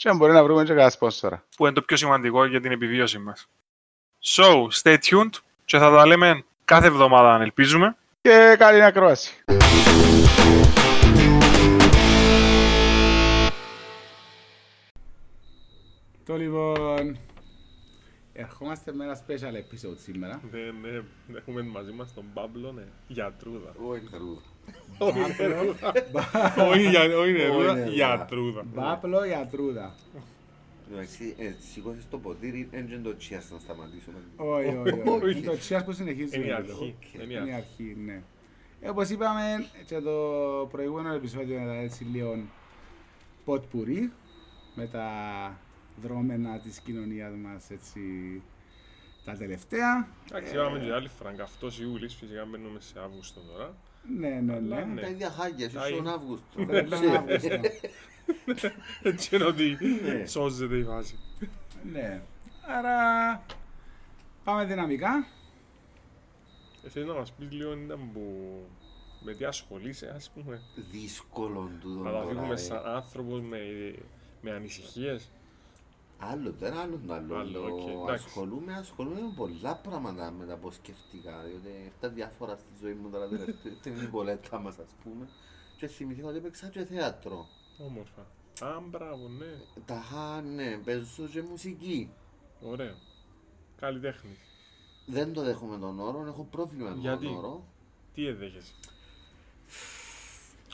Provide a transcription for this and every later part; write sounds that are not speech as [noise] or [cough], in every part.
Και αν μπορεί να βρούμε και κανένα σπόνσορα. Που είναι το πιο σημαντικό για την επιβίωση μας. So, stay tuned και θα τα λέμε κάθε εβδομάδα αν ελπίζουμε. Και καλή ακρόαση. Το λοιπόν, ερχόμαστε με ένα special episode σήμερα. Ναι, ναι, έχουμε μαζί μας τον Παύλο, ναι, γιατρούδα. Όχι καρούδα. Όχι για- όχι νερούδα, γιατρούδα. Μπάπλο γιατρούδα. Εντάξει, ε, σηκώσεις το ποτήρι, έντζεν το τσιάς να σταματήσουμε. Όχι, όχι, όχι. Είναι το τσιάς που συνεχίζεις. Είναι η με αρχή. το. Είναι η Είναι η αρχή. αρχή, ναι. Ε, Όπως είπαμε και το προηγούμενο επεισόδιο ήταν έτσι λίγο ποτπουρί με τα δρόμενα της κοινωνίας μας έτσι τα τελευταία. Εντάξει, είπαμε και άλλη φράγκα, αυτός Ιούλης, φυσικά μπαίνουμε σε Αύγουστο τώρα. Ναι, ναι, ναι. Αλλά, ναι. Τα ίδια χάγια, Τα εσύ στον ίδια. Αύγουστο. Δεν λέμε Αύγουστο. Έτσι είναι ότι Ναι. σώζεται η βάση. Ναι. Άρα πάμε δυναμικά. Ε, Θέλεις να μας πεις λίγο ήταν που με τι ασχολείσαι, ας πούμε. Δύσκολο τούτο Να τα τώρα, φύγουμε ε. σαν άνθρωπος με, με ανησυχίες. Άλλο το ένα, άλλο το άλλο. Άλλο, Το οκ, εντάξει. ασχολούμαι, ασχολούμαι με πολλά πράγματα με τα πως σκεφτικά. Διότι αυτά διάφορα στη ζωή μου τώρα τελευταία, την Νικολέτα μας ας πούμε. Και θυμηθήκα ότι έπαιξα και θέατρο. Όμορφα. Α, μπράβο, ναι. Τα χα, ναι, παίζω και μουσική. Ωραίο. Καλλιτέχνη. Δεν το δέχομαι τον όρο, έχω πρόβλημα με Γιατί; τον όρο. Τι εδέχεσαι;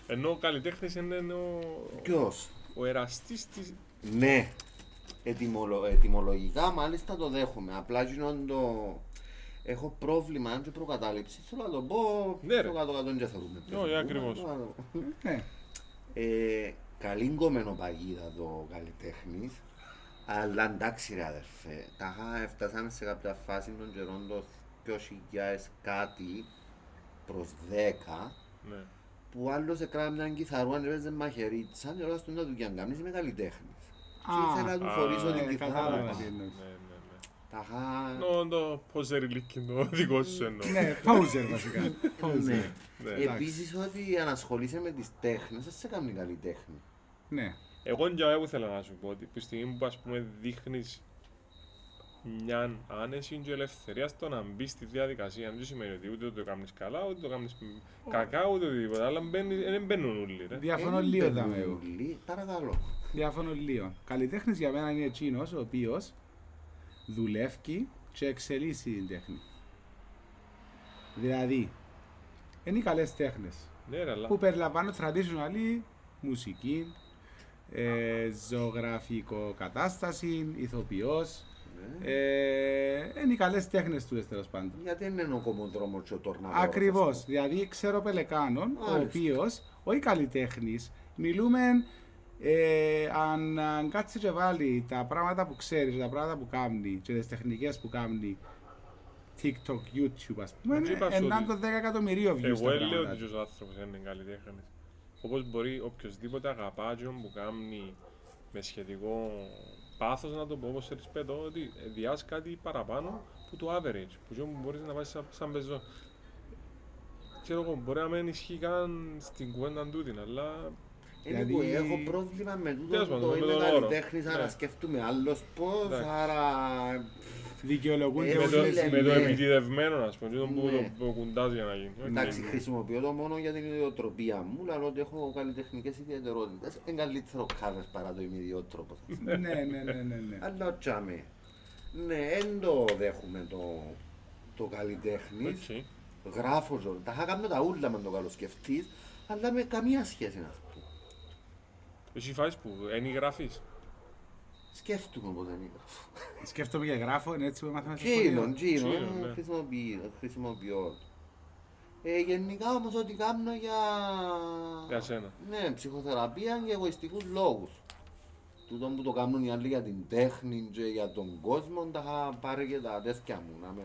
Ενώ ο καλλιτέχνης είναι ο, Ποιος; ο εραστής της... Ναι. Ετυμολο, ετυμολογικά μάλιστα το δέχομαι. Απλά γίνον το... Έχω πρόβλημα, αν και προκατάληψη, θέλω να το πω Ναι, ρε. στο κάτω-κάτω και θα δούμε. Όχι, ακριβώς. Ναι. Ε, καλή κομμενοπαγίδα το καλλιτέχνης, αλλά εντάξει ρε αδερφέ, τα είχα έφτασαν σε κάποια φάση των καιρών το 2000 κάτι προς 10 Ναι. που άλλος έκραμε μια κιθαρούα και έπαιζε μαχαιρίτσα και όλα στον τα δουλειά μου κάνεις είμαι καλλιτέχνης. Και Α, ήθελα να του α, φορήσω Ναι, την κατάλαβα κιθάρα. τι εννοείς. Ναι, ναι, ναι. Τα είχα... Νο, το πόζερ ηλίκη το δικός σου εννοώ. Ναι, poser βασικά. Poser. Ναι. Ναι. Επίσης ότι αν ασχολείσαι με τις τέχνες, δεν σε κάνει καλλιτέχνη. Ναι. Εγώ για εγώ ήθελα να σου πω ότι τη στιγμή που ας πούμε δείχνεις μια άνεση και ελευθερία στο να μπεις στη διαδικασία. Δεν σημαίνει ότι ούτε το κάνεις καλά, ούτε το κάνεις κακά, ούτε οτιδήποτε. Αλλά μπαίνει- δεν μπαίνουν όλοι. Ρε. Διαφωνώ Ε, λίγο μπαίνουν δάμε εγώ. όλοι. Παρακαλώ. Διαφωνώ λίγο. Καλλιτέχνης για μένα είναι εκείνος ο οποίος δουλεύει και εξελίσσει την τέχνη. Δηλαδή, είναι οι καλές τέχνες Ναι, ρε, αλλά που περιλαμβάνουν traditional μουσική, ε, ζωγραφικό κατάσταση, ηθοποιός. Ναι. Ε, είναι οι καλές τέχνες του τέλος πάντων. Γιατί δεν είναι ο κομμοντρόμος και ο τορναδόρος. Ακριβώς. ας πούμε. Δηλαδή, ξέρω Πελεκάνον, ο Μάλιστα. οποίος, όχι καλλιτέχνης, μιλούμε. Ε, αν, αν κάτσει και βάλει τα πράγματα που ξέρεις, τα πράγματα που κάνει και τις τεχνικές που κάνει TikTok, YouTube, ας πούμε, Μα τι είπα σου έναν ότι- το 10 εκατομμυρίο views εγώ τα δεν λέω πράγματα. ότι ο άνθρωπος είναι καλλιτέχνης. Όπως μπορεί οποιοδήποτε αγαπάτζον που κάνει με σχετικό πάθος να το πω όπως σε ρησπέτω ότι διάσει κάτι παραπάνω που το average, που ζω που μπορείς να βάζεις σαν, σαν πεζό. Ξέρω εγώ, μπορεί να μην ισχύει καν στην κουβέντα τούτη, αλλά Δηλαδή, Δηλαδή- έχω πρόβλημα με τούτο Τέλος που πάντων, το με είμαι τον όρο. καλλιτέχνης, Ναι. άρα σκεφτούμε άλλος πώς, Εντάξει. άρα... [laughs] Δικαιολογούνται Ε, με το, όλες φίλε, οι- με το ναι. επιτιδευμένο, ας πούμε, τούτο που Ναι. το, το κουντάς για να γίνει. Οκ. Εντάξει, χρησιμοποιώ το μόνο για την ιδιοτροπία μου, αλλά ότι έχω καλλιτεχνικές ιδιαιτερότητες. Είναι καλύτερο cover παρά το ιδιότροπο. [laughs] ναι, ναι, ναι, ναι, ναι. Αλλά τσάμε. Ναι, δεν το δέχουμε το, το καλλιτέχνης. Οκ. Γράφω ζω. Τα είχα κάνει τα ούλα με το καλοσκεφτείς, αλλά με καμία σχέση να αυτό. Εσύ φάεις που, ένι γράφεις; Σκέφτομαι πως δεν είναι. Σκέφτομαι και γράφω, είναι έτσι που μάθαμε στο τζείνο, σχολείο. τζείνο, τζείνο, ναι. χρησιμοποιώ, χρησιμοποιώ. Ε, γενικά όμως ό,τι κάνω για... Για σένα. Ναι, ψυχοθεραπεία και εγωιστικούς λόγους. Τούτο που το κάνουν οι άλλοι για την τέχνη και για τον κόσμο, τα είχα πάρει και τα τέτοια μου. Να με...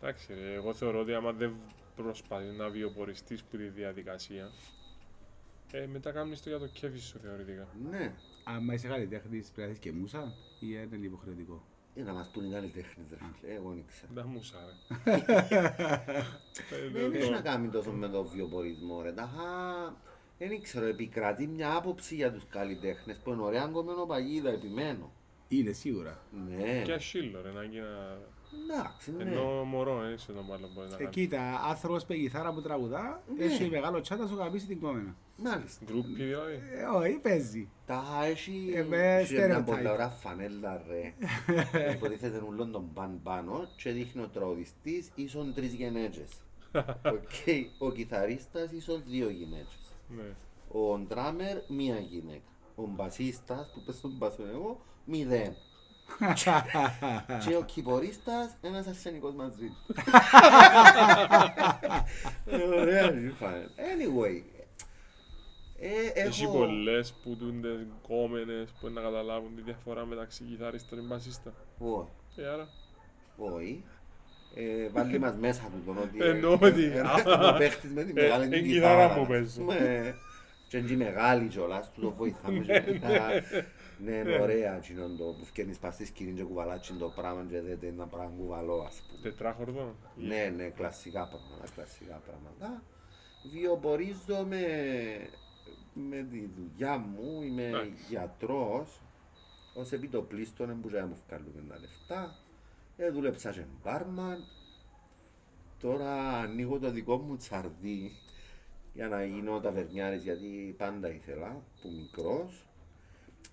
Εντάξει, ρε, εγώ θεωρώ ότι άμα δεν προσπαθεί να βιοποριστείς που τη διαδικασία, ε, μετά κάνεις το για το κέφι σου θεωρητικά. Ναι, Αν είσαι καλλιτέχνης πρέπει να έχεις και μουσα ή είναι υποχρεωτικό. για να μας πούν οι καλλιτέχνες, ρε φίλε, εγώ δεν ξέρω. Δεν μου σάρε. Δεν έχεις να κάνει τόσο με το βιοπορισμό, ρε. Τα είχα- Δεν ξέρω, επικρατεί μια άποψη για τους καλλιτέχνες που είναι ωραία κομμένο παγίδα, επιμένω. Είναι σίγουρα. Ναι, Και ασύλλο ρε, να γίνει ένα... εντάξει, ναι. Ενώ μωρό, ε, σε τον άλλο μπορεί να Ε, κάνει. κοίτα, άνθρωπος με κιθάρα που τραγουδά, Ναι. έχει μεγάλο τσάτα σου καπίσει την κόμενα. Μάλιστα. Γκρούπι δηλαδή. Ε, όχι, παίζει. Τα έχει Ε, με έχει μια stereotype. πολλά ωραία φανέλα ρε. [laughs] Υποτίθεται ούλον τον παν πάνω και δείχνει ο τραγουδιστής ίσον τρεις γενέτσες. [laughs] Οκ, Ο κιθαρίστας ίσον δύο γενέτσες. Ναι. Ο ντράμερ μία γυναίκα. Ο μπασίστας που πες στον μπασόν εγώ μηδέν. [laughs] Και ο κυπορίστας ένας αρσενικός μαζί του. Ε, Ωραία, ρε, φάνηκε. Anyway. ε, Έχει έχω- πολλές που τούντες κόμενες που να καταλάβουν τη διαφορά μεταξύ κιθάριστων και μπασίστα. Ω, Ε, άρα. Όχι. Ε, βάλει μας μέσα του τον ότι... Εννοώ ότι- ε, ε, Ο παίχτης με την Ε, μεγάλη ε, την κιθάρα κιθάρα. μου ας παίζω. πούμε. Και είναι και μεγάλη κιόλας, του το βοηθάμε και μετά. Ναι, είναι ωραία εκείνο το που φκένεις πας στη σκηνή και κουβαλάτσι το πράγμα και δεν είναι ένα πράγμα κουβαλό ας πούμε. Τετράχορδο. Ναι, ναι, κλασικά πράγματα, κλασικά πράγματα. Βιοπορίζομαι με τη δουλειά μου, είμαι Εντάξει. γιατρός, ως επιτοπλίστων που δεν μου βγάλουν τα λεφτά. Ε, δούλεψα και μπάρμαν. Τώρα ανοίγω το δικό μου τσαρδί για να γίνω ταβερνιάρης γιατί πάντα ήθελα, που μικρός.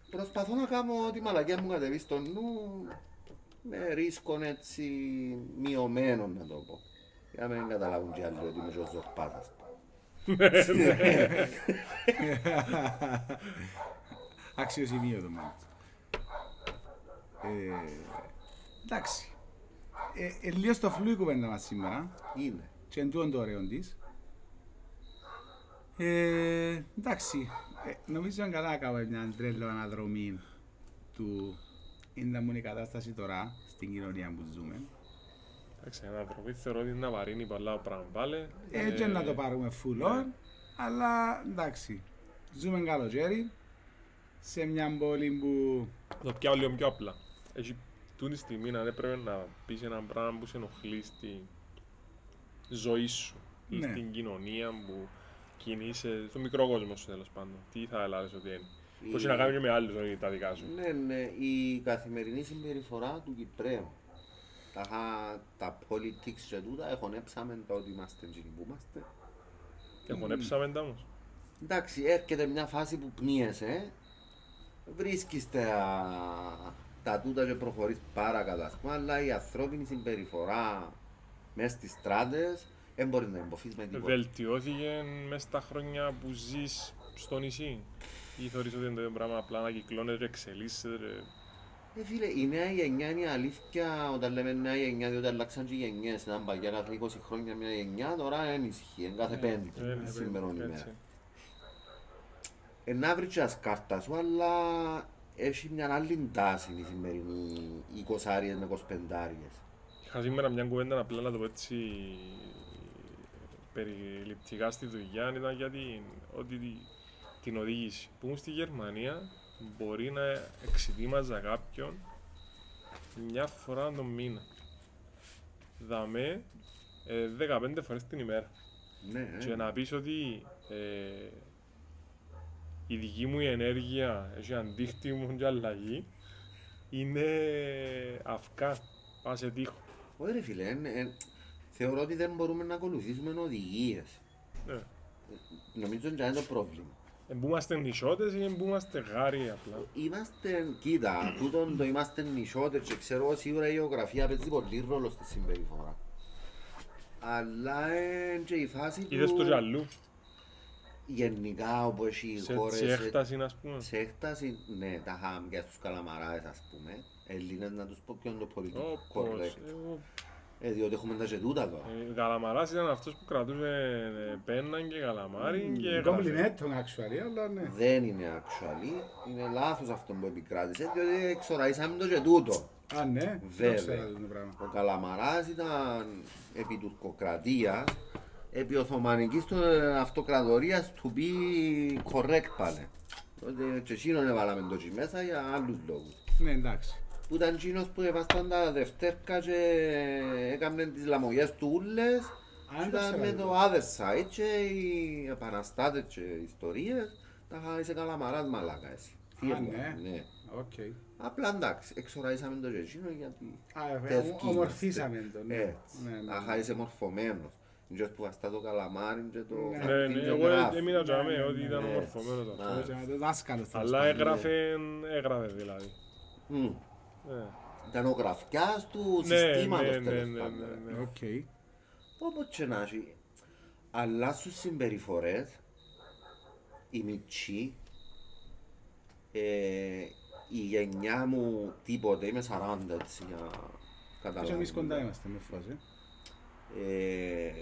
Προσπαθώ να κάνω ό,τι μαλακιά μου κατεβεί στο νου με ρίσκον έτσι μειωμένο να το πω. Για να μην καταλάβουν και άλλοι ότι είμαι και ο Ζορπάτας. [laughs] Αξιοσημείωτο μάλλον. Ε, εντάξει. Ε, ε, λίγο στο φλού η κουβέντα μας σήμερα Είναι. και εν τούτον το ωραίο της. Ε, εντάξει, ε, νομίζω είναι καλά να κάνουμε μια τρέλο αναδρομή του είναι μου η κατάσταση τώρα στην κοινωνία που ζούμε. Εντάξει, ένα ανθρωπή θεωρώ ότι είναι να βαρύνει πολλά πράγματα. Βάλε. Έτσι Ε, να το πάρουμε full on, αλλά εντάξει, ζούμε καλοκαίρι σε μια πόλη που Το πιάω λίγο πιο απλά. Έχει τούτη τη στιγμή αν έπρεπε να πεις ένα πράγμα που σε ενοχλεί στη ζωή σου ή Ναι. στην κοινωνία που κινείσαι, στο μικρό κόσμο σου τέλος πάντων. Τι θα έλεγες ότι είναι. Η- Πώς είναι να κάνεις και με άλλους όχι τα δικά σου. Ναι, ναι, η καθημερινή συμπεριφορά του Κυπρέου. Τα, τα politics και τούτα εχωνέψαμε το ότι είμαστε εκείνοι που είμαστε. Εχωνέψαμε τα όμως. Εντάξει, έρχεται μια φάση που πνίεσαι, βρίσκεις τα, τα τούτα και προχωρείς πάρα καλά, ας πούμε, αλλά η ανθρώπινη συμπεριφορά μέσα στις στράτες δεν μπορεί να εμποφείς με τίποτα. Βελτιώθηκε μέσα στα χρόνια που ζεις στο νησί; Ή θεωρείς ότι είναι το ίδιο πράγμα απλά να κυκλώνεται, εξελίσσεται. Ε, φίλε, η νέα γενιά είναι η αλήθεια όταν λέμε νέα γενιά, διότι αλλάξαν και οι γενιές. Ήταν παγιά κάθε 20 χρόνια μια γενιά, τώρα δεν ισχύει, είναι κάθε πέμπτη, Ε, σήμερα έτσι. ημέρα. Ε, να βρεις και τα κάρτα σου, αλλά έχει μια άλλη τάση η σημερινή 20 με 25 Είχα σήμερα μια κουβέντα απλά να το πω έτσι περιληπτικά στη δουλειά ήταν για την, ότι τη- την οδήγηση. Που ήμουν στη Γερμανία μπορεί να εξετοίμαζα κάποιον μια φορά τον μήνα. Δαμέ ε, 15 φορές την ημέρα. Ναι, Και ε. να πεις ότι ε, η δική μου η ενέργεια έχει αντίκτυπο και αλλαγή είναι αυκά, πάω σε τείχο. Όχι ρε φίλε, εν- εν- θεωρώ ότι δεν μπορούμε να ακολουθήσουμε οδηγίες. Ναι. Νομίζω ότι είναι το πρόβλημα. Εμπούμαστε νησιώτες ή εμπούμαστε γάρι απλά. Είμαστε, κοίτα, τούτον το είμαστε νησιώτες και ξέρω εγώ σίγουρα η γεωγραφία παίζει πολύ ρόλο στη συμπεριφορά. Αλλά είναι και η φάση που Είδες το κι αλλού, γενικά όπου έχει σε χώρες... σε έκταση ας πούμε. Σε έκταση, ναι, τα χάμ και στους καλαμαράες ας πούμε. Έλληνες να τους πω ποιο είναι το πολιτικό Όπως, correct. Εγώ Ε, διότι έχουμε τα και τούτα τώρα. Ε, Καλαμαράς ήταν αυτός που κρατούσε ε, πέναν και καλαμάρι και έγραφε. Κομπλιμέντον, actually, αλλά ναι. Δεν είναι actually, είναι λάθος αυτό που επικράτησε, διότι εξοραίσαμε το και τούτο. Α, ναι. Βέβαια. Δεν ξέρω αυτό το πράγμα. Ο Καλαμαράς ήταν επί τουρκοκρατίας, επί Οθωμανικής του ε, αυτοκρατορίας to be correct πάλι. Τότε και εκείνον έβαλαμε το εκεί μέσα για άλλους λόγους. Ναι, εντάξει. Που ήταν εκείνος που έβασταν τα δευτέρκα και έκαμε τις λαμογιές του ούλες. Α, δεν Ήταν ξέρω με αυτό. το other side και οι επαναστάτες και οι ιστορίες τα είχα είσαι Καλαμαράς μαλάκα εσύ. Τι Α, έβγαλες, ναι. ναι. Οκ. Απλά εντάξει, εξωραΐσαμε το και εκείνο γιατί Α, ε, τεύχη ομο- ομορφήσαμε είμαστε. το, ναι. Έτσι. Ναι, ναι. Αχα είσαι μορφωμένος. Και που βαστά το καλαμάρι και το Ναι. Ναι, χαρτί ναι, και εγώ γράφει. έμεινα τζαμέ Ναι, ναι, ότι ήταν ναι. ομορφωμένος το Να. αυτό. Το δάσκαλος, τέλος Αλλά πάντων. έγραφε, έγραφε δηλαδή. Μμ. Ναι. Ήταν ο γραφιάς του Ναι, συστήματος ναι, ναι, τέλος ναι, πάντων. ναι, ναι. Οκ. Όπως και να έχει, αλλάσουν συμπεριφορές, η μητσή, ε, η γενιά μου τίποτε, είμαι 40 έτσι για να Και εμείς καταλάβουμε. κοντά είμαστε με φως, ε. Ε,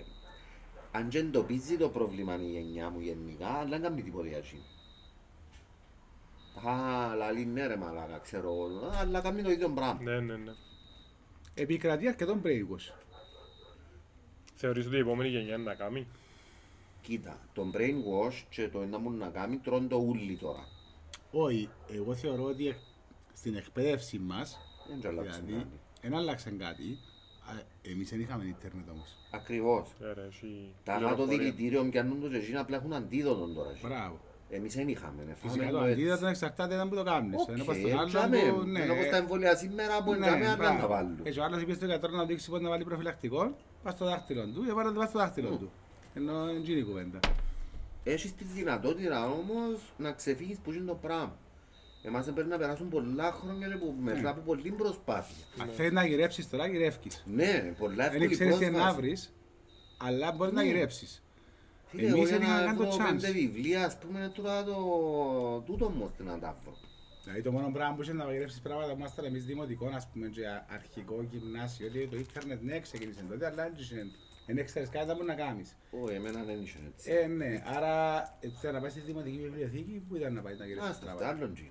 αν και εντοπίζει το πρόβλημα η γενιά μου γενικά, αλλά δεν κάνει τίποτε για εκείνη. Α, λαλή ναι ρε μαλάκα, ξέρω εγώ, αλλά κάνει το ίδιο πράγμα. Ναι, ναι, ναι. Επικρατεί αρκετόν brainwash. Θεωρείς ότι η επόμενη γενιά είναι να κάνει. Κοίτα, το brainwash και το ένα μου να κάνει τρώνε το ούλι τώρα. Όχι, εγώ θεωρώ ότι εκ- στην εκπαίδευση μας, Δεν και αλλάξει δηλαδή, κάτι. δεν άλλαξε κάτι, α, εμείς δεν είχαμε ίντερνετ όμως. Ακριβώς. Ε, ρε, εσύ, Τα το πληροφορία. δηλητήριο πιάνουν το και εκείνα απλά έχουν αντίδοτο τώρα. Μπράβο. Εμείς δεν είχαμε, ναι, Φυσικά φάμε το το έτσι. αντίδοτο εξαρτάται ήταν που το κάνεις. Οκ, Ένα προς τον άλλον τζάμε, που- ναι, ενώ όπως τα εμβόλια σήμερα που ναι, εντάμε αν μπράβο. τα βάλουν. Έτσι ο άλλος είπε στο γιατρό να δείξει πότε να βάλει προφυλακτικό, πας στο δάχτυλο του, έβαλε το πας στο δάχτυλο του. Ενώ δεν είναι η κουβέντα. Έχεις τη δυνατότητα όμως να ξεφύγεις που είναι το πράγμα. Εμάς πρέπει να περάσουν πολλά χρόνια και που- μετά από πολλή προσπάθεια. Αν θέλεις να γυρέψεις τώρα, γυρεύκεις. Ναι, πολλά Δεν εύκολη ξέρεις τι να πρόσβαση. βρεις, αλλά μπορείς να Ναι. γυρέψεις. Φίλε, Εμείς εγώ δεν για είχαμε να καν το βρω chance. πέντε βιβλία, ας πούμε, τώρα το τούτο μου ώστε να τα βρω. Δηλαδή το μόνο πράγμα που είσαι να γυρεύσεις πράγματα που ήμασταν εμείς δημοτικό, ας πούμε, και αρχικό γυμνάσιο, ότι το ίντερνετ ναι ξεκίνησε τότε, αλλά δεν ξέρεις κάτι που να κάνεις. Ω, εμένα δεν είχε έτσι. Ε, ναι, άρα έτσι, να πάεις στη δημοτική βιβλιοθήκη, που ήταν να πάεις να γυρεύσεις Άστα, πράγματα; άλλον τζιν.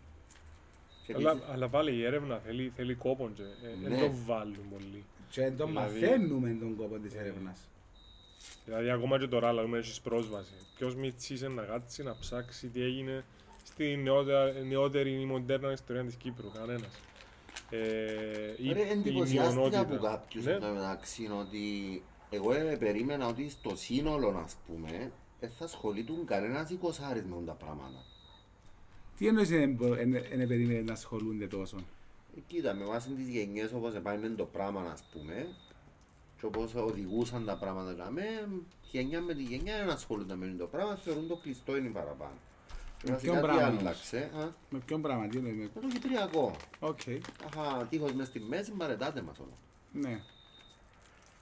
Και Αλλά, επίσης- αλλά πάλι η έρευνα θέλει, θέλει κόπον και ε, Ναι. δεν το βάλουν πολύ. Και δεν το Δηλαδή- μαθαίνουμε τον κόπο της έρευνας. Δηλαδή ακόμα και τώρα λέμε έχεις πρόσβαση. Ποιος μητσίσε να κάτσει να ψάξει τι έγινε στη νεότερη, νεότερη ή μοντέρνα ιστορία της Κύπρου. Κανένας. Ε, ή Ρε, η εντυπωσιάστηκα μειονότητα. από κάποιους Ναι. εν τω μεταξύ ότι εγώ ε, περίμενα ότι στο σύνολο, ας πούμε, δεν θα ασχοληθούν κανένας εικοσάρις με τα πράγματα. Τι εννοείς δεν περίμενε να ασχολούνται τόσο; Ε, κοίτα, με βάση τις γενιές όπως πάει το πράγμα, ας πούμε, και όπως οδηγούσαν τα πράγματα για μέ, γενιά με τη γενιά δεν ασχολούνται με το πράγμα, θεωρούν το κλειστό είναι παραπάνω. Και Με βασικά ποιον τι πράγμα όμως; άλλαξε, α, Με ποιον πράγμα, τι εννοείς. με- με το κυπριακό. Οκ, Αχα, τείχος μες στη μέση, παρετάτε μας όλα. ναι.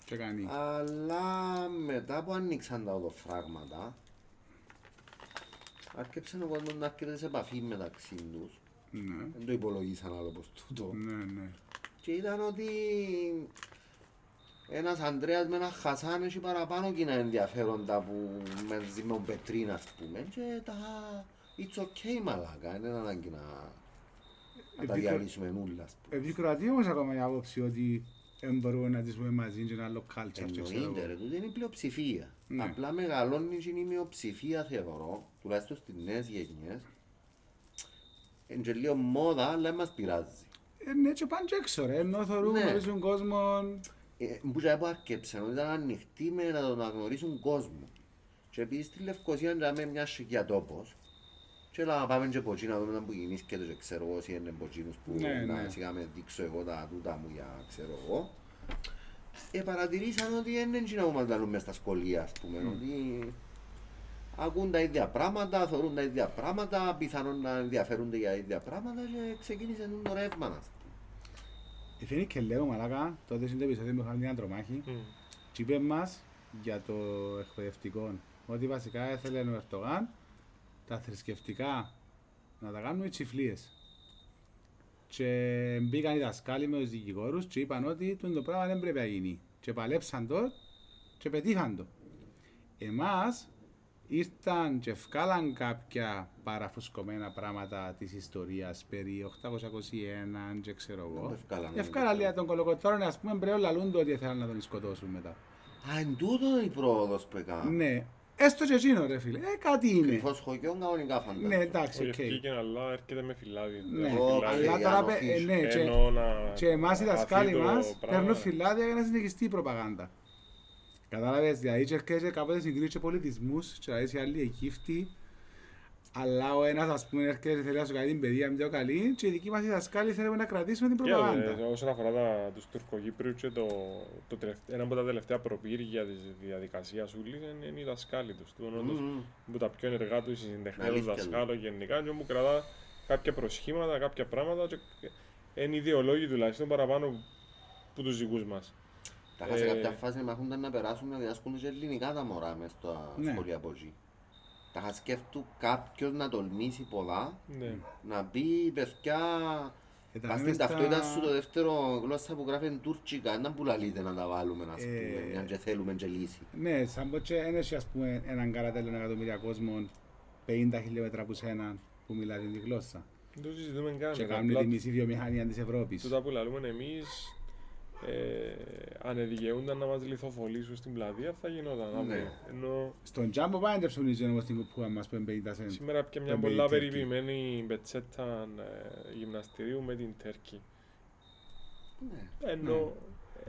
Και κάνει. Αλλά μετά που ανοίξαν τα οδοφράγματα, άρχισε ο κόσμος να έρχεται σε επαφή μεταξύ τους. Ναι, Δεν το υπολογίσαν άλλο πως τούτο. ναι, ναι. Και ήταν ότι ένας Ανδρέας με ένα Χασάν έχει παραπάνω κοινά ενδιαφέροντα που με με τον Πετρίν ας πούμε και τα it's okay μαλάκα, δεν είναι ανάγκη να, να τα Επίκο- διαλύσουμε όλα ας πούμε. Επικρατεί όμως ακόμα η άποψη ότι δεν μπορούμε να τις πούμε μαζί και ένα άλλο culture και ξέρω Εννοείται εγώ. ρε, τούτη είναι η πλειοψηφία. Ναι. Απλά μεγαλώνει και είναι η μειοψηφία θεωρώ, τουλάχιστον στις νέες γενιές. Είναι και λίγο μόδα, αλλά δεν μας πειράζει. Ε, ναι, και πάνε και έξω ρε, ενώ θεωρούν Ναι. γνωρίζουν κόσμο. Ε, Που και που άρκεψαν, ότι ήταν ανοιχτοί με να τον αναγνωρίσουν κόσμο. Και επειδή στη Λευκοσία ήταν μια σιγιά τόπος, και έλα να πάμε και από εκεί να δούμε που γεννήσκεται και ξέρω εγώ όσοι είναι από εκείνους που Ναι, να ναι. σιγά με δείξω εγώ τα τούτα μου για ξέρω εγώ. Ε, παρατηρήσαν ότι δεν είναι εκείνα που μας λαλούν μες στα σχολεία, ας πούμε, ότι ακούν τα ίδια πράγματα, θεωρούν τα ίδια πράγματα, πιθανόν να ενδιαφέρονται για ίδια πράγματα και ξεκίνησε το ρεύμα, ας πούμε. Η Φίνη και λέω μαλάκα, τότε είναι το επεισόδιο που είχαμε μια τρομάχη Μμ. και είπε μας για το εκπαιδευτικό ότι βασικά έθελε ο Ερτογάν τα θρησκευτικά να τα κάνουν οι τσιφλίες. Και μπήκαν οι δασκάλοι με τους δικηγόρους και είπαν ότι το πράγμα δεν πρέπει να γίνει. και παλέψαν το και πετύχαν το. Εμάς ήρθαν και ευκάλαν κάποια παραφουσκωμένα πράγματα της ιστορίας περί 821 και ξέρω εγώ. Ευκάλαν, Ευκάλαν ναι. λίγα τον κολοκοτρώνε, ας πούμε, πρέπει λαλούν το ότι θέλουν να τον σκοτώσουν μετά. Α, εν τούτο η πρόοδος που έκανα. Ναι, έστω και εκείνο ρε φίλε, ε, κάτι είναι. Κρυφός χωριόν κανονικά φαντάζομαι. Ναι, εντάξει, Όχι οκ. ευκήκε, αλλά έρχεται με φυλάδι. Ναι, Με Ω, φυλάδι. αλλά για τώρα, να πε- ε, αφήσει. ναι, και, Ενώ να- και εμάς οι να δασκάλοι χαθεί το μας πράγμα. παίρνουν φυλάδια για να συνεχιστεί η προπαγάνδα. Κατάλαβες, δηλαδή και έρχεσαι κάποτε συγκρίνεις και πολιτισμούς και δηλαδή σε άλλοι Αιγύπτιοι αλλά ο ένας ας πούμε έρχεται και θέλει να σου κάνει την παιδεία με πιο καλή και οι δικοί μας οι δασκάλοι θέλουμε να κρατήσουμε την Και, ε, προπαγάνδα. όσον αφορά τα, τους Τουρκοκύπριους και το, το τελευταίο, ένα από τα τελευταία προπύργια της διαδικασίας ούλης είναι, είναι οι δασκάλοι τους. Του, όντως, Μμμ. που τα πιο ενεργά τους οι συντεχνία τους Αλήθεια, δασκάλου γενικά και μου κρατά κάποια προσχήματα, κάποια πράγματα και είναι ιδεολόγοι τουλάχιστον παραπάνω που τους δικούς μας. Τα είχα σε Ε, κάποια φάση να μαχούνταν να περάσουν να διδάσκουν και ελληνικά τα μωρά μες στα Ναι. σχολεία από εκεί. Τα είχα σκέφτου κάποιος να τολμήσει πολλά, Ναι. να πει παιδιά Ε, τα Πας λέμε στην στα- ταυτότητα σου το δεύτερο γλώσσα που γράφει τουρκικά, να που λαλείτε να τα βάλουμε, ας πούμε, Ε, μια και θέλουμε και λύση. Ναι, σαν πως και δεν έχει ας πούμε έναν καρατέλο εκατομμύρια κόσμων 50 χιλιόμετρα από σένα που μιλά την γλώσσα Δεν το συζητούμε καν. και Απλά κάνουν τη μισή βιομηχανία της Ευρώπης. Τούτα που λαλούμε εμείς, ε, αν εδικαιούνταν να μας λιθοφολήσουν στην πλατεία θα γινόταν Ναι. αύριο. Ενώ Στον τζάμπο πάνε και ψωνίζουν όμως την κουπούα μας που είναι 50 σέντ. σήμερα πια μια Τον πολλά Τέρκι. περιποιημένη πετσέτα ε, γυμναστηρίου με την Τέρκη. Ναι. Ενώ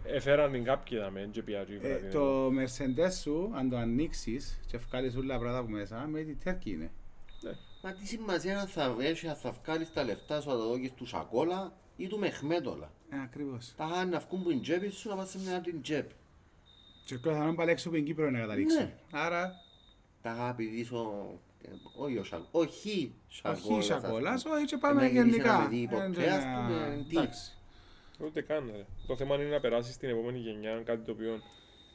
έφεραν την κάποιοι δαμέ και πιάτζουν Ε, το Mercedes σου, αν το ανοίξεις και βγάλεις όλα τα πράγματα από μέσα, με τη τέρκη είναι. Μα τι σημασία να θα βρέσει, αν θα βγάλεις τα λεφτά σου, θα τα δώσεις τους Σακόλα ή του Μεχμέτολα. Ε, ακριβώς. Τα είχαν να βγουν που την τσέπη σου να πας σε μια άλλη τσέπη. Και ο θα πάλι έξω από την Κύπρο να καταλήξουν. Ναι. Άρα, Τα είχα πηδήσω, ε, όχι ο Σακόλας, όχι Σακόλας. όχι ας σακόλας, πούμε. όχι και Να πάμε γυρίσει γενικά. να με δει ποτέ, Ε, ας να- πούμε, τι. εντάξει. Ούτε καν. Ρε. Το θέμα είναι να περάσεις στην επόμενη γενιά κάτι το οποίο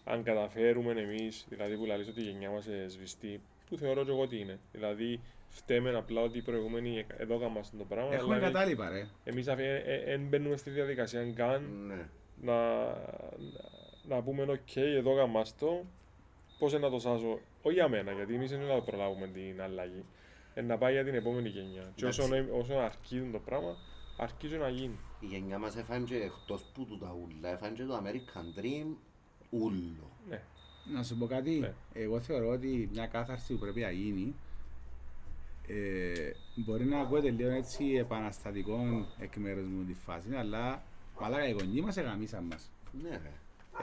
αν καταφέρουμε εμείς, δηλαδή που λαλείς ότι η γενιά μας ε, σβηστεί, που θεωρώ και εγώ ότι είναι. Δηλαδή φταίμε απλά ότι οι προηγούμενοι ε- εδώ έκαναν το πράγμα. Έχουμε αλλά κατάλοιπα ρε. Εμείς δεν μπαίνουμε στη διαδικασία καν Ναι. να, να, να πούμε οκ, εδώ έκαναν το, πώς να το σάσω, όχι για μένα, γιατί εμείς δεν θα προλάβουμε την αλλαγή. Ε, να πάει για την επόμενη γενιά. Και όσο, Εντάξει. όσο αρκεί το πράγμα, αρκεί και να γίνει. Η γενιά μας έφανε και εκτός που του τα ούλα, έφανε και το American Dream ούλο. Ναι. Να σου πω κάτι, Ναι. εγώ θεωρώ ότι μια κάθαρση που πρέπει να γίνει ε, μπορεί να ακούγεται λίγο έτσι επαναστατικό εκ μέρους μου τη φάση, αλλά μαλάκα οι γονείς μας εγαμίσαν μας. Ναι ρε.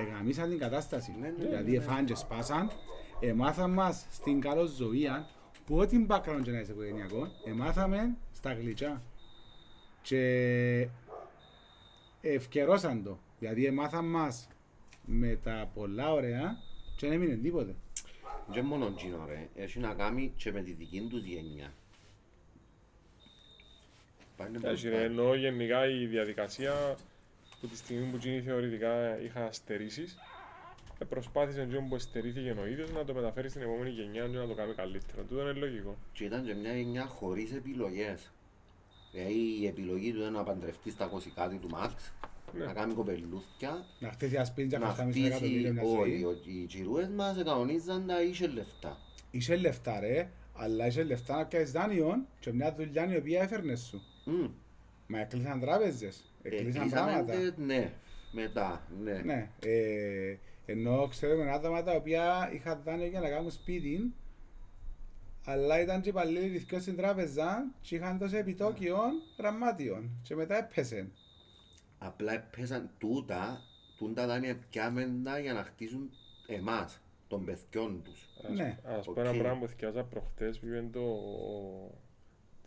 Εγαμίσαν την κατάσταση. Ναι, ναι, δηλαδή εφάν και σπάσαν, εμάθαν μας στην καλή ζωή που ό,τι background και να είσαι οικογενειακό, εμάθαμε στα γλυκιά. Και ευκαιρώσαν το. Δηλαδή εμάθαν μας με τα πολλά ωραία και δεν έμεινε τίποτε. Και μόνο εκείνο ρε, έχει να κάνει και με τη δική τους γενιά. Πάνε Εντάξει, ρε, μπροστά. εννοώ γενικά η διαδικασία που τη στιγμή που γίνει θεωρητικά είχα στερήσεις ε, προσπάθησε εκείνο που στερήθηκε ο ίδιος να το μεταφέρει στην επόμενη γενιά και να το κάνει καλύτερο. Τούτο είναι λογικό. Και ήταν και μια γενιά χωρίς επιλογές. Δηλαδή η επιλογή του ήταν να παντρευτεί στα 20 κάτι του Μαξ, Ναι. Να κάνει κοπελούθια, Να χτίσει ένα σπίτι και να να χτίσει ένα εκατομμύριο χτίσει, μια όχι, ζωή. ο- οι τσιρούες μας κανονίζαν τα είχε λεφτά. Είσαι λεφτά ρε, αλλά είσαι λεφτά να πιάσεις δάνειο και μια δουλειά η οποία έφερνες σου. Μμ. Μα έκλεισαν τράπεζες, έκλεισαν Εκλείσαμε πράγματα. και- ναι, μετά, ναι. Ναι, ε, ενώ ξέρουμε άτομα τα οποία είχαν δάνειο για να κάνουν σπίτι, αλλά ήταν και υπαλλήλοι ρηθκιός στην τράπεζα και είχαν τόσο επιτόκιο γραμμάτιων και μετά έπεσε. Απλά έπαιζαν τούτα, τούτα δάνεια πιάμεντα για να χτίσουν εμάς, των παιδιών τους. Ας- Ναι. Ας πω Οκ. ένα πράγμα που θκιάβαζα προχτές που είναι το...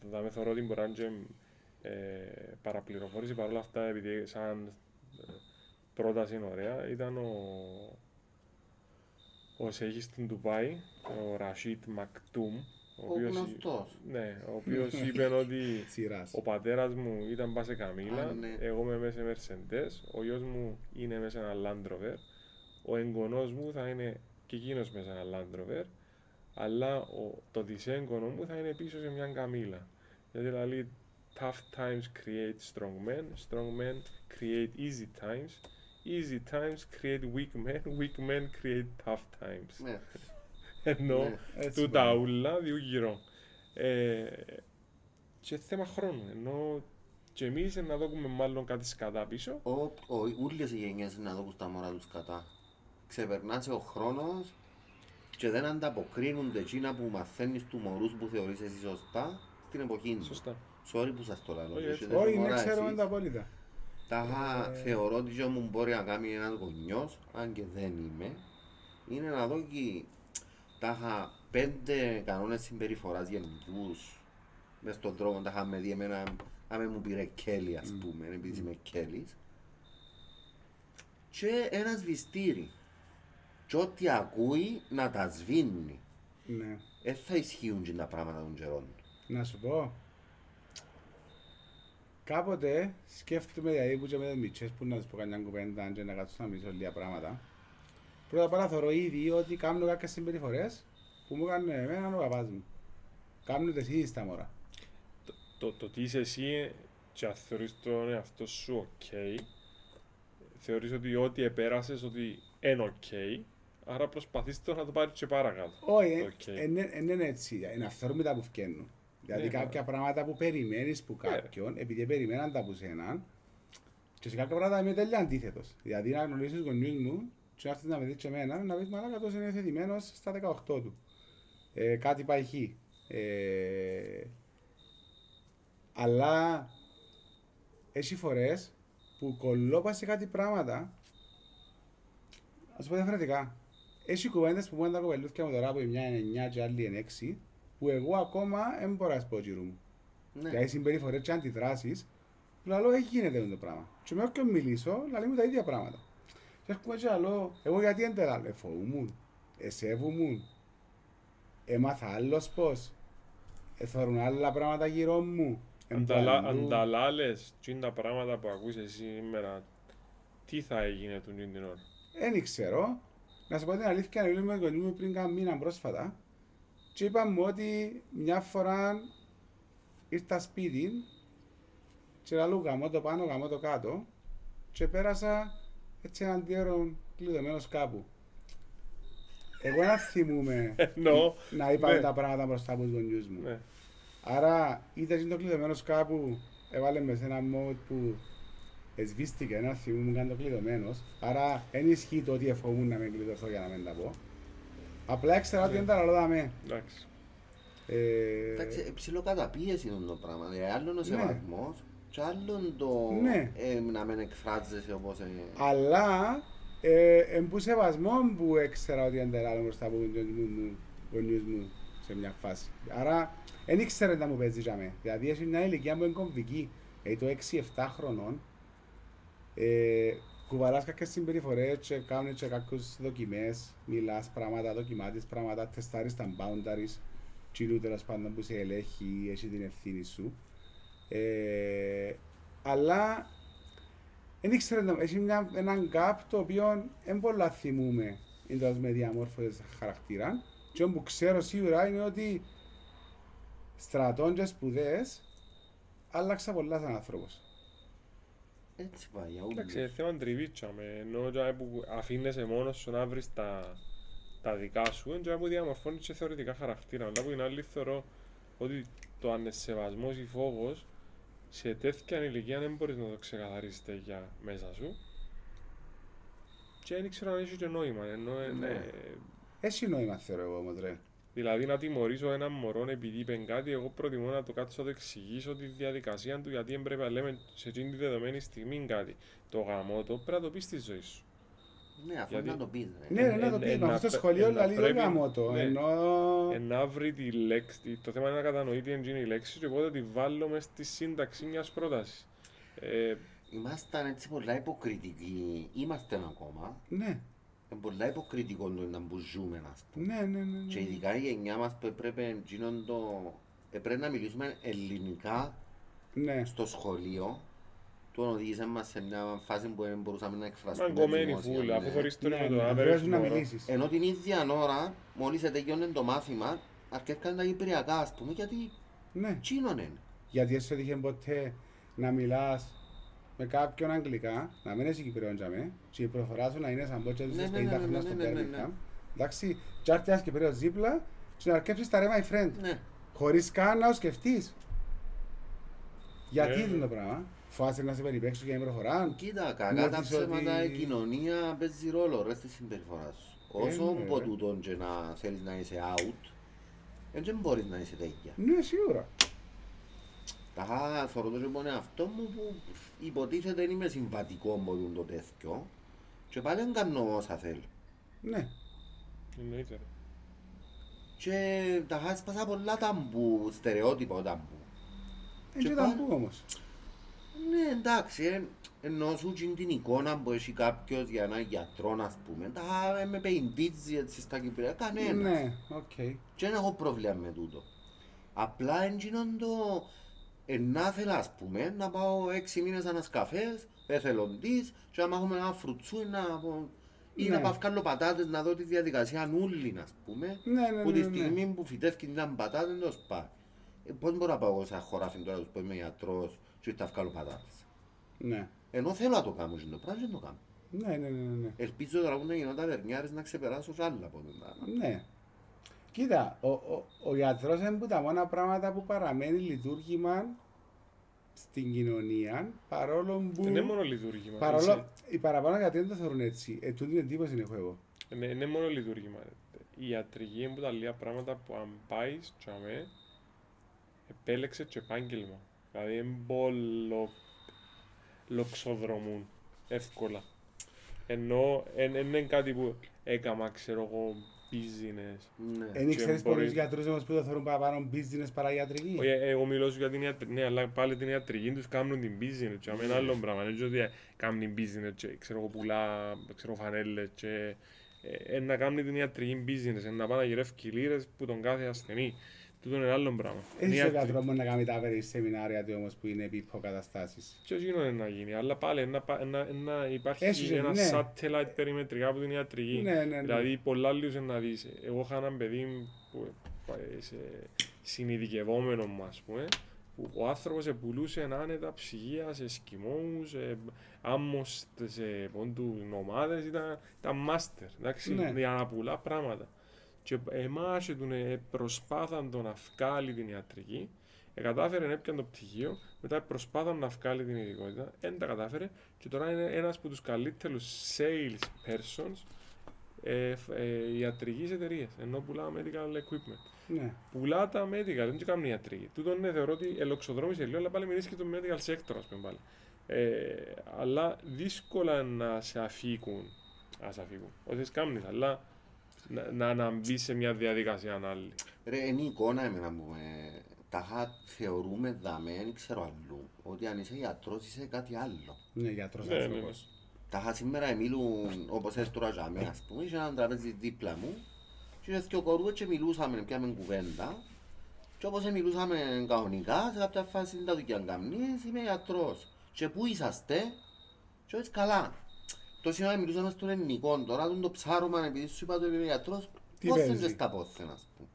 το δάμε θεωρώ ότι μπορεί να είναι και, ε, παραπληροφόρηση παρόλα αυτά επειδή σαν ε, πρόταση είναι ωραία ήταν ο ο Σέχης στην Ντουμπάι, ο Ρασίτ Μακτούμ ο Ο οποίος, γνωστός. ναι, ο οποίος είπε ότι [laughs] Σειράς. ο πατέρας μου ήταν πάσε καμίλα, Α, ναι. εγώ είμαι μέσα σε Mercedes, ο γιος μου είναι μέσα σε ένα Land Rover, ο εγγονός μου θα είναι και εκείνος μέσα σε ένα Land Rover, αλλά ο, το δυσέγγονο μου θα είναι πίσω σε μια καμίλα. Γιατί δηλαδή, tough times create strong men, strong men create easy times, easy times create weak men, weak men create tough times. Ναι. Ενώ Ναι. Έτσι του τα πάει. ούλα δύο γύρω. Ε, και θέμα χρόνου. Ενώ και εμείς να δούμε μάλλον κάτι σκατά πίσω. Ο, ο, ούλες οι γενιές να δουν τα μωρά τους κατά. Ξεπερνάς ο χρόνος και δεν ανταποκρίνονται εκείνα που μαθαίνεις του μωρούς που θεωρείς εσύ σωστά στην εποχή του. Σωστά. Sorry που σας το λέω. Όχι, έτσι. και δεν Όχι, μωρά ναι, ξέρουμε εσείς. τα απόλυτα. Τα Ε, θεωρώ ότι και μου μπορεί να κάνει ένας γονιός, αν και δεν είμαι, είναι να δω και τα είχα πέντε κανόνες συμπεριφοράς γενικούς μες στον δρόμο, τα είχαμε δει εμένα, άμε μου πήρε κέλι ας πούμε, επειδή είμαι κέλης. Και ένας σβηστήρι. Και ό,τι ακούει να τα σβήνει. Ναι. Δεν θα ισχύουν και τα πράγματα των καιρών. Να σου πω. Κάποτε σκέφτομαι δηλαδή που και με τις μητσές που να τους πω κανένα κουβέντα και να κάτσω να μιλήσω λίγα πράγματα. Πρώτα απ' όλα θεωρώ ήδη ότι κάνω κάποιες συμπεριφορές που μου έκανε εμένα ο παπάς μου. Κάνουν τις ήδη στα μωρά. Το, το, το τι είσαι εσύ και αν θεωρείς τον εαυτό σου οκ, θεωρείς ότι ό,τι επέρασες ότι είναι οκ, άρα προσπαθείς το να το πάρεις και παρακάτω. Όχι, Οκ. δεν είναι έτσι. Είναι αυθόρμητα που φκαίνουν. Δηλαδή Ναι, κάποια πράγματα που περιμένεις που Ναι. κάποιον, επειδή περιμέναν τα από σένα, και σε κάποια πράγματα είμαι τέλεια αντίθετος. Δηλαδή να γνωρίσεις τους γονιούς μου και να έρθεις να με δεις και εμένα, να πεις μαλάκα τόσο είναι θετημένος στα 18 του. Ε, κάτι πάει χ. Ε, αλλά έχει φορές που κολλώπα σε κάτι πράγματα Α σου πω διαφορετικά. Έχει κουβέντες που μου τα κοπελούθια μου τώρα που η μια είναι 9 και η άλλη είναι 6 που εγώ ακόμα δεν μπορώ να σπώ γύρω μου. Ναι. Δηλαδή συμπεριφορές και αντιδράσεις που λέω έχει γίνεται αυτό το πράγμα. Και με όποιον μιλήσω, λέει μου τα ίδια πράγματα. Και έρχομαι και λέω, εγώ γιατί δεν τελάλω, εφοούμουν, εσέβουμουν, έμαθα άλλος πώς, εθώρουν άλλα πράγματα γύρω μου. Ανταλά, εμπαλού. ανταλάλες και είναι τα πράγματα που ακούς εσύ σήμερα, τι θα έγινε του την ώρα; Δεν ξέρω. Να σου πω την αλήθεια, μιλούμε με τον γονιό μου πριν κάνα μήνα πρόσφατα και είπα μου ότι μια φορά ήρθα σπίτι και λαλού γαμώ το πάνω, γαμώ το κάτω και πέρασα έτσι έναν τύρο κλειδωμένος κάπου. Εγώ να θυμούμαι Ενώ, να είπαμε ναι. τα πράγματα μπροστά από τους γονιούς μου. ναι. Άρα είτε είναι το κλειδωμένος κάπου έβαλε μες σε ένα mode που εσβήστηκε ένα θυμό μου κάνει το κλειδωμένος. Άρα δεν ισχύει το ότι εφόμουν να με κλειδωθώ για να μην τα πω. Απλά ήξερα ότι Ναι. δεν τα λαλόδαμε. Εντάξει. Ε, Εντάξει, ψηλό καταπίεση είναι το πράγμα. Δηλαδή, άλλον ο Ναι. σεβασμός και άλλον το Ναι. ε, να μην εκφράζεσαι όπως... Ε, αλλά ε, εν που σεβασμό που ήξερα ότι δεν τα λαλώ μπροστά από τους γονιούς μου, γονιούς μου σε μια φάση. Άρα δεν ήξερα να μου παίζεις για μέ. Δηλαδή έχει μια ηλικία που είναι κομβική. Δηλαδή το 6-7 χρονών ε, κουβαλάς κάποιες συμπεριφορές και κάνεις και κάποιες δοκιμές, μιλάς πράγματα, δοκιμάτεις πράγματα, τεστάρεις τα boundaries, κοινού τέλος πάντων που σε ελέγχει, έχεις την ευθύνη σου. Ε, αλλά δεν ήξερα, να- έχει μια, έναν gap το οποίο δεν πολλά θυμούμε εντός με διαμόρφωσες χαρακτήρα και όπου ξέρω σίγουρα είναι ότι στρατών και σπουδές άλλαξα πολλά σαν άνθρωπος. έτσι πάει, για Εντάξει, ούλους. είναι θέμα τριβίτσα με, ενώ τζάμε που αφήνεσαι μόνος σου να βρεις τα, τα δικά σου, είναι τζάμε που διαμορφώνεις και θεωρητικά χαρακτήρα. Αλλά από την άλλη θεωρώ ότι το ανεσεβασμός ή φόβος σε τέτοια ηλικία δεν μπορείς να το ξεκαθαρίσεις για μέσα σου. Και δεν ξέρω αν έχει και νόημα. Ενώ, ε, Ναι. ναι, Έχει νόημα θεωρώ εγώ όμως ρε. Δηλαδή να τιμωρήσω έναν μωρό επειδή είπε κάτι, εγώ προτιμώ να το κάτσω να το εξηγήσω τη διαδικασία του γιατί δεν πρέπει να λέμε σε εκείνη τη δεδομένη στιγμή κάτι. Το γαμό το πρέπει να το πεις στη ζωή σου. Ναι, αφού γιατί- να το πεις, ρε. Ναι, ρε, να το ε, πεις, ε, μα να αυτό στο πρέ- σχολείο ε, να λέει το πρέπει- γάμο το, ναι. ενώ... Ε, να βρει τη λέξη, το θέμα είναι να κατανοεί τι είναι η λέξη και οπότε τη βάλω μες στη σύνταξη μιας πρότασης. Ε, Ήμασταν έτσι πολλά υποκριτικοί, είμαστε ακόμα, Ναι, είναι πολλά υποκριτικό το να που ζούμε, ας πούμε. ναι, ναι, ναι, Και ναι. ειδικά η γενιά μας που έπρεπε, εκείνον το... έπρεπε να μιλήσουμε ελληνικά Ναι, στο σχολείο. Τον οδήγησε μας σε μια φάση που δεν μπορούσαμε να εκφραστούμε μαγκωμένη δημόσια, φούλα, αφού ναι. θωρείς τον ναι, με ναι, το να άδερφο μπορέσεις σου να μωρό. μιλήσεις. Ενώ την ίδια ώρα, μόλις έτεγιώνε το μάθημα, αρκεύκαν τα κυπριακά, ας πούμε, γιατί Ναι, τσίνον είναι. γιατί δεν σου έτυχε ποτέ να μιλάς με κάποιον αγγλικά, να μην έχει Κυπρέον για με, και η προφορά σου να είναι σαν πότια τους Ναι, 50 ναι, ναι, χρόνια ναι, στο ναι, ναι, ναι. Birmingham. Εντάξει, και έρθει ένας Κυπρέος δίπλα και να αρκέψεις τα ρε my friend. Ναι. Χωρίς καν να το σκεφτείς. Γιατί Ναι, είναι ναι. το πράγμα. Φοβάσαι να σε περιπέξουν για την προφορά. Κοίτα, κακά τα Νιώθεις ψέματα, ότι- η κοινωνία παίζει ρόλο ρε στη συμπεριφορά σου. Όσο ναι, από ρε. τούτον και να θέλεις να είσαι out, δεν μπορείς να είσαι τέτοια. Ναι, σίγουρα. Τα θεωρώ το και τον εαυτό μου που υποτίθεται δεν είμαι συμβατικό με τούτο το τέτοιο και πάλι δεν κάνω όσα θέλω. Ναι. Εννοείται. ρε. Και τα χάσπασα πολλά ταμπού, στερεότυπα ταμπού. Έτσι Και ήταν πάλι- που όμως. Ναι, εντάξει, ε, ενώ σου τζιν την εικόνα που έχει κάποιος για έναν γιατρό, ας πούμε, τα ε, με πεϊντίζει έτσι στα Κυπριακά, κανένα. Ναι, οκ. Και δεν έχω πρόβλημα με τούτο. Απλά εντζίνον το να θέλω, ας πούμε, να πάω έξι μήνες ένας καφές, εθελοντής, και να έχουμε ένα φρουτσούι να πω, ή Ναι. να πάω βγάλω πατάτες να δω τη διαδικασία νουλή, ας πούμε, Ναι, ναι, που ναι, τη ναι. στιγμή που φυτεύει την πατάτες, δεν το σπάει. Ε, πώς μπορώ να πάω εγώ σε ένα χωράφι τώρα που είμαι γιατρός και θα βγάλω πατάτες. Ναι. Ενώ θέλω να το κάνω και το πράγμα, δεν το κάνω. Ναι, ναι, ναι, ναι. Ελπίζω τώρα που να γίνω τα βερνιάρες να ξεπεράσω σε άλλα από τον πράγμα. Ναι. Κοίτα, ο, ο, ο γιατρός είναι που τα μόνα πράγματα που παραμένει λειτουργήμα στην κοινωνία παρόλο που. Δεν είναι μόνο λειτουργήμα. παρόλο, Είσαι- οι παραπάνω γιατί δεν το θεωρούν έτσι. Ε, τούτη την εντύπωση έχω εγώ. Είναι, είναι μόνο λειτουργήμα. ρε. Η ιατρική είναι που τα λίγα πράγματα που αν πάει τσαμέ, επέλεξε και επάγγελμα. Δηλαδή δεν μπορούν λοξοδρομούν εύκολα. Ενώ δεν είναι κάτι που έκαμα, ξέρω εγώ, business. Ναι. Δεν Και ήξερες μπορεί- πολλούς γιατρούς όμως που το θεωρούν παραπάνω business παρά ιατρική. Όχι, ε, εγώ μιλώ σου για την ιατρική, ναι, αλλά πάλι την ιατρική τους κάνουν την business και αμένα άλλο πράγμα. Δεν είναι ότι κάνουν business και ξέρω εγώ πουλά, ξέρω φανέλες και ε, ε, να κάνει την ιατρική business, ε, να πάει να γυρεύει λίρες που τον κάθε ασθενή. Τούτο είναι άλλο πράγμα. Είναι Έχει ο ιατρική. γιατρό μου να κάνει τα περί σεμινάρια του όμως που είναι επί υποκαταστάσεις. Και όχι είναι να γίνει, αλλά πάλι να, πα- να, να υπάρχει Έχει, ένα ναι. satellite περιμετρικά από την ιατρική. Ναι, ναι, ναι. Δηλαδή πολλά λίγους να δεις. Εγώ είχα έναν παιδί που ε, σε συνειδικευόμενο μου ας πούμε που ο άνθρωπος πουλούσε άνετα ψυγεία σε σκημώους, σε άμμος σε πόντου ομάδες, ήταν, ήταν μάστερ, εντάξει, Ναι. για να πουλά πράγματα. Και εμάς και τον ε, προσπάθαν το να βγάλει την ιατρική, ε, κατάφερε να έπιανε το πτυχίο, μετά προσπάθαν να βγάλει την ειδικότητα, δεν τα κατάφερε και τώρα είναι ένας από τους καλύτερους sales persons ε, φ- ε, ιατρικής εταιρείας, ενώ πουλά medical equipment. Ναι. Πουλά τα medical, δεν του κάνουν ιατρική. Τούτον ναι, θεωρώ ότι ελοξοδρόμησε λίγο, αλλά πάλι μιλήσει και το medical sector, ας πούμε πάλι. Ε, αλλά δύσκολα να σε αφήκουν, να σε αφήκουν, όχι τις κάνεις, αλλά να, να, να μπει σε μια διαδικασία άλλη. Ρε, είναι η εικόνα εμένα που με... Τα θεωρούμε δαμέ, δεν ξέρω αλλού, ότι αν είσαι γιατρός είσαι κάτι άλλο. Ναι, γιατρός Ναι, ναι, άνθρωπος. Τα είχα σήμερα μιλούν όπως έρθει τώρα για μένα, ας πούμε, είχε έναν τραπέζι δίπλα μου και είχε δυο κορούες και μιλούσαμε, πιάμε κουβέντα και όπως μιλούσαμε κανονικά, σε κάποια φάση δεν τα δουλειά καμνείς, είμαι γιατρός. Και πού είσαστε, και έτσι καλά. Το σήμερα μιλούσαμε στον ελληνικό, τώρα τον το ψάρωμα επειδή σου είπα ότι είμαι γιατρός, Τι πώς δεν παίζει; και στα πόθεν, ας πούμε.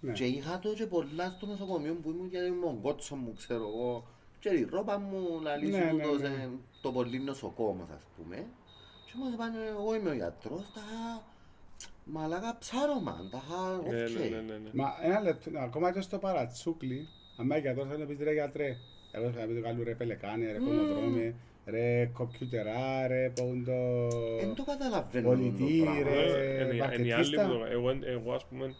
Ναι. Και είχα το και πολλά στο νοσοκομείο που ήμουν γιατί ήμουν ο κότσο μου, ξέρω εγώ. Και η ρόπα μου λαλή Ναι, σου ναι, το, ναι. σε- το πολύ νοσοκόμος ας πούμε. Και μου είπαν εγώ είμαι ο γιατρός, τα είχα μαλάκα ψάρωμα, τα είχα οκ. Ναι, ναι, ναι, ναι, ναι. Μα ένα λεπτό, ακόμα και στο παρατσούκλι, αν είμαι γιατρός θα να πεις ρε γιατρέ, εγώ θα πει το καλού ρε πελεκάνε, ρε κομμοδρόμε, ρε κομπιουτερά, ρε πόντο... Δεν το καταλαβαίνω Πολιτή, το πράγμα. ρε. Ε, είναι- είναι η άλλη μαρκετίστα. που το- εγώ, εγώ ας πούμε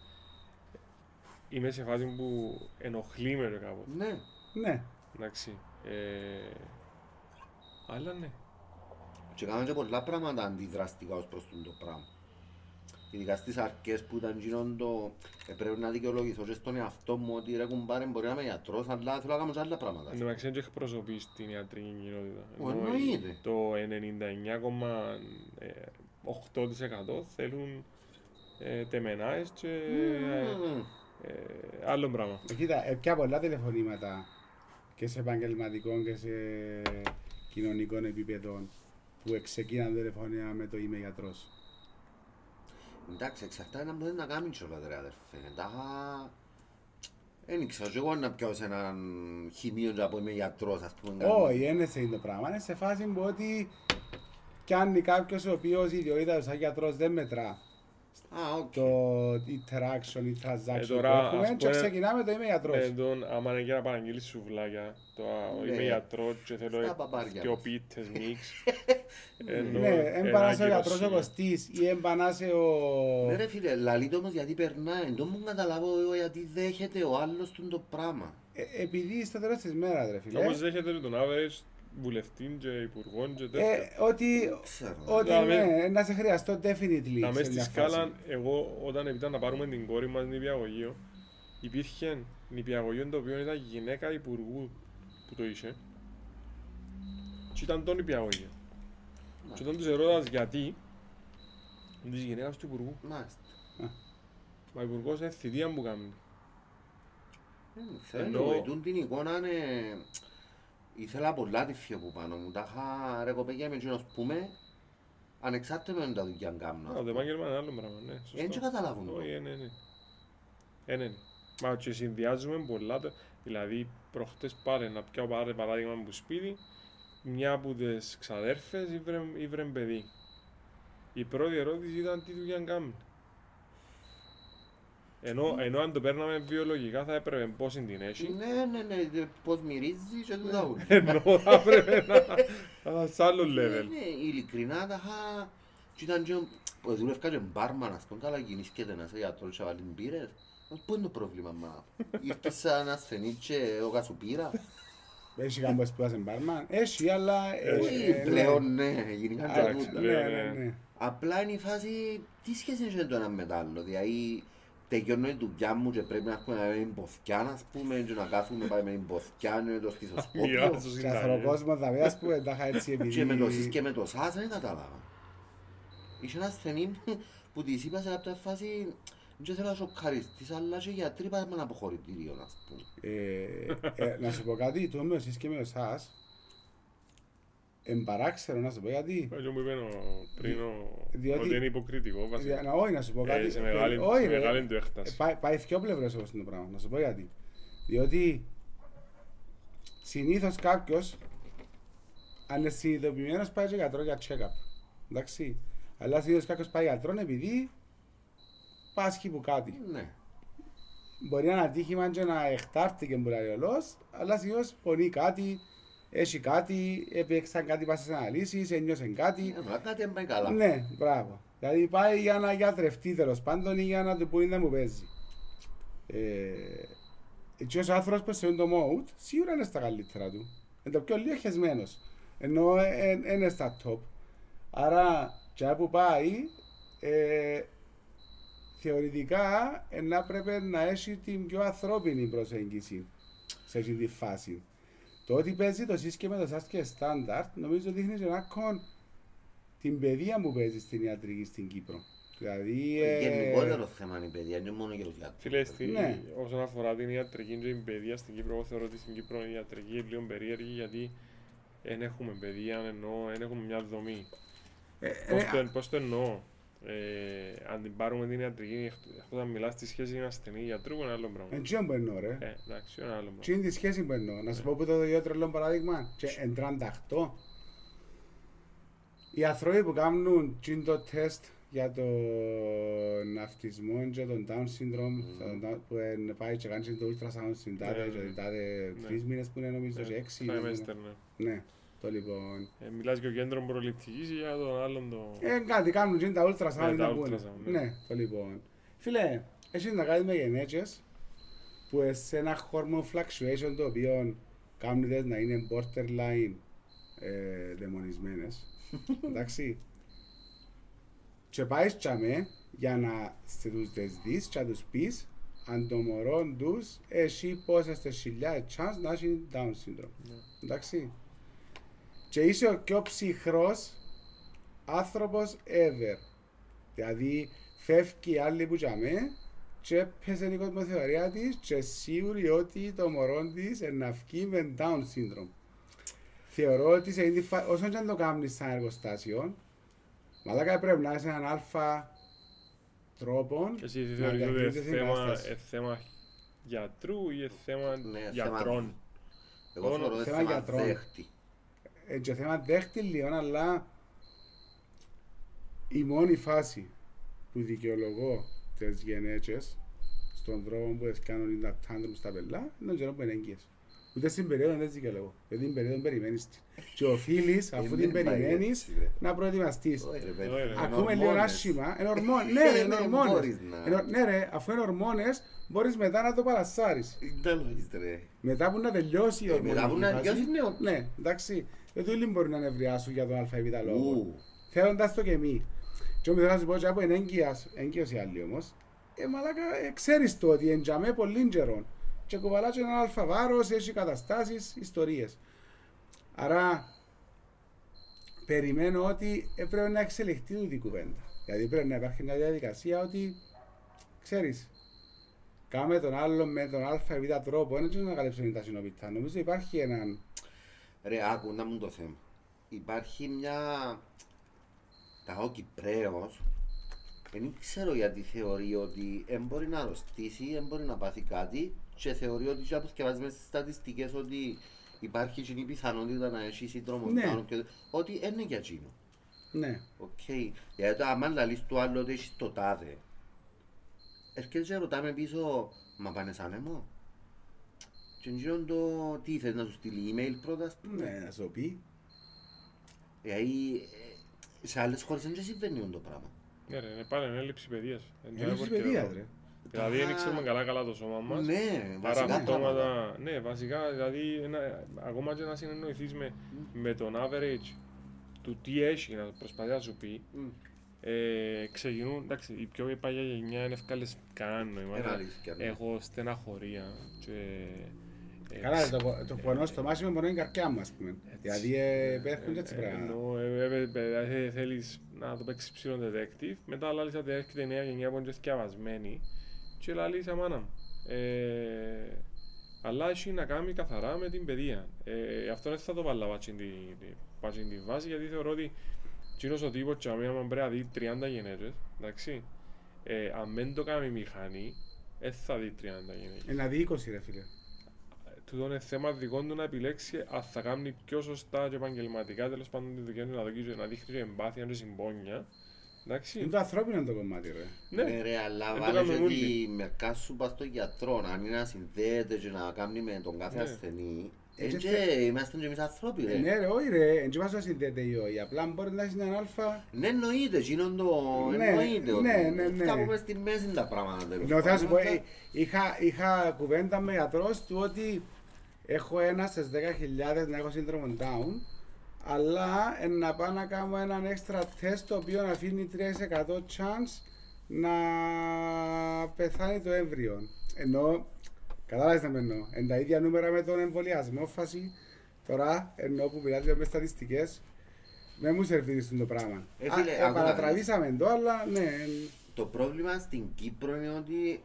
είμαι σε φάση που ενοχλεί με ρε κάπως. Ναι, Ναι, Εντάξει. Ε, αλλά ναι. και κάνουν και πολλά πράγματα αντιδραστικά ως προς το πράγμα. Ειδικά στις αρχές που ήταν γίνον το... ε, πρέπει να δικαιολογηθώ και στον εαυτό μου ότι ρε κουμπάρε μπορεί να είμαι γιατρός, αλλά θέλω να κάνω και άλλα πράγματα. Εν τω μεταξύ δεν εκπροσωπεί την ιατρική κοινότητα. Ω, Ενώ εννοείται. Το 99,8% θέλουν ε, τεμενάες και ε, Μμμ. ε, άλλο πράγμα. Ε, κοίτα, ε, πια πολλά τηλεφωνήματα και σε επαγγελματικό και σε κοινωνικό επίπεδο που ξεκίναν τηλεφωνία με το είμαι γιατρός. Εντάξει, εξαρτάται να μπορείς να κάνεις κιόλας ρε αδερφέ. Τα... Δεν ξέρω, και εγώ να πιάω σε έναν χημείο και να πω είμαι γιατρός, ας πούμε. Όχι, δεν είναι σε αυτό το πράγμα. Είναι σε φάση που ότι κάνει κάποιος ο οποίος η ιδιότητα του σαν γιατρός δεν μετρά Α, οκ. το interaction, η transaction Ε, που τώρα, έχουμε ας και πούμε, ξεκινάμε το είμαι γιατρός. Ε, τον, άμα είναι για να παραγγείλεις σουβλάκια, το α, Ναι. είμαι γιατρός και θέλω Στα παπάρια και μας. πίτες μίξ. [laughs] ενώ Ναι, εμπανάσε ο ένα γιατρός ο κεροσί. Κωστής ή εμπανάσε ο... Ναι ρε φίλε, λαλεί το όμως γιατί περνάει, δεν μου καταλάβω εγώ γιατί δέχεται ο άλλος του το πράγμα. Ε, επειδή στο τέλος της μέρας ρε φίλε, Όπως δέχεται τον average βουλευτή και υπουργών και τέτοια. ε, ότι, Ξέρω. ότι Δηλαδή, ναι, να σε χρειαστώ definitely. Να σε μες στη μια σκάλα, φάση. εγώ όταν ήταν να πάρουμε την κόρη μας νηπιαγωγείο, υπήρχε νηπιαγωγείο το οποίο ήταν γυναίκα υπουργού που το είχε και ήταν το νηπιαγωγείο. Και όταν τους ερώτας γιατί, της γυναίκας του υπουργού, Μάλιστα. μα ο υπουργός είναι θητεία που κάνει. Δεν ξέρω, Ενώ- εννοητούν την εικόνα είναι... Ήθελα πολλά τη φύο που πάνω μου, τα είχα ρε κοπέκια είμαι εκείνος που είμαι, ανεξάρτητα με τα δουλειά Α, κάνω. το επάγγελμα είναι άλλο πράγμα, ναι, σωστό. Δεν και καταλάβουν το. Όχι, ναι, ναι. Ε, ναι, ναι. Μα και συνδυάζουμε πολλά, το- δηλαδή προχτές πάρε να πιάω πάρε παράδειγμα που σπίτι, μια από τις ξαδέρφες ήβρε, ήβρε παιδί. Η πρώτη ερώτηση ήταν τι δουλειά κάνει. Ενώ, ενώ αν το παίρναμε βιολογικά θα έπρεπε πώς είναι την έχει. Ναι, ναι, ναι, πώς μυρίζεις και τούτα ούλα. Ενώ θα έπρεπε να... να ήταν σε άλλο Ναι, level. ναι, ειλικρινά τα είχα... Και ήταν και... ο- Δούλευκα και μπάρμαν, ας πούμε, καλά γεννήσκεται να είσαι γιατρός και βάλει μπύρες. Μα Πού είναι το πρόβλημα, μα; Ήρθες σαν ασθενή και εγώ κάσου πήρα. Έχει κάμπος που είσαι μπάρμαν. Έχει, αλλά... ε, Όχι, ε, ναι. πλέον ναι, γίνηκαν και Εντάξει, τούτα. Ναι, πλέον, ναι, ναι. ναι. Απλά είναι η φάση, τι σχέση έχει το ένα με το άλλο. Δηλαδή, τελειώνω η δουλειά μου και πρέπει να έχουμε με την ποθκιά, ας πούμε, και να κάθουμε πάει με την ποθκιά, με το στιθοσκόπιο. Μοιράζω Και συνταγές. ανθρωπόσμο θα πεις, ας πούμε, τα είχα έτσι Και με το εσείς επειδή... και με το σας δεν κατάλαβα. Είχε ένας ασθενής που της είπα σε κάποια φάση δεν θέλω να σοκαριστείς, αλλά και οι γιατροί πάμε ένα αποχωρητήριο, ας πούμε. Ε, ε, να σου πω κάτι, το με εσείς και με εσάς, εμπαράξερο να σου πω γιατί. Αυτό μου είπε ο- πριν ο- Διότι- ότι είναι υποκριτικό Για βασικά. να- Όχι, να σου πω κάτι. Ε, σε μεγάλη, Ε, όχι, σε ρε. μεγάλη του Ε, έκταση. Πάει, πάει δυο πλευρές όπως είναι το πράγμα. Να σου πω γιατί. Διότι συνήθως κάποιος αν είναι συνειδητοποιημένος πάει και γιατρό για check-up. Εντάξει. Αλλά συνήθως κάποιος πάει γιατρό επειδή πάσχει που κάτι. Ναι. Μπορεί να είναι ατύχημα και να εκτάρτηκε που λέει ο λόγος, αλλά συνήθως πονεί κάτι, έχει κάτι, έπαιξαν κάτι πάσε σε αναλύσεις, ένιωσε κάτι. Ε, μα κάτι δεν πάει καλά. Ναι, μπράβο. Δηλαδή πάει για να γιατρευτεί τέλος πάντων ή για να του πούνε να μου παίζει. Ε, έτσι ο άνθρωπος που σε το mode σίγουρα είναι στα καλύτερα του. Είναι το πιο λίγο χεσμένος. Ενώ δεν είναι στα top. Άρα, και που πάει, ε, θεωρητικά ε, να πρέπει να έχει την πιο ανθρώπινη προσέγγιση σε αυτή τη φάση. Το ότι παίζει το σύσκευο με το σας και στάνταρτ νομίζω δείχνει και ένα κον την παιδεία που παίζει στην ιατρική στην Κύπρο. Δηλαδή. ε, Γενικότερο θέμα είναι η παιδεία, είναι μόνο για τους γιατρούς. Φίλε, στην- Ναι. όσον αφορά την ιατρική και την παιδεία στην Κύπρο, εγώ θεωρώ ότι στην Κύπρο η ιατρική είναι λίγο περίεργη γιατί δεν έχουμε παιδεία, εννοώ, δεν έχουμε μια δομή. ε, Πώς ε, το, πώς το εννοώ; Ε, αν την πάρουμε την ιατρική, εκτός εκτός αν μιλάς στη σχέση με ασθενή γιατρού, είναι άλλο πράγμα. Εν τσιόν που εννοώ, ρε. Ε, εντάξει, είναι άλλο πράγμα. Τι είναι τη σχέση που εννοώ. Να σου πω που το δύο τρελό παράδειγμα. Και εν 38. Οι άνθρωποι που κάνουν τι είναι το τεστ για τον αυτισμό και τον Down syndrome τον Down- που εν πάει και κάνει το ultrasound στην τάδε Ναι, και ναι. την τάδε Ναι. τρεις μήνες που είναι νομίζω και έξι. Trimester, ναι. Ναι, το λοιπόν. Ε, μιλάς για το κέντρο προληπτικής ή για τον άλλον το... Ε, κάτι κάνουν και τα ultrasound Ναι, τα να πούνε. ultrasound, ναι. Ναι, το λοιπόν. Φίλε, έχει να κάνεις με γενέτσες που σε ένα hormone fluctuation το οποίο κάνουν τες να είναι borderline ε, δαιμονισμένες. [laughs] Εντάξει. Και πάεις τσάμε για να σε τους τις δεις και να τους πεις αν το μωρό τους έχει πόσες τις χιλιάδες chance να έχει Down syndrome. Ναι. Εντάξει. Και είσαι ο πιο ψυχρός άνθρωπος ever. Δηλαδή φεύγει η άλλη που τζαμέ και πέσε η κοσμοθεωρία της και σίγουρη ότι το μωρό της είναι να βγει με Down syndrome. Θεωρώ ότι σε αυτή τη φα... όσο και αν το κάνεις σαν εργοστάσιο, μαλάκα πρέπει να είσαι έναν αλφα τρόπο Εσύ να θεωρείς ότι είναι διακρίνεις την θέμα, κατάσταση. ε, θέμα γιατρού ή θέμα Ναι, θέμα- γιατρών; Εγώ Μόνο θεωρώ ότι θέμα θέμα γιατρών. Δέχτη. Ε, και θέμα δέχτη λίγο, αλλά η μόνη φάση που δικαιολογώ τις γενέτσες στον τρόπο που τις κάνουν τα τάντρους στα πελά είναι ο καιρός που είναι έγκυες. Ούτε στην περίοδο δεν τις δικαιολογώ, γιατί την περίοδο περιμένεις την. Και οφείλεις, αφού Ε, την δεν πάει περιμένεις, έτσι, ρε. να προετοιμαστείς. Όχι, ρε, παιδί. Ωραία, ρε. Είναι Ακούμε λίγο ορμόνες. άσχημα, είναι ορμόνες. Ναι, ρε, είναι Δεν ορμόνες. μπορείς να- Είναι- Ναι ρε, αφού είναι ορμόνες, μπορείς μετά να το παρασάρεις. Δεν νομίζεις, ρε. Μετά που να τελειώσει η Ε, μετά ορμονική που να φάση, τελειώσει, ναι, οκ. Ναι, εντάξει. Γιατί όλοι μπορεί να νευριάσουν για τον ΑΒ λόγο. Ου. Θέλοντας το και μη. Και όμως θέλω να σου πω και από είναι έγκυας, έγκυος οι άλλοι όμως, ε, μαλάκα, ε, ξέρεις το ότι εντιαμέ πολύ καιρό. Και κουβαλά και ένα αλφα βάρος, έχει καταστάσεις, ιστορίες. Άρα, περιμένω ότι έπρεπε να εξελιχθεί τούτη η κουβέντα. Δηλαδή πρέπει να υπάρχει μια διαδικασία ότι, ξέρεις, κάμε τον άλλο με τον ΑΒ τρόπο, δεν είναι να καλύψουν τα συνοπιτά. Νομίζω υπάρχει έναν... Ρε, άκου να μου το θέμα. Υπάρχει μια... Τα Κυπρέος, δεν ξέρω γιατί θεωρεί ότι δεν μπορεί να αρρωστήσει, δεν μπορεί να πάθει κάτι και θεωρεί ότι και όπως θυκευάζει μέσα στις στατιστικές ότι υπάρχει και η πιθανότητα να έχει σύνδρομο Ναι. Down και ότι είναι για εκείνο. Ναι. Οκ. Γιατί άμα λαλείς του άλλου ότι έχεις το τάδε, έρχεται και ρωτάμε πίσω, μα πάνε σαν έμο. Και εκείνον το τι θες να σου στείλει email πρώτα, ας πούμε; Ναι, να σου πει. Δηλαδή, ε, σε άλλες χώρες δεν συμβαίνει αυτό το πράγμα. Ναι, ρε, είναι πάλι είναι έλλειψη παιδείας. Είναι Έλλειψη και παιδείας, εδώ. ρε. Δηλαδή δεν ξέρουμε καλά καλά το σώμα μας. Ναι, Άρα βασικά πράγματα. αυτόματα, ναι, βασικά, δηλαδή, ένα, ακόμα και να συνεννοηθείς με, με τον average του τι έχει να προσπαθεί να σου πει, Μμ. ε, ξεκινούν, εντάξει, η πιο παλιά γενιά είναι ευκάλες κανένα νόημα. Ένα δηλαδή, αλήθεια, ναι. Έχω στεναχωρία και... ε, Καλά, ρε, το, το πονό στο μάσιμο μπορεί να είναι η καρκιά μου, ας πούμε. Δηλαδή, ε, υπάρχουν και έτσι Ε, πράγματα. Ενώ ε, ε, ε, ε, θέλεις να το παίξεις ψηλό detective, μετά λάλης ότι έρχεται η νέα γενιά που είναι και θκιαβασμένη και λάλης αμάνα μου. Ε, αλλά έχει να κάνει καθαρά με την παιδεία. Ε, αυτό δεν θα το βάλω βάτσι τη, τη- βάτσι τη βάση γιατί θεωρώ ότι εκείνος ο τύπος και άμα πρέπει να δει 30 γενέτες, εντάξει, ε, αν δεν το κάνει μηχανή, δεν θα δει 30 γενέτες. Ένα δει 20, ρε φίλε. Τούτο είναι θέμα δικό του να επιλέξει αν θα κάνει πιο σωστά και επαγγελματικά τέλος πάντων τη δουλειά του να δοκίσει να δείχνει και εμπάθεια και συμπόνια. Είναι Εντάξει. το ανθρώπινο το κομμάτι, ρε. Ναι, Ναι, ρε, αλλά Δεν το βάλε κάνουμε και όλοι. τη μερικά σου πας στον γιατρό, αν είναι να συνδέεται και να κάνει με τον κάθε Ναι. ασθενή. Ε, Ε, και και θε- είμαστε και εμείς άνθρωποι, Ε, ρε. Ναι, ρε, όχι, ρε. Εν τω να συνδέεται ή όχι. Απλά μπορεί να έχεις έναν αλφα. Ναι, εννοείται, εκείνον το Ναι, εννοείται. ότι ναι, ναι, ναι. Θα πούμε στη μέση τα πράγματα τέλος Ενώ θέλω να σου πω, πάντων. ε, είχα, είχα κουβέντα με γιατρός του ότι έχω ένα στις 10.000 να έχω σύνδρομο down, αλλά ε, να πάω να κάνω έναν έξτρα τεστ το οποίο να αφήνει 3% chance να πεθάνει το έμβριο. Ενώ, κατάλαβες να με εννοώ, εν τα ίδια νούμερα με τον εμβολιασμό φάση, τώρα εννοώ που μιλάτε με στατιστικές, δεν μου σερβίρεις το πράγμα. Ε, Α, φίλε, ε, άκου να παρατραβήσαμε το, αλλά ναι, εν- Το πρόβλημα στην Κύπρο είναι ότι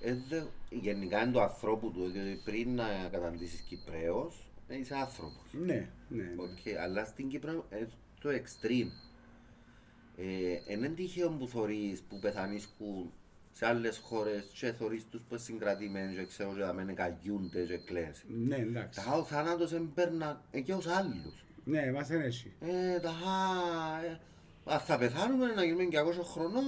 ε, δε- γενικά είναι το ανθρώπου του, διότι πριν να καταντήσεις Κυπρέος, ε, είσαι άνθρωπος. ναι, ναι. ναι. Οκ, αλλά στην Κύπρο είναι το extreme. Ε, είναι τυχαίο που θωρείς που πεθανίσκουν σε άλλες χώρες και θωρείς τους που είναι συγκρατημένοι και ξέρω ότι δεν καγιούνται και κλαις. Ναι, εντάξει. Τα ο θάνατος εμπέρνα και ως άλλους. Ναι, εμάς είναι έτσι. Ε, τα ε, ας, θα πεθάνουμε να γίνουμε 200 χρονών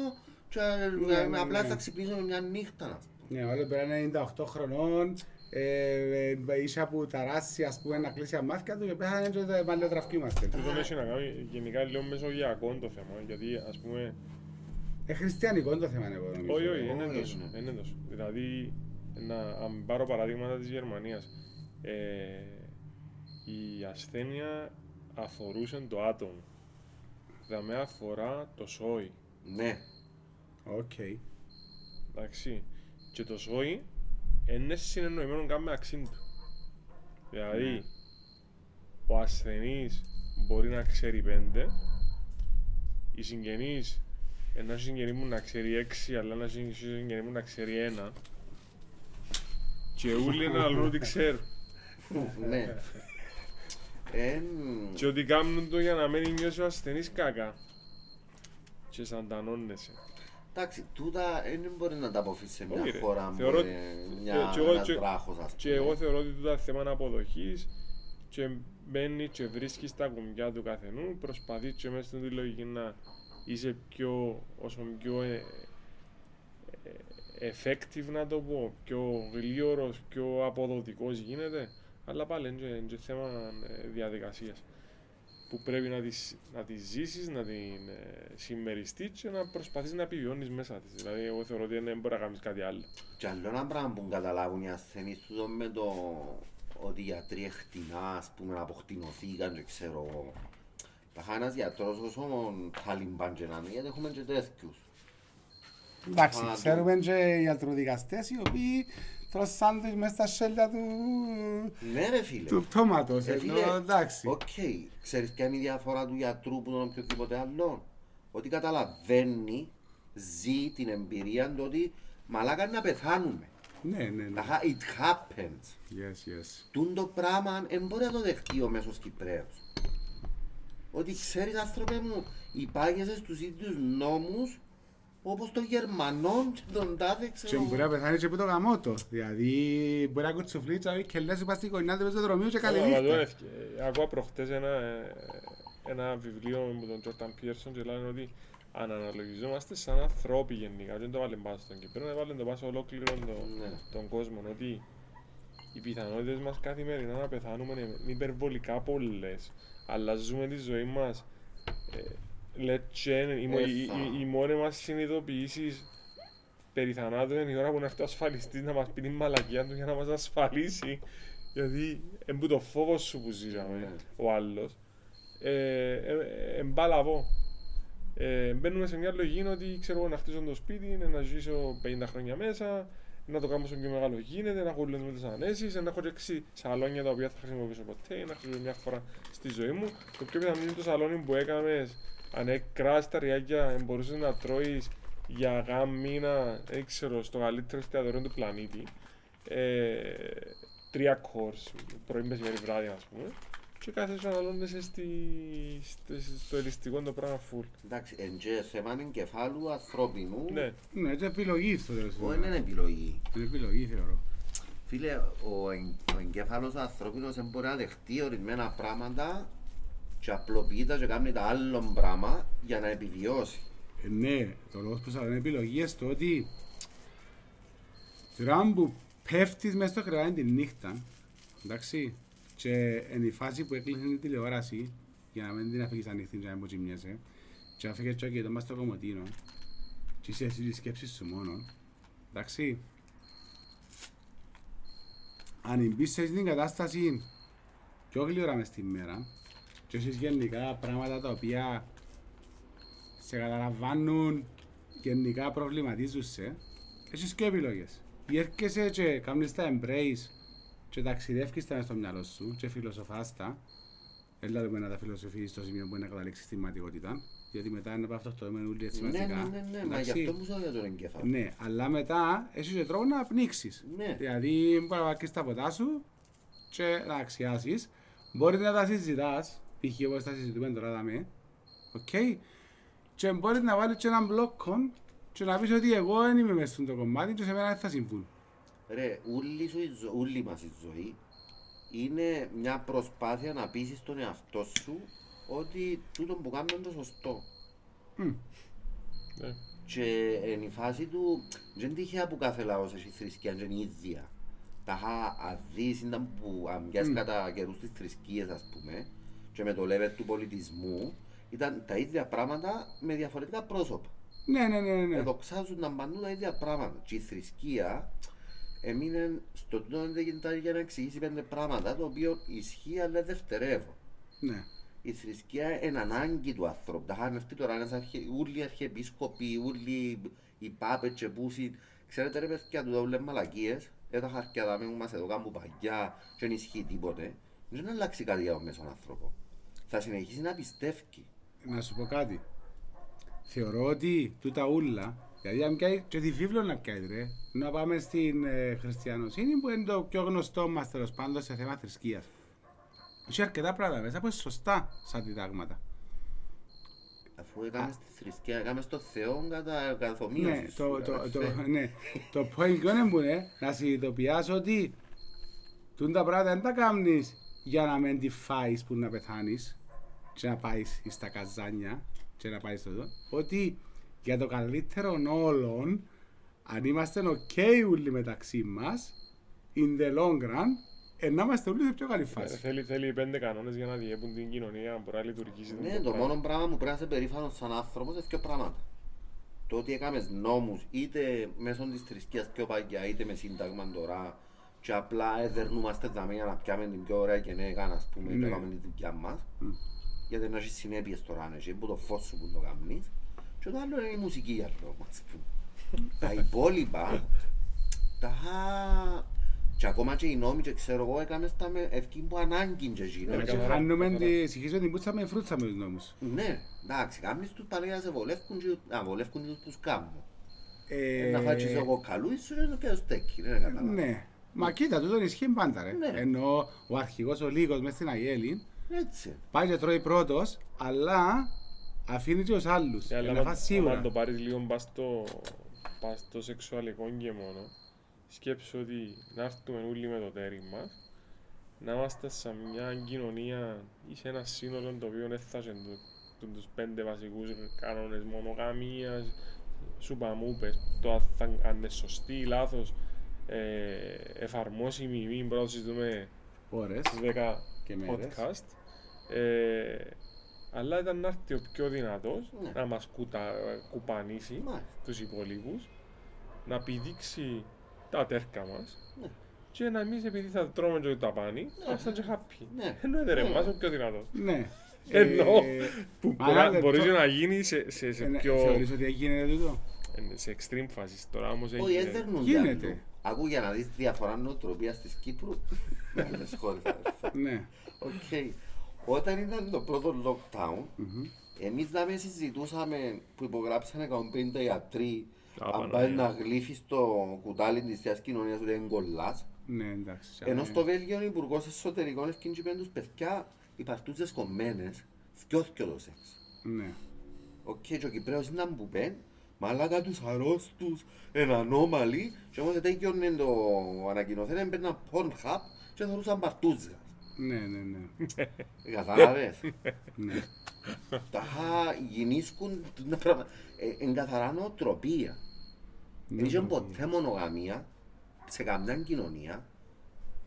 και Ναι, ε, ναι, απλά ναι. θα ξυπνήσουμε μια νύχτα. Να πούμε. Ναι, ο άλλος πρέπει να είναι 98 χρονών, ε, ε, είσαι από ταράσι, ας πούμε, να κλείσει τα μάτια του και πέθανε και δεν παλαιοτραφκούμαστε. τούτο έχει να κάνει γενικά λίγο μεσογειακό το θέμα. Γιατί ας πούμε. Ε, χριστιανικό είναι το θέμα, εγώ νομίζω. Όχι, όχι, είναι όχι, τόσο. ναι. Είναι τόσο. Δηλαδή, να, αν πάρω παραδείγματα της Γερμανίας, ε, η ασθένεια αφορούσε το άτομο. Δηλαδή αφορά το σόι. Ναι, Οκ. Εντάξει. Και το σόι είναι συνεννοημένο καν με αξίν του. Δηλαδή, ο ασθενής μπορεί να ξέρει πέντε, οι συγγενείς, ένα συγγενή μου να ξέρει έξι, αλλά ένα συγγενή μου να ξέρει ένα. Και όλοι να λένε ότι ξέρουν. ναι. Εν, Και ότι κάνουν το για να μην νιώσει ο ασθενής κακά. Και σαντανώνεσαι. Εντάξει, τούτα δεν μπορεί να τα αποφύγει σε μια Όχι, ρε. χώρα με Θεωρώ- μια, και εγώ- ένας και- βράχος, ας Και πούμε. εγώ θεωρώ ότι τούτα θέμα αποδοχής και μπαίνει και βρίσκεις τα κουμπιά του καθενού, προσπαθείς και μέσα στην λογική να είσαι πιο, όσο πιο ε, ε, effective να το πω, πιο γλίωρος, πιο αποδοτικός γίνεται, αλλά πάλι είναι και- είναι και θέμα ε, διαδικασίας που πρέπει να τις, να τις ζήσεις, να την ε, συμμεριστείς και να προσπαθείς να επιβιώνεις μέσα της. Δηλαδή, εγώ θεωρώ ότι δεν μπορεί να κάνεις κάτι άλλο. Και άλλο ένα πράγμα που καταλάβουν οι ασθενείς τούτο με το ότι οι γιατροί εχτινά, ας πούμε, να αποκτηνωθήκαν και ξέρω εγώ. Τα χάνει ένας γιατρός όσο ταλιμπάν και να είναι, γιατί έχουμε και τέτοιους. Εντάξει, Α, ξέρουμε και ιατροδικαστές οι οποίοι τρως σάντουιτς μες στα σέλια του, Ναι ρε φίλε. του πτώματος. Ε, ενώ, φίλε, εντάξει. Οκ, ξέρεις ποια είναι η διαφορά του γιατρού που τον οποιοδήποτε άλλο; Ότι καταλαβαίνει, ζει την εμπειρία του ότι μαλάκα είναι να πεθάνουμε. Ναι, ναι, ναι. Ταχά, it happens. Yes, yes. Τούν το πράγμα δεν μπορεί να το δεχτεί ο μέσος Κυπρέος. Ότι ξέρεις άνθρωπε μου, υπάγεσαι στους ίδιους νόμους όπως των Γερμανών και των τάδε Και ξέρω μπορεί να πεθάνει και από το γαμότο. Δηλαδή, μπορεί να κουτσουφλίτσα και λες είπα στην κονιά του πεζοδρομίου και καλή Αλλά το νύχτα. έφυγε. Ακούω προχτές ένα, ε, ένα βιβλίο με τον Τζόρταν Πίερσον και λένε ότι αν αναλογιζόμαστε σαν ανθρώποι γενικά, δεν το βάλει πάνω στον Κύπρο, να βάλει το πάνω σε ολόκληρο το, Ναι. τον κόσμο, ότι οι πιθανότητες μας καθημερινά να πεθάνουμε είναι υπερβολικά πολλές, αλλά ζούμε τη ζωή μας ε, λετσέν, οι, Ε, οι, θα. οι, οι μόνες μας συνειδητοποιήσεις περί θανάτου είναι η ώρα που να έρθει ο ασφαλιστής να μας πει την μαλακία του για να μας ασφαλίσει γιατί εμπού το φόβο σου που ζήσαμε Ναι. ο άλλος ε, ε, εμπάλαβο ε, μπαίνουμε σε μια λογική ότι ξέρω εγώ να χτίσω το σπίτι, είναι να ζήσω 50 χρόνια μέσα, να το κάνω όσο πιο μεγάλο γίνεται, να έχω όλες με τις ανέσεις, να έχω και έξι σαλόνια τα οποία θα χρησιμοποιήσω ποτέ, να χρησιμοποιήσω μια φορά στη ζωή μου. Το πιο πιθανό είναι το σαλόνι που έκαμε, αν έκρας τα ριάκια, μπορούσες να τρώεις για γάμ μήνα, δεν ξέρω, στο καλύτερο εστιατόριο του πλανήτη. Ε, τρία κόρς, πρωί, μεσημέρι, βράδυ, ας πούμε. Και κάθε σου αναλώνεσαι στη, στο, στο ελιστικό το πράγμα full. Εντάξει, εν και θέμα εγκεφάλου ανθρώπινου, Ναι, Ναι, είναι επιλογή στο τέλος. του όχι τέλους. είναι επιλογή. Είναι επιλογή θεωρώ. Φίλε, ο, εγ, ο εγκέφαλος ανθρώπινος δεν μπορεί να δεχτεί ορισμένα πράγματα και απλοποιεί τα και κάνει τα άλλο πράγμα για να επιβιώσει. Ε, ναι, το λόγος που σας λένε επιλογή στο ότι την ώρα που πέφτεις μέσα στο κρεβάτι τη νύχτα, εντάξει, και είναι η φάση που έκλεισες την τηλεόραση για να μην την αφήγεις ανοιχτή και να μην ποτσιμιέσαι και αφήγες το κινητό μας στο κομμωτίνο και είσαι εσύ της σκέψης σου μόνο, εντάξει, αν μπεις σε την κατάσταση πιο γλύωρα μες τη μέρα και έχεις γενικά πράγματα τα οποία σε καταλαμβάνουν γενικά προβληματίζουν σε, έχεις και επιλογές. Ή έρχεσαι και κάνεις τα embrace και ταξιδεύεις τα μες στο μυαλό σου και φιλοσοφάς τα. Έλα δούμε να τα φιλοσοφείς στο σημείο που είναι να καταλήξεις στη μηματικότητα. Γιατί μετά είναι από αυτό το έμενε όλοι έτσι Ναι, ναι, μαζικά. ναι, ναι, μα Εντάξει. γι' αυτό μου λέω για τον εγκέφαλο. Ναι, αλλά μετά έχεις και τρόπο να πνίξεις. Ναι. Δηλαδή μπορεί να βάλεις τα ποτά σου και να αξιάσεις. Μπορεί να τα συζητάς, π.χ. όπως τα συζητούμε τώρα δαμε, οκ. Και μπορείς να βάλεις και έναν μπλόκο και να πεις ότι εγώ δεν είμαι μέσα στο κομμάτι και σε μένα δεν θα συμβούν. Ρε, όλη, σου η ζω- όλη μας η ζωή είναι μια προσπάθεια να πείσεις τον εαυτό σου ότι τούτο που κάνουμε είναι το σωστό. ναι. Και εν η φάση του, δεν τυχαία που κάθε λαός έχει θρησκεία, δεν είναι ίδια. Τα είχα αδείς ήταν που αμοιάς Μμ. κατά καιρούς τις θρησκείες ας πούμε και με το level του πολιτισμού ήταν τα ίδια πράγματα με διαφορετικά πρόσωπα. Ναι, ναι, ναι, ναι. Εδοξάζουν να παντού τα ίδια πράγματα. Και η θρησκεία έμεινε στο τούτο δεν γίνεται για να εξηγήσει πέντε πράγματα το οποίο ισχύει αλλά δευτερεύω. ναι. Η θρησκεία είναι ανάγκη του ανθρώπου. Τα είχαν έρθει τώρα ένας αρχε... όλοι οι αρχιεπίσκοποι, όλοι οι πάπες και πούσοι. Ξέρετε ρε παιδιά του δόβλε μαλακίες, ε, τα χαρτιά δάμε που μας εδώ κάνουν παγιά και δεν ισχύει τίποτε. Δεν αλλάξει κάτι για τον μέσον άνθρωπο. Θα συνεχίσει να πιστεύει. Να σου πω κάτι. Θεωρώ ότι τούτα ούλα, δηλαδή αν πιάει και τη βίβλο να πιάει ρε, να πάμε στην ε, χριστιανοσύνη που είναι το πιο γνωστό μας τέλος πάντων σε θέμα θρησκείας. Έχει αρκετά πράγματα μέσα που είναι σωστά σαν διδάγματα. Αφού έκαμε στη θρησκεία, έκαμε στο Θεό κατά καθομοίωση. Ναι, το, σου, το, αδερφέ. το, ναι. το point ποιο είναι που είναι να συνειδητοποιάς ότι τούν τα πράγματα δεν τα κάνεις για να μην τη φάεις που να πεθάνεις και να πάεις στα καζάνια και να πάεις στο εδώ. Ότι για το καλύτερο όλων, αν είμαστε ok όλοι μεταξύ μας, in the long run, ε, να είμαστε όλοι σε πιο καλή Ε, φάση. Θέλει, θέλει πέντε κανόνες για να διέπουν την κοινωνία, να μπορεί να λειτουργήσει. Ναι, το μόνο πράγμα που πρέπει να είσαι περήφανος σαν άνθρωπος είναι δύο πράγματα. Το ότι έκαμες νόμους είτε μέσω της θρησκείας πιο παγιά είτε με σύνταγμα τώρα και απλά εδερνούμαστε δαμέ για να πιάμε την πιο ωραία γενέκα ας πούμε Ναι. και κάνουμε τη δουλειά μας γιατί να έχεις συνέπειες τώρα αν έχει που το φως σου που το κάνεις και το άλλο είναι η μουσική για λόγω ας πούμε. Τα υπόλοιπα τα και ακόμα και οι νόμοι και ξέρω εγώ έκαμε τα με ευκή που ανάγκη και εκείνο. Ναι, Και καθαρά, χάνουμε καθαρά. τη συγχύσω την πούτσα με φρούτσα με τους νόμους. Ναι, εντάξει, κάνεις τους πάλι να σε βολεύκουν και να βολεύκουν και τους κάνουν. Ε, Να φάσεις εγώ καλούς, σου και να πιάσεις στέκι, δεν καταλάβω. Ναι. Μα κοίτα, τούτο ισχύει πάντα ρε. Ναι. Ενώ ο αρχηγός ο Λίγος μες στην Αγέλη Έτσι. πάει και τρώει πρώτος, αλλά αφήνει και τους άλλους. Ε, αλλά να άμα- φας σίγουρα. άμα το πάρεις λίγο πας στο, πας στο σεξουαλικό και μόνο, σκέψου ότι να έρθουμε όλοι με το τέρι μας, να είμαστε σε μια κοινωνία ή σε ένα σύνολο το οποίο έφτασε τους πέντε βασικούς κανόνες μονογαμίας, σου παμούπες, το αν θα- αν είναι σωστή ή λάθος, ε, εφαρμόσιμη ή μην πρώτα συζητούμε Ώρες στις 10 και μέρες. podcast. Ε, αλλά ήταν να έρθει ο πιο δυνατός Ναι. να μας κουτα, κουπανίσει Μάλιστα. τους υπολείπους, να πηδήξει τα τέρκα μας Ναι. και να εμείς επειδή θα τρώμε και τα πάνη, να είμαστε και happy. Ναι. Εννοείται ρε, Ναι. μας ο πιο δυνατός. Ναι. Εννοώ. Ε, Που μα μπορεί, ένα να- μπορείς λεπτό. και να γίνει σε, σε, σε ε, ναι, πιο... Θεωρείς ότι έγινε τούτο; ε, σε extreme φάσεις. Τώρα όμως Όχι, έγινε... δεν δερνούν Γίνεται. Αλλού. Ακού για να δεις διαφορά νοοτροπίας της Κύπρου. [laughs] με άλλες χώρες, αδερφέ. Ναι. Οκ. Όταν ήταν το πρώτο lockdown, εμείς δάμε συζητούσαμε που υπογράψανε 150 γιατροί Α, αν Παναγία. πάει να γλύφεις το κουτάλι της θείας κοινωνίας του δεν κολλάς. Ναι, εντάξει. Ενώ ε, στο Βέλγιο ο Υπουργός Εσωτερικών ευκίνησε πέντους παιδιά οι παρτούζες κομμένες, θκιώθκιο το σεξ. Ναι. Οκ, και ο Κυπρέος ήταν που πεν, μαλάκα τους αρρώστους, εν ανώμαλοι, και όμως τέτοιον το ανακοινωθέν, έμπαιναν Pornhub και θεωρούσαν παρτούζες. Ναι, ναι, ναι. Κατάλαβες. ναι. Τα γινίσκουν τα πράγματα. Ε, εν καθαρά νοοτροπία. Δεν είχε ποτέ μονογαμία σε καμιά κοινωνία,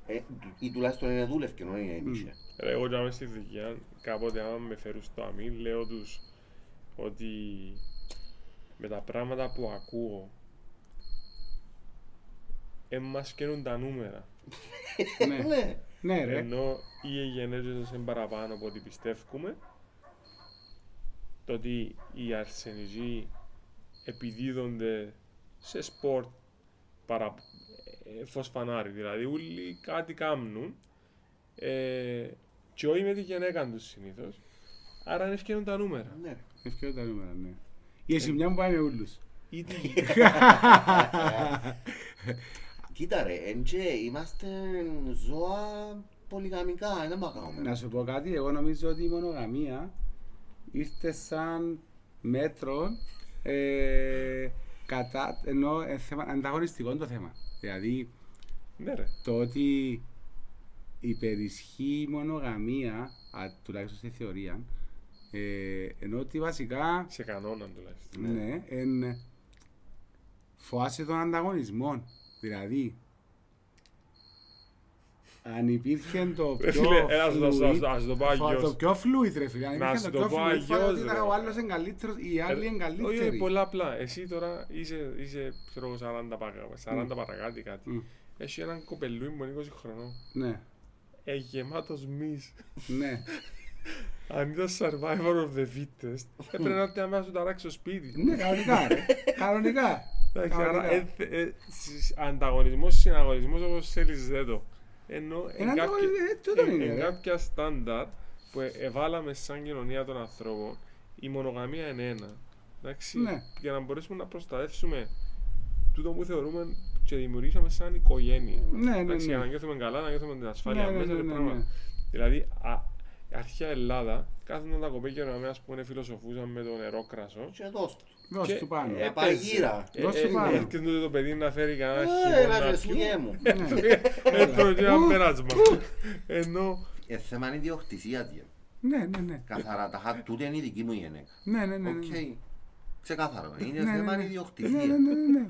ε, ή τουλάχιστον είναι δούλευκε, ενώ είναι είχε. Ρε, Εγώ και στη δουλειά, κάποτε άμα με φέρουν στο αμήν, λέω τους ότι με τα πράγματα που ακούω εμάς καίνουν τα νούμερα. Ναι. Ναι. Ναι, ρε. Ενώ οι εγγενέζες είναι παραπάνω από ό,τι πιστεύουμε. Το ότι οι αρσενικοί επιδίδονται σε σπορτ παρα... ε, φωσφανάρι. Δηλαδή όλοι κάτι κάνουν ε, και όχι με τη γυναίκα τους συνήθως. Άρα είναι ευκαιρούν τα νούμερα. ναι. Ευκαιρία τα νούμερα, ναι. Η εσημιά μου πάει με ούλους. Ή τη... [laughs] Κοίτα ρε, εν και είμαστε ζώα πολυγαμικά, δεν μπορούμε να Να κάνουμε. σου πω κάτι, εγώ νομίζω ότι η μονογαμία ήρθε σαν μέτρο ε, κατά, ενώ ε, θέμα, ανταγωνιστικό το θέμα. Δηλαδή ναι ρε. το ότι υπερισχύει η μονογαμία, α, τουλάχιστον στη θεωρία, ε, ενώ ότι βασικά Σε κανόνα τουλάχιστον. ναι, εν, φοάσαι τον ανταγωνισμό. Δηλαδή, αν υπήρχε το Ρε πιο φίλε, έλα, ας το- fluid, ας το- ας το πω φο- αλλιώς. το πιο fluid ρε φίλε, αν Να υπήρχε σου το το πιο πω fluid, φάνηκε αλλιώς, ότι ήταν ρε. ο άλλος είναι καλύτερος, οι άλλοι είναι Ε, Όχι, όχι, καλύτεροι. πολλά απλά. Εσύ τώρα είσαι, είσαι ξέρω, εγώ, 40, παρα, 40 παρακάτω κάτι. Μμ. Έχει έναν κοπελούι που είναι 20 χρονών. Ναι, Ε, γεμάτος μυς. ναι. [laughs] Αν ήταν survivor of the fittest, έπρεπε να έρθει να σου ταράξει στο σπίτι. Ναι, κανονικά ρε, κανονικά. Εντάξει, άρα Κανονικά. ε, ε, συ- ανταγωνισμός, συναγωνισμός όπως θέλεις δεν το. Ενώ Ένα εν ανταγωνισμό, κάποια- ε, τούτο εν- είναι, εν ρε. κάποια στάνταρ που ε- εβάλαμε σαν κοινωνία των ανθρώπων, η μονογαμία είναι ένα. Εντάξει, Ναι. για να μπορέσουμε να προστατεύσουμε τούτο που θεωρούμε και δημιουργήσαμε σαν οικογένεια. Ναι, ναι, Εντάξει, για να ναι. νιώθουμε καλά, να νιώθουμε την ασφάλεια Ναι, ναι, μέσα ναι, και ναι, πράγματα. ναι. Δηλαδή, α, αρχαία Ελλάδα, κάθονταν τα κοπέκια να ας πούμε φιλοσοφούσαν με το νερό κρασό. Και δώσ' τους. Δώσ' Και- του πάνω. ε, Παγύρα. Ε, Δώσ' του ε, πάνω. Έρχεται τότε το παιδί να φέρει κανένα Ε, χειμώνα ρε, να σου πιει. γε μου. Ε, τρώει και ένα πέρασμα. Ενώ Ε, θέμα είναι ιδιοκτησία του. Ναι, ναι, ναι. Καθαρά, τα χα- τούτη είναι η δική μου γυναίκα. Ναι, ναι, ναι. Οκ. ναι. Ξεκάθαρο. Είναι Ναι, ναι, θέμα ναι. Ναι, ιδιοκτησίας. ναι, ναι, ναι.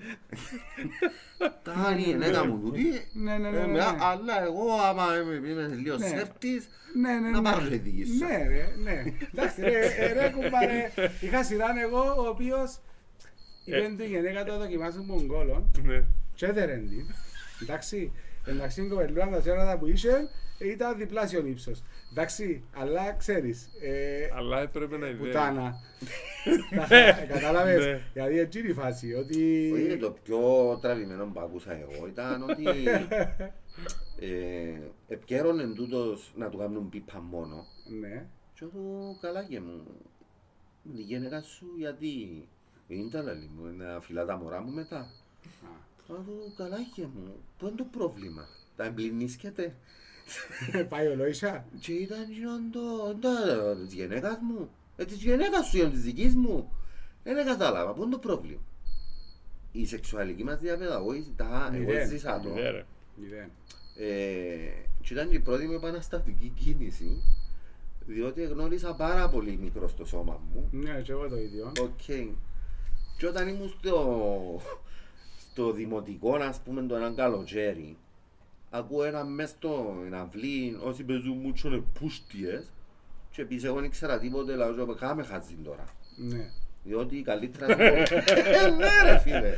Τα είναι η γυναίκα μου τούτη. Ναι, ναι, ναι, ε, ναι, με- ναι. Αλλά εγώ άμα είμαι είμαι λίγο Ναι. σέφτης, Ναι, ναι, να ναι. πάρω τη δική σου. Ναι, ρε, ναι. Εντάξει, ρε, ε, ρε, κουμπάρε. Είχα σειράν εγώ, ο οποίος είπε του η γυναίκα του να δοκιμάσει Μογγόλων ναι. και έδερεν την. Εντάξει, εντάξει, η κοπελούα τα σέρματα που είχε ήταν διπλάσιο ύψος. Εντάξει, αλλά ξέρεις, ε, Αλλά έπρεπε να ιδέα. πουτάνα. Τα- [laughs] Ναι. Κατάλαβες, Ναι. γιατί έτσι είναι η φάση, ότι... Όχι, το πιο τραβημένο που άκουσα εγώ ήταν ότι [laughs] ε, επικαιρώνε τούτος να του κάνουν πίπα μόνο. Ναι, Και εγώ καλά και μου. Με τη γυναίκα σου γιατί είναι τα λαλή μου, να φυλά τα μωρά μου μετά. Αλλά καλά και μου, πού είναι το πρόβλημα; Τα εμπληνίσκεται. [laughs] πάει ο Λόισα. Και ήταν γίνον το, τα, της γυναίκας μου. Ε, της γυναίκας σου, είναι της δικής μου. Δεν κατάλαβα, πού είναι το πρόβλημα; Η σεξουαλική μας διαπαιδαγώγηση, τα, εγώ Μηδέν, ζήσα το. Ιδέα, ρε. Μηδέν. Ε, και ήταν και η πρώτη μου επαναστατική κίνηση, διότι γνώρισα πάρα πολύ μικρό στο σώμα μου. Ναι, και εγώ το ίδιο. Οκ. Και όταν ήμουν στο, στο δημοτικό, ας πούμε, το έναν καλοκαίρι, ακούω ένα μες στο αυλή, όσοι παίζουν μούτσο είναι πούστιες, και επίσης εγώ δεν ήξερα τίποτε, λαό και κάμε χατζίν τώρα. Ναι. Διότι καλύτερα να πω, «Ε, ναι ρε φίλε,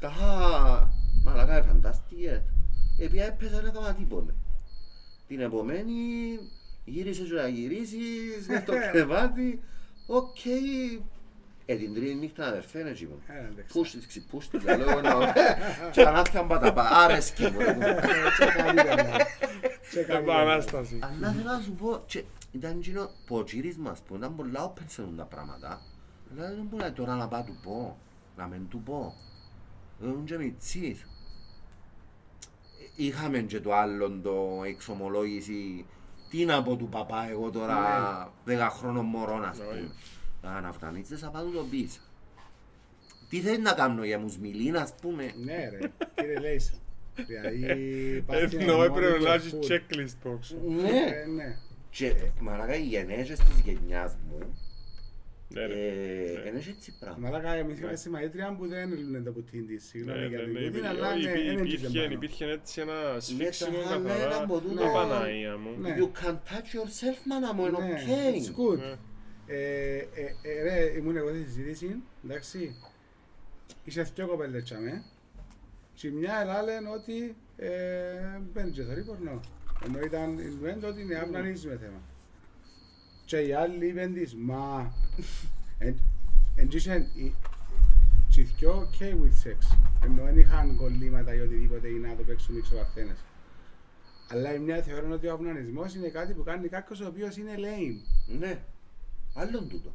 τα μαλακά ε, φαντάστηκες. Επειδή έπαιζα δεν έκανα τίποτε. Την επομένη γύρισες και να γυρίσεις [laughs] μες στο κρεβάτι, οκ. Ε, την τρίτη νύχτα αδερφέ είναι [laughs] εκεί μου. Ε, εντάξει. Πούστης, ξυπούστης, λέω εγώ να... Και ανάθηκαν παταπά, άρεσκε μου. ρε, μου. Σε καλύτερα. Σε καλύτερα. Επανάσταση. Αλλά θέλω να σου πω, και ήταν εκείνο ποτσίρισμα, ας πούμε, ήταν πολλά open σε τα πράγματα. Αλλά δεν μπορεί τώρα να πάω του πω, να μην του πω. Δεν και μητσής. Είχαμε και το άλλο το εξομολόγηση, τι να πω του παπά εγώ τώρα, δέκα χρόνων μωρό να πούμε. Α, να φτανίτσες θα πάω του το πεις. Τι θέλεις να κάνω για μους μιλήν, ας πούμε; Ναι ρε, κύριε Λέισο. Δηλαδή, πας στην Ενώ έπρεπε αρμόνη να του έχει full. checklist box. Ναι. Ε, Ναι. Και μαλάκα οι γενέσεις της γενιάς μου, Ναι, ρε. ε, είναι έτσι πράγμα. Μαλάκα, εμείς είμαστε μαγήτρια που δεν λύνε το πουτίν της. Ναι, Συγγνώμη για ναι, την ναι, πουτίν, υπήρχε- αλλά όχι, ναι, υπή- είναι υπήρχε- τζεμπάνο. Υπήρχε έτσι ένα σφίξιμο τα χαλένα καθαρά. από τούτο. Τα Παναία μου. Ναι. You can touch yourself, μάνα μου, είναι Ναι, οκ. it's good. Ναι. Ε, ε, ε, Ρε, ήμουν εγώ στη συζήτησης, εντάξει. Είσαι δυο κοπέλες τσάμε. Και μια ελάλεν ότι ε, μπαίνει και θωρεί πορνό. Ενώ ήταν η Λουέντο ότι είναι άπνανης με θέμα. Και οι άλλοι είπαν της, μα... εν- εν τζίσεν οι- και δυο ok with sex. Ενώ δεν είχαν κολλήματα ή οτιδήποτε ή να το παίξουν έξω παρθένες. Αλλά η μια θεωρούν ότι ο απνανισμός είναι κάτι που κάνει κάποιος ο οποίος είναι lame. Ναι, άλλον τούτο.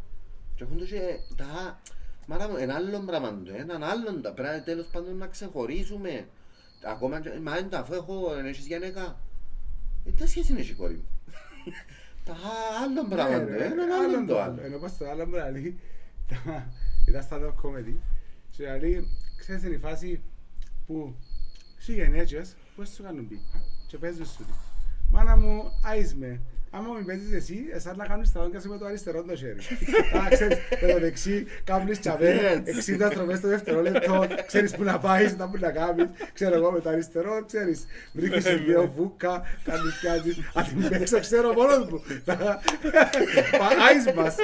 Και έχουν και τα... Μάνα μου, ένα άλλο πράγμα το έναν άλλον τα πρέπει τέλος πάντων να ξεχωρίσουμε. Ακόμα και, μα είναι αφού έχω, δεν έχεις γυναίκα. Ε, τι σχέση είναι η κόρη μου; [laughs] Τα άλλον πράγμα Ναι, το ρε, έναν άλλον άλλον το άλλο. Ενώ πως το άλλο μου λέει, τα- ήταν στα top comedy και λέει, ξέρεις είναι η φάση που σε γενέτσες πώς σου κάνουν πίπα και παίζεις σου τη. Μάνα μου, άις με. Άμα μην παίζεις εσύ, εσάς να κάνεις τα όγκαση με το αριστερό το χέρι. Α, ξέρεις, με το δεξί, κάνεις τσαβέ, 60 στροφές το δευτερόλεπτο, ξέρεις που να πάεις, να που να κάνεις, ξέρω εγώ με το αριστερό, ξέρεις, βρίσκεις σε δύο βούκα, κάνεις πιάζεις, αν την παίξω ξέρω μόνος μου. Άις μας.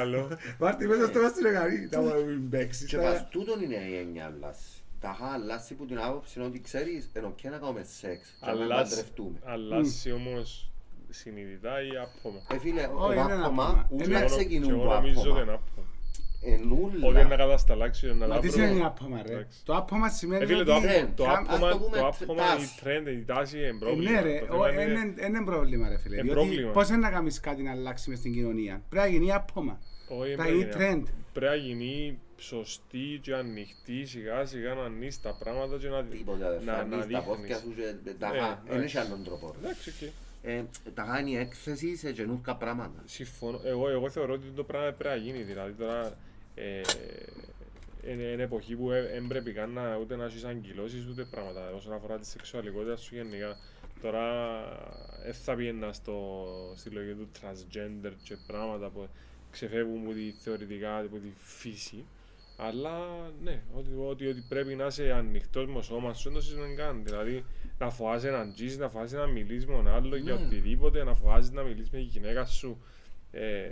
Άλλο. Βάρτη μέσα στο μας την εγαρή, τα μου μην παίξεις. Και τα- πας τούτον είναι η έννοια αλλάση. Τα είχα αλλάσει που την άποψη είναι ότι ξέρεις, ενώ και να κάνουμε σεξ και να Αλλάζει- παντρευτούμε. Αλλάζει όμως συνειδητά ή άπομα. Ε, φίλε, Όχι, ο είναι ένα άπομα, άπομα. ούλα Είναι- Και ξεκινούν εγώ που νομίζω ότι άπομα. είναι άπομα. Ενούλα. Ότι είναι να κατασταλάξει, να Μα τι λάβρω. σημαίνει άπομα ρε; Εντάξει. Το άπομα Ε, σημαίνει φίλε, το ότι... άπομα- το Καμ- ας άπομα- το πούμε το άπομα, η τάση. trend, η τάση είναι Ε, πρόβλημα. Ναι ρε, Το ο- θέμα είναι- είναι- είναι πρόβλημα ρε φίλε. Είναι Διότι πρόβλημα. πώς είναι να κάνεις κάτι να αλλάξεις μες στην κοινωνία; Πρέπει να γίνει άπομα. Όχι, Θα πρέπει γίνει να- trend. Πρέπει να γίνει σωστή και ανοιχτή σιγά σιγά να ανοίξει τα πράγματα και να, Τίποτα, αδερφέ, να, ανοίγεις να τα πόθηκια δείχνεις. σου και τα Ναι, χα. Δεν εντάξει. έχει άλλον τρόπο. ρε. Εντάξει, οκ. ε, τα κάνει έκθεση σε καινούργια πράγματα. Συμφωνώ. Εγώ, εγώ θεωρώ ότι το πράγμα πρέπει να γίνει. Δηλαδή τώρα ε, είναι, είναι εποχή που δεν πρέπει καν να, ούτε να έχεις αγκυλώσεις ούτε πράγματα όσον αφορά τη σεξουαλικότητα σου γενικά. Τώρα δεν θα πήγαινα στο, στη λογική του transgender και πράγματα που ξεφεύγουν από τη θεωρητικά από τη φύση. Αλλά ναι, ότι, ότι, ότι πρέπει να είσαι ανοιχτός με σώμα σου, δεν το συζητούμε καν. Δηλαδή να φοβάσαι να τζεις, να φοβάσαι να μιλήσει με τον άλλο για Ναι. οτιδήποτε, να φοβάσαι να μιλήσεις με τη γυναίκα σου ε,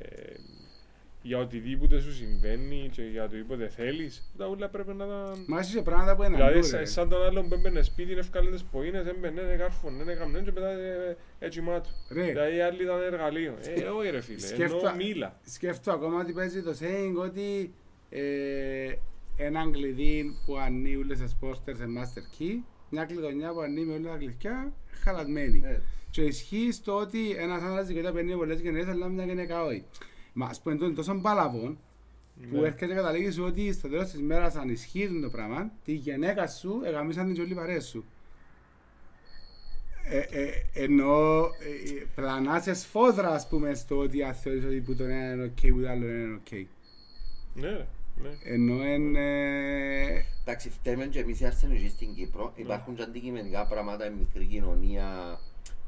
για οτιδήποτε σου συμβαίνει και για οτιδήποτε θέλεις. Τα όλα πρέπει να τα. Μα είσαι και πράγματα που είναι Δηλαδή, αλλού, σαν, ρε. σαν τον άλλον που έμπαινε σπίτι, έφκαλε τις ποίνες, έμπαινε, έκαρφον, έκαμε και μετά ε, έτσι μάτου. Ρε. Δηλαδή, οι άλλοι ήταν εργαλείο. Ε, όχι ρε φίλε, Σκέφτα- ενώ μίλα. Σκέφτομαι ακόμα ότι παίζει το saying ότι ε, έναν κλειδί που ανοίγει όλες τις πόρτες σε master key, μια κλειδονιά που ανοίγει με όλα τα κλειδιά, χαλασμένη. Ε, Και ισχύει στο ότι ένας άντρας δικαιούται παίρνει πολλές γεναίκες, αλλά μια γυναίκα όχι. Μα ας πούμε, είναι τόσο μπαλαβόν, που Ναι. έρχεται και καταλήγεις σου ότι στο τέλος της μέρας αν ισχύει το πράγμα, τη γυναίκα σου εγαμίσαν την τζ' όλη η παρέα σου. Ε, ε, ενώ ε, πλανάσαι σφόδρα ας πούμε στο ότι αν θεωρείς ότι που το ένα είναι οκ, που το άλλο είναι οκ. Ναι, ρε, ναι. Ενώ εν, ε, Εντάξει, φταίμε και εμείς οι αρσενικοί στην Κύπρο. Υπάρχουν και αντικειμενικά πράγματα, η μικρή κοινωνία.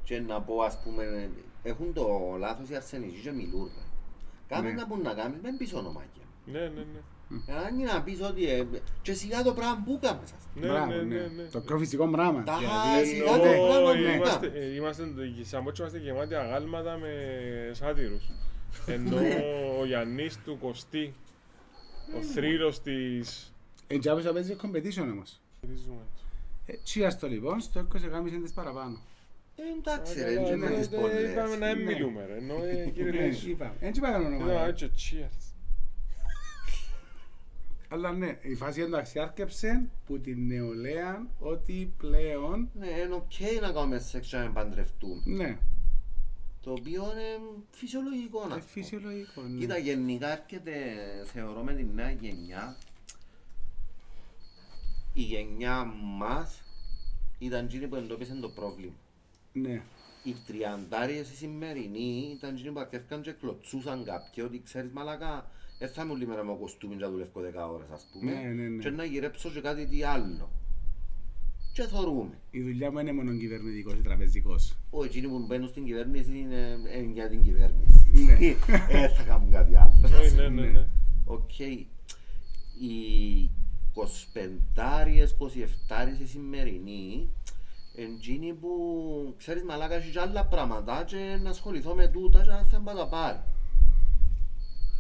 Και να πω, ας πούμε, έχουν το λάθος οι αρσενικοί και μιλούν. ρε. Κάμε Ναι. να πούν να κάνεις, δεν πεις ονομάκια. Ναι, ναι, ναι. Αν είναι να πεις ότι ε, και σιγά το πράγμα που έκαμε σας. Ναι, μπράβο, ναι, ναι. ναι, ναι. Το πιο φυσικό πράγμα. Τα Δηλαδή, σιγά ναι, το πράγμα Ενώ που είμαστε, έκαμε. ε, είμαστε, σαν πότσο είμαστε γεμάτοι αγάλματα με σάτυρους. [laughs] Ενώ ο Γιάννης του Κωστή, ο θρύλος της... Εν τζάπες θα παίζει competition όμως. Τι ζούμε. Ε, Cheers το λοιπόν, στο 20 γάμισαν τις παραπάνω. Ε, εντάξει ρε, Καλά, δεν ναι, είναι ναι, πολλές. Είπαμε να μην Ναι. μιλούμε ρε, ενώ ε, κύριε Ναι, Λέησου. είπα. Έτσι είπα κανένα Ήταν όνομα. έτσι, cheers. Αλλά ναι, η φάση εντάξει άρκεψε που την νεολαία ότι πλέον Ναι, είναι οκ να κάνουμε σεξ και να μην παντρευτούμε. ναι, Το οποίο είναι φυσιολογικό να είναι πω. φυσιολογικό. ναι. Κοίτα, γενικά έρχεται, θεωρώ με τη νέα γενιά, η γενιά μας ήταν εκείνη που εντόπισαν το πρόβλημα. Ναι, Οι τριαντάριες οι σημερινοί ήταν εκείνοι που αρκεύκαν και κλωτσούσαν κάποιοι ότι ξέρεις μαλακά, δεν θα είμαι όλη μέρα με ο κοστούμι και να δουλεύω 10 ώρες ας πούμε Ναι, ναι, ναι. και να γυρέψω και κάτι τι άλλο. Και θωρούμε. η δουλειά μου είναι μόνο κυβερνητικός ή τραπεζικός. Ο εκείνοι που μπαίνουν στην κυβέρνηση είναι, είναι για την κυβέρνηση. Ναι. Ε, θα κάνουν κάτι άλλο. Όχι, ναι, ναι, ναι. Οκ. Οι 25-άριες, 27-άριες οι σημερινοί εντζίνοι που ξέρεις μαλάκα έχεις και άλλα πράγματα και να ασχοληθώ με τούτα και να θέλω να τα πάρει.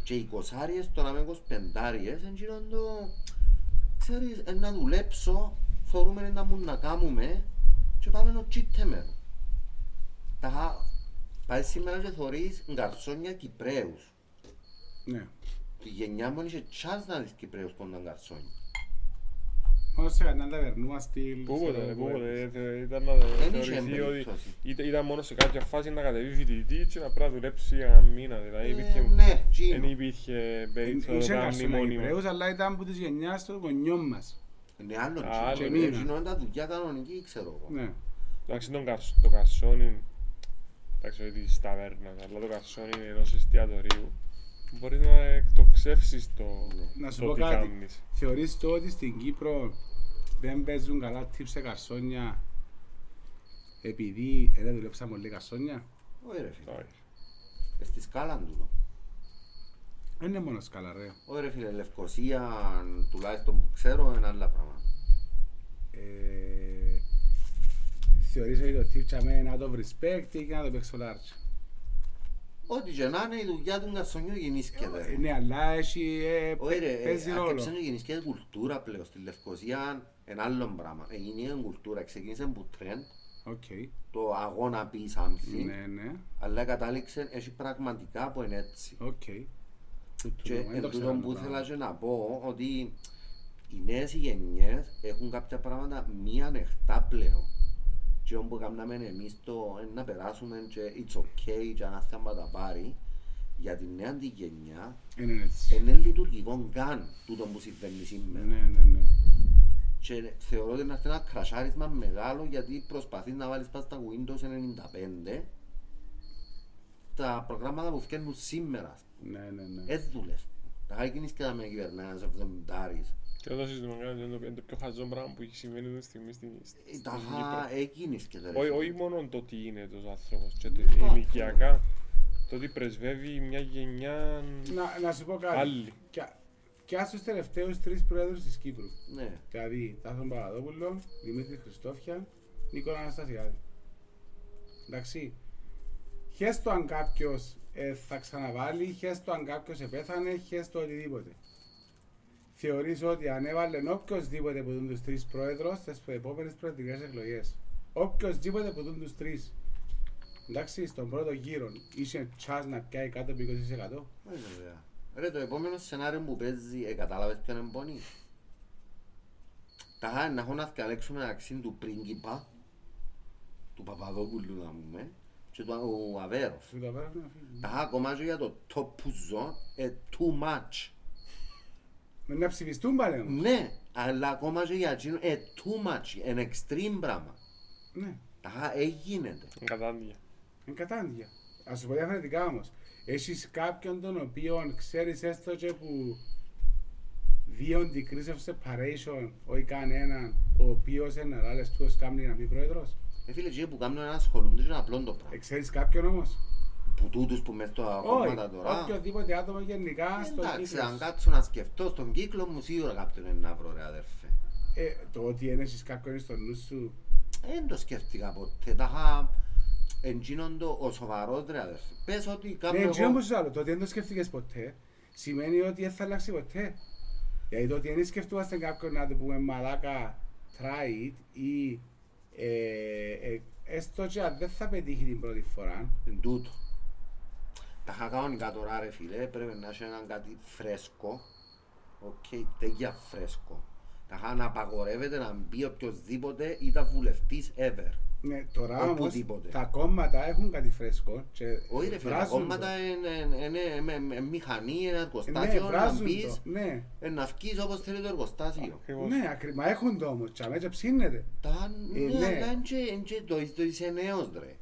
Και οι 20-άριες τώρα με 25-άριες εντζίνον το ξέρεις ε, να δουλέψω, θεωρούμε να μου να κάνουμε και πάμε να τσίτεμε. Τα πάει σήμερα και θωρείς γκαρσόνια Κυπρέους. Ναι. Η γενιά μου είχε τσάς να δεις Κυπρέους που ήταν γκαρσόνια. Μόνο σε κανένα ταβερνούμα στυλ. Πού ξέρω ποτέ, εγώ, πού ε, ποτέ, ε, ήταν να Δεν είχε θεωρηθεί ότι περίπτωση. ήταν, ήταν μόνο σε κάποια φάση να κατεβεί φοιτητή και να πρέπει να δουλέψει για ένα μήνα. Δηλαδή Ε, υπήρχε, Ναι, δεν τσίνο. υπήρχε περίπτωση να το Είχε κάνει καρσόνα μόνιμα. Κυπρέους, αλλά ήταν από της γενιάς των γονιών μας. Ναι, άλλο Άλλο, τσίνο. ναι. Εκείνο είναι τα δουλειά κανονική, ξέρω εγώ. Ναι. Εντάξει, τον καρσ- το καρσόνι, εντάξει, όχι της ταβέρνας, αλλά το καρσόνι ενός εστιατορίου. Μπορεί να εκτοξεύσεις το, Να σου το πω τι κάτι. κάνεις. Θεωρείς το ότι στην Κύπρο δεν παίζουν καλά tips σε καρσόνια επειδή δεν δουλέψαμε πολύ καρσόνια; Όχι ρε φίλε. Όχι. Ε, Στη σκάλα του. Δεν είναι μόνος σκάλα ρε. Όχι ρε φίλε, Λευκοσία τουλάχιστον που ξέρω είναι άλλα πράγματα. Ε, θεωρείς ότι το tip είναι out of respect ή και να το παίξω large. Ό,τι και να είναι η δουλειά του γκαρσονιού γεννήσκεται. Ε, Ναι, αλλά έχει, ε, Όχι ρε, παίζει ρόλο. αρκεψαν και γεννήσκεται κουλτούρα πλέον. Στη Λευκοσία ένα άλλο πράγμα. Έγινε η κουλτούρα, ξεκίνησε που τρέντ, Οκ. το αγώνα πει something, Ναι, ναι. αλλά κατάληξε, έχει πραγματικά που είναι έτσι. Οκ. Και Δεν εν το τούτο ξέρω που το ήθελα πράγμα. και να πω ότι οι νέες γενιές έχουν κάποια πράγματα μη ανοιχτά πλέον. Και όπου κάναμε εμείς το ε, να περάσουμε και it's okay και αν θα τα πάρει για τη νέα τη γενιά Είναι έτσι. είναι λειτουργικό καν τούτο που συμβαίνει σήμερα. Ναι, ναι, ναι. Και θεωρώ ότι είναι ένα κρασάρισμα μεγάλο γιατί προσπαθείς να βάλεις πάνω στα Windows 95 τα προγράμματα που φτιάχνουν σήμερα. Ας πούμε. Ναι, ναι, ναι. Ε, δούλευ. Τα χάκινες και τα με κυβερνάς, εβδομηντάρις. Και όταν συζητούμε κάτι, είναι το- είναι το πιο χαζό πράγμα που έχει συμβαίνει αυτή τη στιγμή στην Ε, στην Τα Κύπρο. χα έκινες και τα ρε Όχι, φίλε. όχι μόνο το τι είναι τόσο άνθρωπος και το Ναι, ηλικιακά, το ότι πρεσβεύει μια γενιά Να, να σου πω κάτι. άλλη. Και, και ας τους τελευταίους τρεις πρόεδρους της Κύπρου. Ναι. Δηλαδή, Τάσον Παπαδόπουλο, Δημήτρη Χριστόφια, Νίκολα Αναστασιάδη. Εντάξει. Χες το αν κάποιος ε, θα ξαναβάλει, χες το αν κάποιος επέθανε, χες το οτιδήποτε. Θεωρείς ότι αν έβαλε οποιοσδήποτε που δουν τους τρεις πρόεδρος στις επόμενες προεδρικές εκλογές, οποιοσδήποτε που δουν τους τρεις, εντάξει, στον πρώτο γύρο, είσαι τσάς να πιάει κάτω από 20%. Όχι, βέβαια. Ρε, το επόμενο σενάριο που παίζει, ε, κατάλαβες ποιον εμπονεί. Τα χα- να έχω να διαλέξουμε μεταξύ του πρίγκιπα, του Παπαδόπουλου να πούμε, και του ο Αβέρος. Σου το πέρα να φύγει. Τα χα κομμάτια για το top που ζω, ε, too much. Με να ψηφιστούν πάλι όμως. Ναι, αλλά ακόμα και για εκείνο, ε, too much, ένα extreme πράγμα. Ναι. Τα χα, ε, γίνεται. Κατάντια. Είναι κατάντια. Ας σου πω διαφορετικά όμως. Έχεις κάποιον τον οποίο ξέρεις έστω και που δύο degrees of separation, όχι κανέναν, ο οποίος είναι να λες του ως κάμνη να πει πρόεδρος; Ε, φίλε, και που κάνουν να ασχολούνται και είναι απλό το πράγμα. Ε, ξέρεις κάποιον όμως; Που τούτους που μες στα Όχι, κόμματα τώρα. οποιοδήποτε άτομο γενικά στο Εντάξει, κύκλος. αν κάτσω να σκεφτώ στον κύκλο μου, σίγουρα κάποιον είναι να βρω, ρε αδερφέ. Ε, το ότι ένεσες κάποιον στο νου σου. Δεν το σκέφτηκα ποτέ. Τα είχα εντζίνον το ο σοβαρός, ρε αδερφέ. Πες ότι Ναι, κάνω εκείνο εγώ... που σου άλλο, το ότι δεν το σκέφτηκες ποτέ, σημαίνει ότι δεν θα αλλάξει ποτέ. Γιατί το ότι δεν σκεφτούμαστε κάποιον να του πούμε μαλάκα try it ή ε, ε, έστω και αν δεν θα πετύχει την πρώτη φορά, Εν τούτο. Τα είχα κανονικά τώρα, ρε φίλε, πρέπει να έχει έναν κάτι φρέσκο. Οκ, τέτοια φρέσκο. Τα είχα να απαγορεύεται να μπει οποιοδήποτε ήταν βουλευτής ever. Ναι, τώρα όμως Οπουδήποτε. τα κόμματα έχουν κάτι φρέσκο και Όχι ρε φίλε, τα βράζουν κόμματα το. είναι- είναι είναι με- με μηχανή, ένα Ναι, εργοστάσιο, να βράζουν μπεις, το. Ναι, ε, να βγεις όπως θέλει το εργοστάσιο. Ακριβώς. ναι, ακρι- μα έχουν το όμως, τσαμέ και ψήνεται. Τα, Ε, ναι, ναι. αλλά είναι και- είναι και το το είσαι νέος ρε.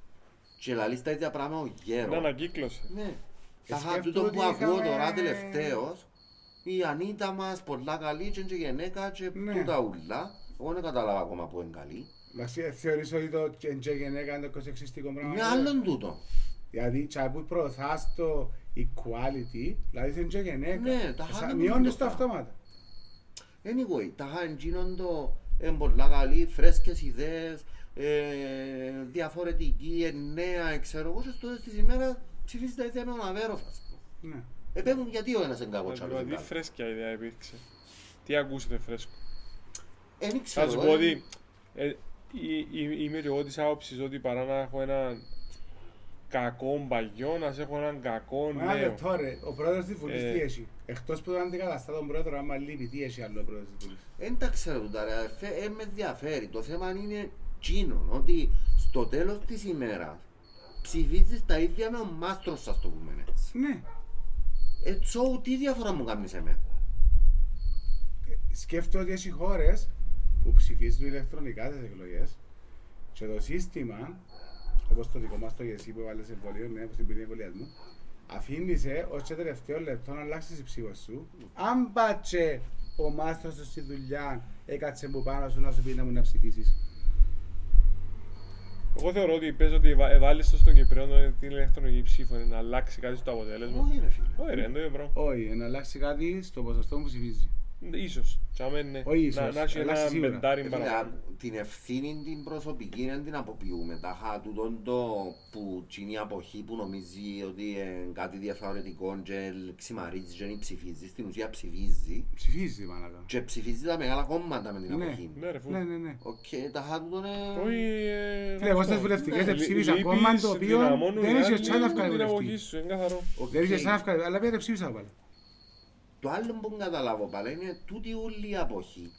Και λαλείς τα ίδια πράγματα ο Είναι γέρος. ανακύκλωση. Ναι. Τα σκέφτομαι είχα τούτο ότι που ακούω είχαμε- τώρα τελευταίως, η Ανίτα μας πολλά καλή και είναι και γυναίκα και Ναι. τούτα ούλα. Εγώ δεν κατάλαβα ακόμα που είναι καλή. Εντάξει, ε, θεωρείς ότι το και γυναίκα είναι το σεξιστικό πράγμα. Είναι άλλον τούτο. Δηλαδή, τσά που προωθάς το equality, δηλαδή είναι και γυναίκα. Ναι, τα Ε, χάνουμε Μειώνεις το το πράγμα. αυτόματα. Anyway, τα είχα εντζίνον το είναι πολλά καλή, φρέσκες ιδέες, ε, διαφορετική, ε, νέα, ξέρω εγώ, και στο τέλος της ημέρας ψηφίζεις τα ίδια με τον Αβέροφας. Ναι. Επέμουν γιατί ο ένας είναι κακός και άλλος είναι Δηλαδή καλός. φρέσκια ιδέα υπήρξε. Τι ακούσετε φρέσκο; Ε, δεν Θα ξέρω, σου ε. πω ότι ε, ε, ε, είμαι και εγώ της άποψης ότι παρά να έχω έναν κακό μπαγιό, να σε έχω έναν κακό Ένα νέο. λεπτό ρε, ο πρόεδρος της Βουλής Ε. τι έχει; Εκτός που δεν αντικαταστά τον πρόεδρο, άμα λείπει, τι έχει άλλο ο πρόεδρος της Βουλής; Δεν τα ξέρω τούτα ρε αδερφέ, ε, με ενδιαφέρει. Το θέμα είναι τσίνον, ότι στο τέλος της ημέρας ψηφίζεις τα ίδια με ο μάστρος σας το πούμε έτσι. Ναι. Ε, τσο, τι διαφορά μου κάνεις εμένα; Σκέφτομαι ότι έχει χώρες που ψηφίζουν ηλεκτρονικά τις εκλογές και το σύστημα, όπως το δικό μας το γεσί που έβαλες εμβολίο, ναι, από την ποινή εμβολιασμού, αφήνισε ως και τελευταίο λεπτό να αλλάξεις η ψήφος σου. Αν πάτσε ο μάστρος σου στη δουλειά, έκατσε που πάνω σου να σου πει να μου να ψηφίσεις. Εγώ θεωρώ ότι πες ότι εβα- εβάλεις το στον Κυπρέο την ηλεκτρονική ψήφο είναι να αλλάξει κάτι στο αποτέλεσμα. Όχι ρε φίλε. Όχι ρε, είναι το ίδιο πράγμα. Όχι, να αλλάξει κάτι στο ποσοστό που ψηφίζει. Ίσως. Τσάμε ναι. Όχι ίσως, Να- Να έχει αλλάξει ένα σίγουρα. μπεντάρι Ε, φίλε, παραπάνω. α, την ευθύνη την προσωπική δεν την αποποιούμε. Τα χα τούτον το που τσινή αποχή που νομίζει ότι είναι κάτι διαφορετικό και ξημαρίζεις και δεν ψηφίζεις, στην ουσία ψηφίζει Ψηφίζει, μάλακα. και ψηφίζει τα μεγάλα κόμματα με την Ναι. αποχή. Ναι ρε Ναι, φούλε. ναι, ναι. Οκ, τα χα τούτον Όχι, είναι... ε, Φίλε, εγώ στις αυτό. βουλευτικές Ναι, ψήφισα Λείπεις, κόμμα το οποίο δυναμώνουν δεν οι είχε άλλοι σαν να βγάλει την βουλευτή. αγωγή σου, είναι καθαρό. οκ. Δεν είχε σαν να βγάλει, αλλά πήρε ψήφισα πάλι. Το άλλο που καταλάβω πάλι είναι τούτη όλη η αποχή.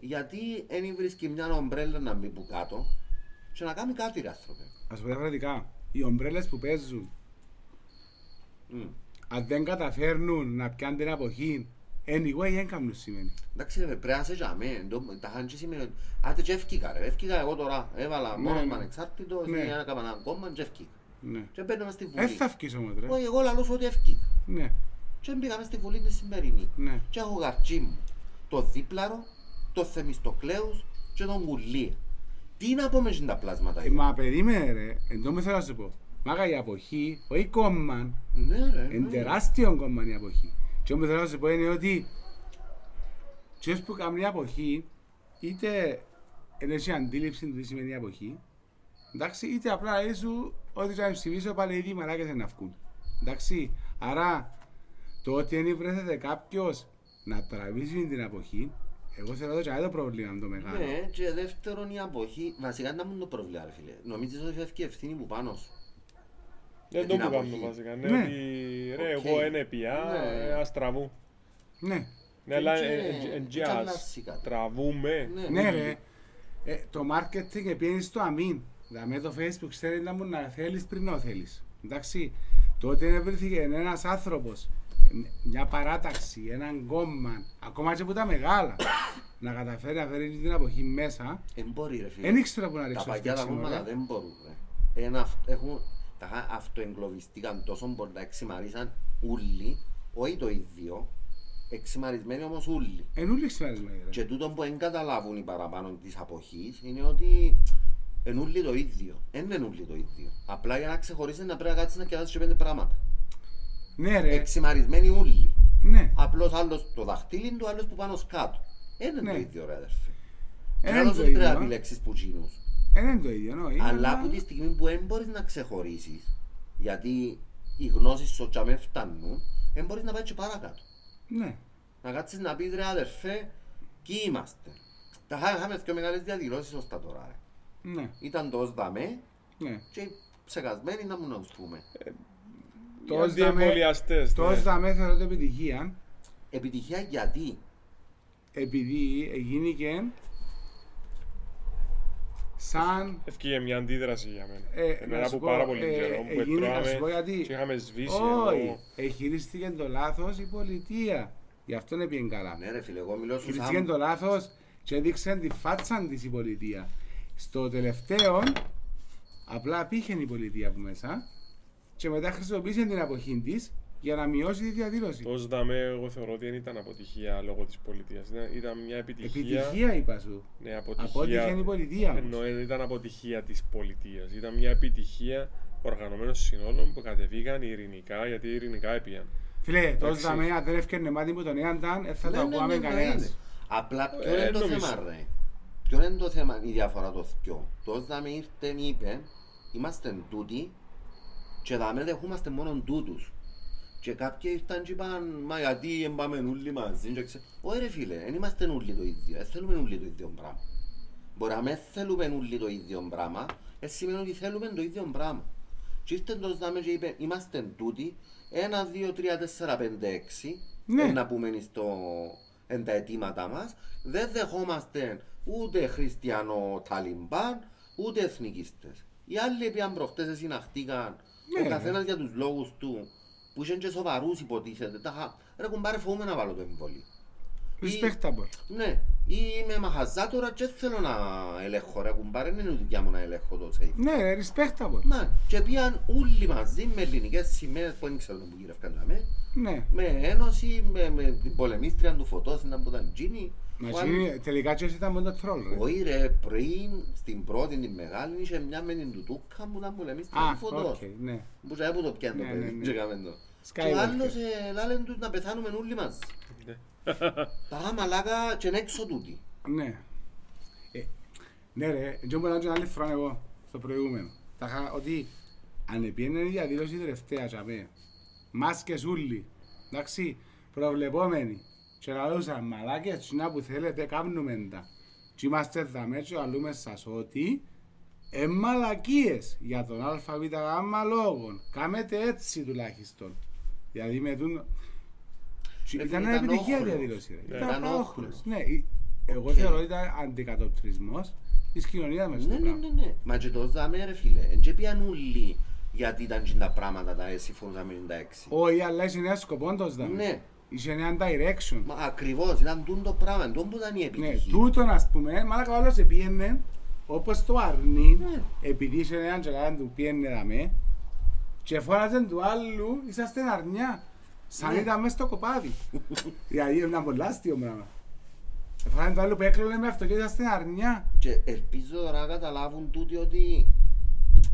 Γιατί δεν βρίσκει μια ομπρέλα να μπει που κάτω και να κάνει κάτι ρε άνθρωπε. Ας πω διαφορετικά, οι ομπρέλες που παίζουν, Μμ. αν δεν καταφέρνουν να πιάνουν την αποχή, anyway, δεν κάνουν σημαίνει. Εντάξει ρε, πρέπει να σε τζαμέ. Το- Τα χάντζι σημαίνει ότι άντε και ευκήκα ρε. Ευκήκα εγώ τώρα. Έβαλα Ναι, μόνο ναι. με ανεξάρτητο, Ναι. ή έκανα ένα κόμμα και ευκήκα. Ναι. Και μπαίνουμε στη Ε, Βουλή. θα βγεις όμως ρε. Όχι, εγώ λαλώ ότι ευκεί. Ναι, Και μπήκαμε στη Βουλή τη σημερινή. ναι. Και έχω γαρτσί μου το δίπλαρο, το Θεμιστοκλέους και τον Γουλή. Τι να πω μες τα πλάσματα. Ε, Μα περίμενε ρε, εν τω με θέλω να σου πω. Μάγα η αποχή, όχι κόμμα, Ναι ρε. είναι ναι. τεράστιο κόμμα η αποχή. Και όμως θέλω να σου πω είναι ότι ποιος που κάνει αποχή, είτε έχει αντίληψη του τι σημαίνει η αποχή, εντάξει, είτε απλά λέει σου ότι θα ψηφίσω πάλι οι ίδιοι μαλάκες να βγουν. Εντάξει, άρα το ότι δεν βρέθεται κάποιος να τραβήσει την αποχή, εγώ θεωρώ ότι είναι το πρόβλημα το μεγάλο. Ναι, και δεύτερον η αποχή, βασικά να μου το πρόβλημα ρε φίλε. Νομίζεις ότι φεύγει η ευθύνη που πάνω σου; Δεν Για το την που κάνουμε αποχή. βασικά. Ναι, Ναι. ότι ρε, Οκ. εγώ είναι πια, Ναι. ε, ας τραβούν. Ναι, Ναι, αλλά Και- ε, ε, ε, και ας αλλάζει κάτι. τραβούμε. ναι ρε, ε, το marketing επήγαινε στο αμήν. Δηλαδή το facebook ξέρει να μου να θέλεις πριν να θέλεις. Εντάξει, τότε βρέθηκε ένας άνθρωπος, ε, μια παράταξη, έναν κόμμα, ακόμα και που τα μεγάλα, να καταφέρει να φέρει την αποχή μέσα, Δεν μπορεί ρε φίλε. δεν ήξερα που να Τα ρίξω παγιά τα φταίξιμο, κόμματα ρε. δεν μπορούν ρε. Ένα, αυ- έχουν, τα χα- αυτοεγκλωβιστήκαν τόσο πολλά, εξημαρίσαν ούλοι, όχι το ίδιο, εξημαρισμένοι όμως ούλοι. Εν ούλοι ξυπναρισμένοι, ρε. Και τούτο που δεν καταλάβουν οι παραπάνω της αποχής είναι ότι εν ούλοι το ίδιο. Δεν είναι ούλοι το ίδιο. Απλά για να ξεχωρίσεις να πρέπει να κάτσεις να κοιτάσεις και πέντε πράγματα. Ναι ρε, Εξημαρισμένοι ούλοι. ναι. Απλώς άλλος το δαχτύλι του, άλλος που πάνω σκάτω. Δεν είναι το Ναι. ίδιο ρε αδερφέ. Εν Και είναι άλλος το δεν πρέπει να ίδιο. επιλέξεις που γίνους. Εν είναι το ίδιο, ναι. Αλλά από τη στιγμή που δεν μπορείς να ξεχωρίσεις, γιατί οι γνώσεις σου τσάμε φτάνουν, δεν μπορείς να πάει και παρακάτω. Ναι, Να κάτσεις να πεις ρε αδερφέ, κι είμαστε. Τα χά- είχαμε πιο μεγάλες διαδηλώσεις ως τα τώρα. Ρε. ναι, Ήταν το ως δαμέ ναι. και οι ψεκασμένοι να μου να τους πούμε. Το Οι ως δαμέ- αντιεμβολιαστές, Το ναι. ως δαμέ θεωρώ το επιτυχία, Επιτυχία γιατί; επειδή εγίνηκε σαν Ευκήγε μια αντίδραση για μένα. Ε, Εμένα να σου από πω, πάρα πολύ ε, καιρό που έγινε- να σου έτρωγαμε πω γιατί- και είχαμε σβήσει. Όχι, εγώ- εχειρίστηκε το λάθος η πολιτεία. Γι' αυτό είναι πήγαινε καλά. Ναι ρε φίλε, εγώ μιλώ στους Εχειρίστηκε άμ... το λάθος και έδειξε τη φάτσα της η πολιτεία. Στο τελευταίο, απλά πήχε η πολιτεία από μέσα και μετά χρησιμοποίησε την αποχή της για να μειώσει τη διαδήλωση. Το ΣΔΑΜΕ εγώ θεωρώ ότι δεν ήταν αποτυχία λόγω της πολιτείας. Ήταν, ήταν μια επιτυχία. Επιτυχία είπα σου. Ναι, Αποτύχε αποτυχία. η πολιτεία όμως. Ενώ δεν ήταν αποτυχία της πολιτείας. Ήταν μια επιτυχία οργανωμένων συνόλων που κατεβήκαν ειρηνικά γιατί ειρηνικά έπιαν. Φίλε, τόσο Εντάξει. δαμέ, αν δεν έφτιανε μάτι που τον Ιάνταν, δεν θα το Ναι, ναι, ακούγαμε ναι, ναι, είναι. κανένας. Απλά ποιο Ε, είναι το νομίζω. θέμα ρε; Ποιο είναι το θέμα, η διαφορά το θκιο; Το ως δαμε ήρθε είπε, είμαστε τούτοι και δαμε δεχούμαστε μόνο τούτους. Και κάποιοι ήρθαν και είπαν, μα γιατί δεν πάμε όλοι μαζί και ξέ... Όχι ρε φίλε, δεν είμαστε όλοι το ίδιο, δεν θέλουμε όλοι το ίδιο πράγμα. Μπορεί να μην θέλουμε όλοι το ίδιο πράγμα, δεν σημαίνει ότι θέλουμε το ίδιο πράγμα. Και ήρθε τος δάμε και είπε, είμαστε τούτοι, ένα, δύο, τρία, τέσσερα, πέντε, έξι, Ναι. ε, να πούμε στο, εν τα αιτήματά μας, δεν δεχόμαστε ούτε χριστιανό ταλιμπάν, ούτε εθνικιστές. Οι άλλοι πήγαν προχτές συναχτήκαν, Ναι. Ο καθένας για τους λόγους του, που είχαν και σοβαρούς υποτίθεται, τα χα- ρε κουμπάρε φοβούμαι να βάλω το εμβόλιο. Respectable. Ναι, ή είμαι μαχαζάτορα και θέλω να ελέγχω ρε κουμπάρε, δεν είναι η δουλειά μου να ελέγχω το safe. Ναι, ρε, respectable. Μα, και πήγαν όλοι μαζί με ελληνικές σημαίες που δεν ξέρω που γύρευκαν να με, Ναι. με ένωση, με, με την πολεμίστρια του φωτός, ήταν που ήταν τζείνη. Μα Ο εκείνη- τελικά και εσύ ήταν μόνο το τρόλ, ρε. Όχι ρε, πριν, στην πρώτη, την μεγάλη, είχε μια με την τουτούκα που ήταν πολεμίστρια Α, του φωτός. οκ, ναι. Που και που το πιάνε το Ναι, παιδί, ναι, ναι. και έκαμε το. Και ο Skywalker. άλλος ε, λάλεν τους να πεθάνουμε όλοι μας. Ναι. Τα είχα μαλάκα και είναι έξω τούτοι. Ναι. Ε, ναι ρε, έτσι μπορώ να κάνω άλλη φορά εγώ, στο προηγούμενο. Τα είχα ότι αν επίενε η διαδήλωση τελευταία τσαπέ, μάσκες ούλοι, εντάξει, προβλεπόμενοι, και λαλούσαν μαλάκες, τσινά που θέλετε, κάνουμε τα. Και είμαστε δαμέ και λαλούμε σας ότι ε, μαλακίες για τον ΑΒΓ λόγο. Κάμετε έτσι τουλάχιστον. Δηλαδή με τον... Και Ε, Ήταν ήταν επιτυχία η όχλος. διαδήλωση. ρε. Ήταν Ήταν όχλος. όχλος. Ναι, η- εγώ Οκ. θεωρώ ότι ήταν αντικατοπτρισμός της κοινωνίας μας. Ναι, στο ναι, πράγμα. ναι, ναι. Μα και το δάμε ρε φίλε, εν και πιαν όλοι γιατί ήταν και τα πράγματα τα συμφωνούσαμε με τα έξι. Όχι, αλλά είχε ένα σκοπός το σδάμε. Ναι, Είχε ένα direction. μα ακριβώς, ήταν τούτο πράγμα, τούτο που ήταν η Ναι, επιτυχία. τούτον ας πούμε, μάλακα όλος επίενε όπως το αρνί, Ναι. επειδή είχε έναν τζελάν του πιένε δαμέ, Και φώναζε του άλλου, είσαστε αρνιά. Σαν Ναι. ήταν μέσα στο κοπάδι. [laughs] Δηλαδή είναι ένα πολύ άστιο πράγμα. Φώναζε του άλλου που έκλωνε με αυτό και είσαστε αρνιά. Και ελπίζω τώρα να καταλάβουν τούτοι ότι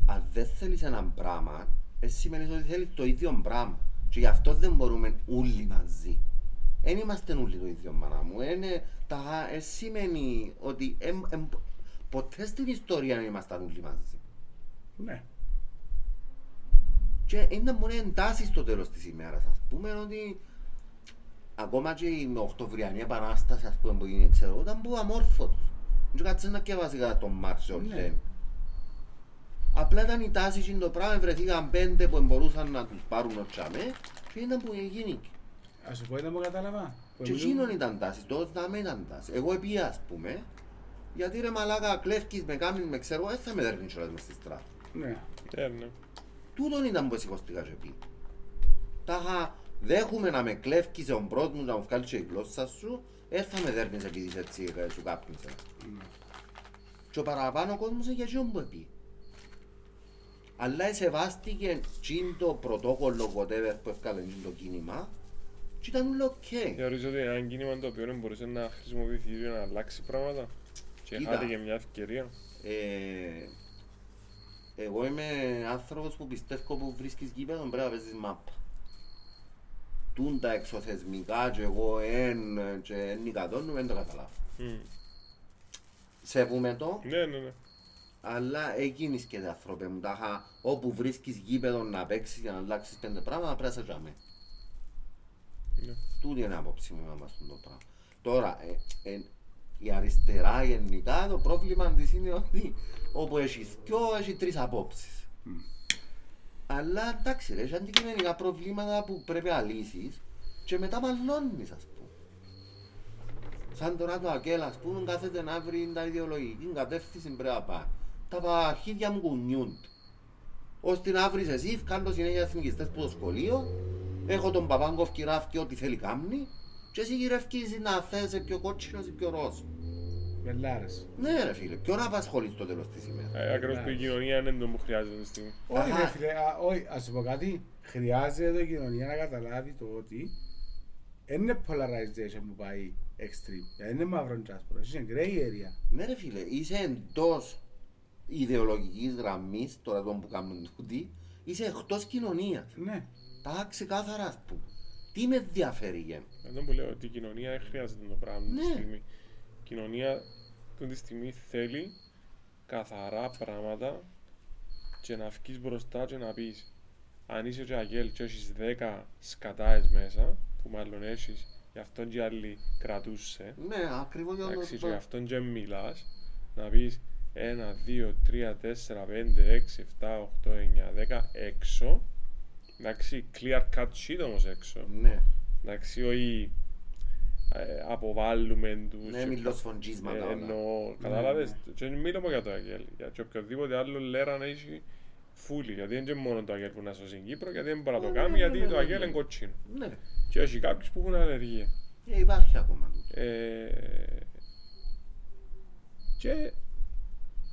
αν δεν θέλεις έναν πράγμα, εσύ σημαίνεις ότι θέλεις το ίδιο πράγμα. Και γι' αυτό δεν μπορούμε όλοι μαζί. Δεν είμαστε όλοι το ίδιο μάνα μου. Είναι, τα, ε, σημαίνει ότι εμ, εμ, ποτέ στην ιστορία δεν ήμασταν όλοι μαζί. Ναι. Και είναι μόνο εντάσεις στο τέλος της ημέρας, ας πούμε, ότι ακόμα και η Οκτωβριανή Επανάσταση, ας πούμε, που γίνει, ξέρω, ήταν που αμόρφωτος. Δεν κάτσε να διαβάσει κατά τον Μάρξ ο Ναι. Λένιν. Απλά ήταν η τάση και το πράγμα, βρεθήκαν πέντε που μπορούσαν να τους πάρουν ο τσαμέ και ήταν που γίνει. Ας σου πω ένα που κατάλαβα. Που Και εμείς- εκείνον ήταν τάση, το να μην ήταν τάση. Εγώ επία, ας πούμε, γιατί ρε μαλάκα κλέφκεις με κάμιν με ξέρω, δεν θα με δέρνει κιόλας μες στη στράτα. Ναι. Ε, ναι. Τούτον ήταν που σηκώστηκα και πει. Τάχα, δέχομαι να με κλέφκεις ομπρός μου να μου βγάλεις και η γλώσσα σου, δεν θα με δέρνεις επειδή είσαι έτσι ε, σου κάπνισε. Και ο παραπάνω κόσμος για εκείνον που πει. Αλλά εσεβάστηκε τζείν το πρωτόκολλο whatever που έφκαλε τζείν το κίνημα και ήταν όλο οκ. Θεωρείς ότι ένα κίνημα το οποίο μπορούσε να χρησιμοποιηθεί για να αλλάξει πράγματα και Κοίτα. χάθηκε μια ευκαιρία. Ε, εγώ είμαι άνθρωπος που πιστεύω που βρίσκεις γήπεδο πρέπει να παίζεις μάπα. Τούν τα εξωθεσμικά και εγώ εν και εν νικατώνουμε δεν το καταλάβω. Μμ. Σέβουμε το, Ναι, ναι, ναι. Αλλά εκείνης και τα άνθρωπε μου τάχα όπου βρίσκεις γήπεδο να παίξεις για να αλλάξεις πέντε πράγματα πρέπει να σε τζάμε. Ναι. Τούτη είναι η άποψη μου με αυτό το πράγμα. Τώρα, ε, ε, η αριστερά γενικά το πρόβλημα της είναι ότι όπου έχεις δυο έχει τρεις απόψεις. Αλλά εντάξει, ρε, έχει αντικειμενικά προβλήματα που πρέπει να λύσεις και μετά μαλώνεις, ας πούμε. Σαν τώρα το Ακέλ, ας πούμε, κάθεται να βρει τα ιδεολογική κατεύθυνση πρέπει να πάει. Τα αρχίδια μου κουνιούνται. ώστε να βρεις εσύ, κάνω συνέχεια εθνικιστές που το σχολείο, έχω τον Παπάγκοφ κυράφει ό,τι θέλει κάμνη και εσύ γυρεύκεις να θες σε πιο κότσινο ή πιο ροζ. Βελάρες. Ναι ρε φίλε, ποιον απασχολείς στο τέλος της ημέρας. Ε, Ακριβώς που η κοινωνία είναι το που χρειάζεται αυτή τη στιγμή. Όχι Αχα. ρε φίλε, α, όχι, ας σου πω κάτι. Χρειάζεται η κοινωνία να καταλάβει το ότι δεν είναι polarization που πάει extreme. Δεν είναι μαύρο και άσπρο. Είναι gray area. Ναι ρε φίλε, είσαι εντός ιδεολογικής γραμμής, τώρα τον που κάνουν τούτοι, είσαι εκτός κοινωνίας. Ναι. Τα ξεκάθαρα ας πούμε. Τι με ενδιαφέρει γεν. Αυτό που λέω ότι η κοινωνία δεν χρειάζεται το πράγμα αυτή τη Ναι. στιγμή. Η κοινωνία αυτή τη στιγμή θέλει καθαρά πράγματα και να βγεις μπροστά και να πεις αν είσαι και αγέλ και έχεις 10 σκατάες μέσα που μάλλον έχεις γι' αυτόν και άλλοι κρατούσε Ναι, ακριβώς για εντάξει, και γι' το αυτόν και μιλάς να πεις 1, 2, 3, 4, 5, 6, 7, 8, 9, 10 έξω εντάξει, clear cut sheet όμως έξω Ναι, Εντάξει, όχι ε, αποβάλλουμε τους. ναι, και- μιλοσφοντζίσματα ε, όλα. εννοώ, κατάλαβες, και δεν μιλάμε για το Αγγέλ, για και οποιοδήποτε άλλο λέραν έχει φούλη, γιατί δεν είναι μόνο το Αγγέλ που να σώσει στην Κύπρο, γιατί δεν μπορεί να το Ναι, κάνει, ναι, γιατί ναι, το ναι, Αγγέλ ναι. είναι κοτσίνο. Ναι, Και έχει κάποιους που έχουν αλλεργία. Ε, υπάρχει ακόμα τούτο. Ε, και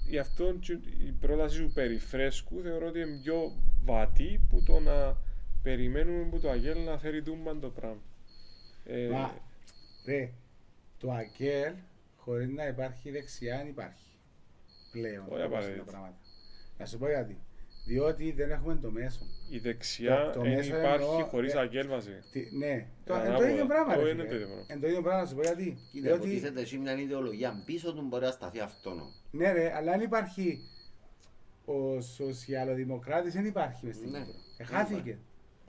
γι' αυτό και η πρόταση του περιφρέσκου θεωρώ ότι είναι πιο βατή που το να περιμένουμε που το Αγγέλ να φέρει τούμπαν το πράγμα. Ε, Μα, ρε, το ΑΚΕΛ χωρίς να υπάρχει δεξιά δεν υπάρχει. Πλέον. Όχι όπως είναι απαραίτητα. τα πράγματα. Να σου πω γιατί. Διότι δεν έχουμε το μέσο. Η δεξιά Το- το δεν μέσο υπάρχει εννοώ, χωρίς ε, αγγέλβαση. Τι, ναι, το, Ε, είναι το ανάποδα. ίδιο πράγμα. Όχι, ρε, είναι φίλε. το ίδιο πράγμα. Είναι το ίδιο πράγμα, να σου πω γιατί. Κοίτα, Διότι, υποτίθεται εσύ μια ιδεολογία πίσω του μπορεί να σταθεί αυτόνομο. Ναι ρε, αλλά αν υπάρχει ο σοσιαλοδημοκράτης δεν υπάρχει μες στην Ναι. Κύπρο. Δεν Εχάθηκε.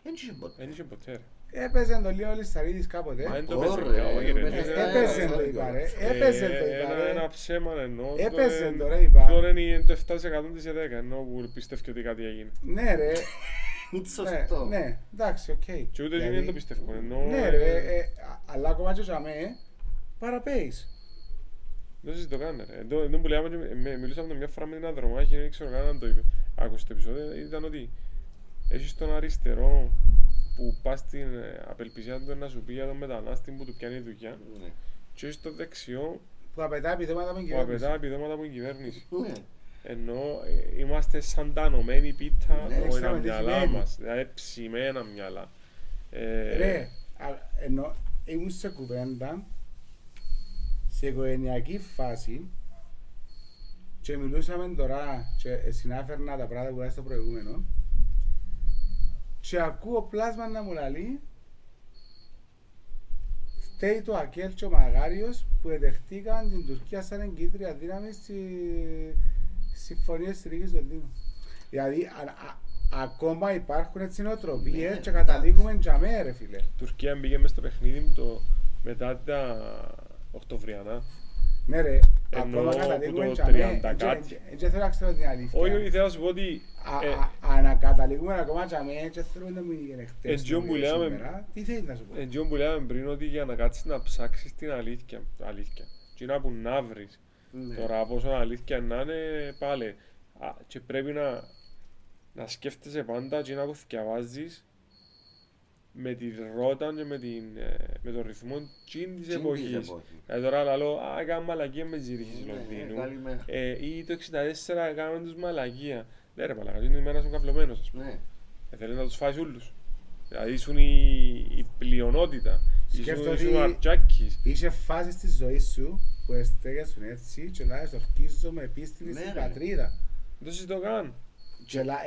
Δεν είχε ποτέ. Δεν είχε ποτέ. ρε. Έπαιζε το λίγο Λισταρίδης κάποτε. Μα δεν το Ωραία, παίζει πια, όχι, ρε. ε, Είναι- ε, Έπαιζε ε, το ε, είπα ε, ρε. Ε, Έπαιζε το είπα ένα- ρε. Ένα ψέμα εννοώ. το Έπαιζε εν- το ρε είπα. Το είναι το 7% της ΕΔΕΚΑ, ενώ που πιστεύει ότι κάτι έγινε. Ναι ρε. [laughs] Είναι Ναι, σωστό. Ναι, εντάξει, οκ. Και ούτε Δηλαδή, δεν το πιστεύω. Ενώ, Ναι ε, ρε, ε, α- αλλά ακόμα και για μέ, παραπέεις. Δεν συζητώ καν. ρε. Εδώ, εδώ που λέμε, και με- μιλούσαμε μια φορά με την Αντρομάχη, δεν ξέρω καν αν το είπε. Άκουσε το επεισόδιο, ήταν ότι έχεις τον αριστερό που πας στην ε, απελπισία του να σου πει για τον μετανάστη που του πιάνει δουλειά Ναι. και έχεις το δεξιό Που απαιτά επιδόματα από την που απαιτά κυβέρνηση. επιδόματα από την κυβέρνηση. Ναι. Ενώ ε, είμαστε σαν τα ενωμένη πίτα Ναι, με τα ξέρουμε τι μυαλά σημαίνει. μας. Δηλαδή ψημένα μυαλά. Ε, Ρε, α- ενώ ήμουν σε κουβέντα σε οικογενειακή φάση και μιλούσαμε τώρα και συνάφερνα τα πράγματα που είπα στο προηγούμενο και ακούω πλάσμα να μου λαλεί φταίει το Ακέλ και ο Μαγάριος που εδεχτήκαν την Τουρκία σαν εγκύτρια δύναμη στη συμφωνία στηρίγης του Ελλήνου. Δηλαδή α- α- ακόμα υπάρχουν έτσι νοοτροπίες Ναι, και καταλήγουμε τζαμέ ρε φίλε. Η Τουρκία μπήκε μες στο παιχνίδι το, μετά τα Οκτωβριανά. Ναι ρε, Εννοώ ακόμα από καταλήγουμε το τζαμέ. 30 κάτι. Δεν θέλω να ξέρω την αλήθεια. Όχι, όχι, θέλω να σου πω ότι Α- ε, α- ανακαταλήγουμε ακόμα τζαμέ και θέλουμε να μην γίνει χτες. Εντζιόν που νομίζω, λέμε- σήμερα. Τι θέλεις να σου πω; εντζιόν που λέγαμε πριν ότι για να κάτσεις να ψάξεις την αλήθεια, αλήθεια. Και να που να βρεις. Ναι. Τώρα πόσο αλήθεια να είναι πάλι. Α, και πρέπει να, να σκέφτεσαι πάντα και να που διαβάζεις με τη ρότα και με, την, ε, με τον ρυθμό τσιν της της εποχής. εποχής. Δηλαδή τώρα λέω, α, έκανα μαλακία με τις ζήριχες Ναι, Λονδίνου. καλημέρα. Ε, ή το 64 έκαναν τους μαλακία. Ναι ρε μαλακά, είναι η μέρα σου καυλωμένος ας πούμε. Ναι. Ε, θέλεις να τους φάεις όλους. Δηλαδή ήσουν η, η πλειονότητα. Ήσουν, Σκέφτομαι ήσουν ο ότι- Αρτσάκης. Είσαι φάση της ζωής σου που εστέγεσουν έτσι και λάζεις ορκίζω με πίστην Ναι, στην ρε. πατρίδα. Δεν το συζητώ καν. Και λα-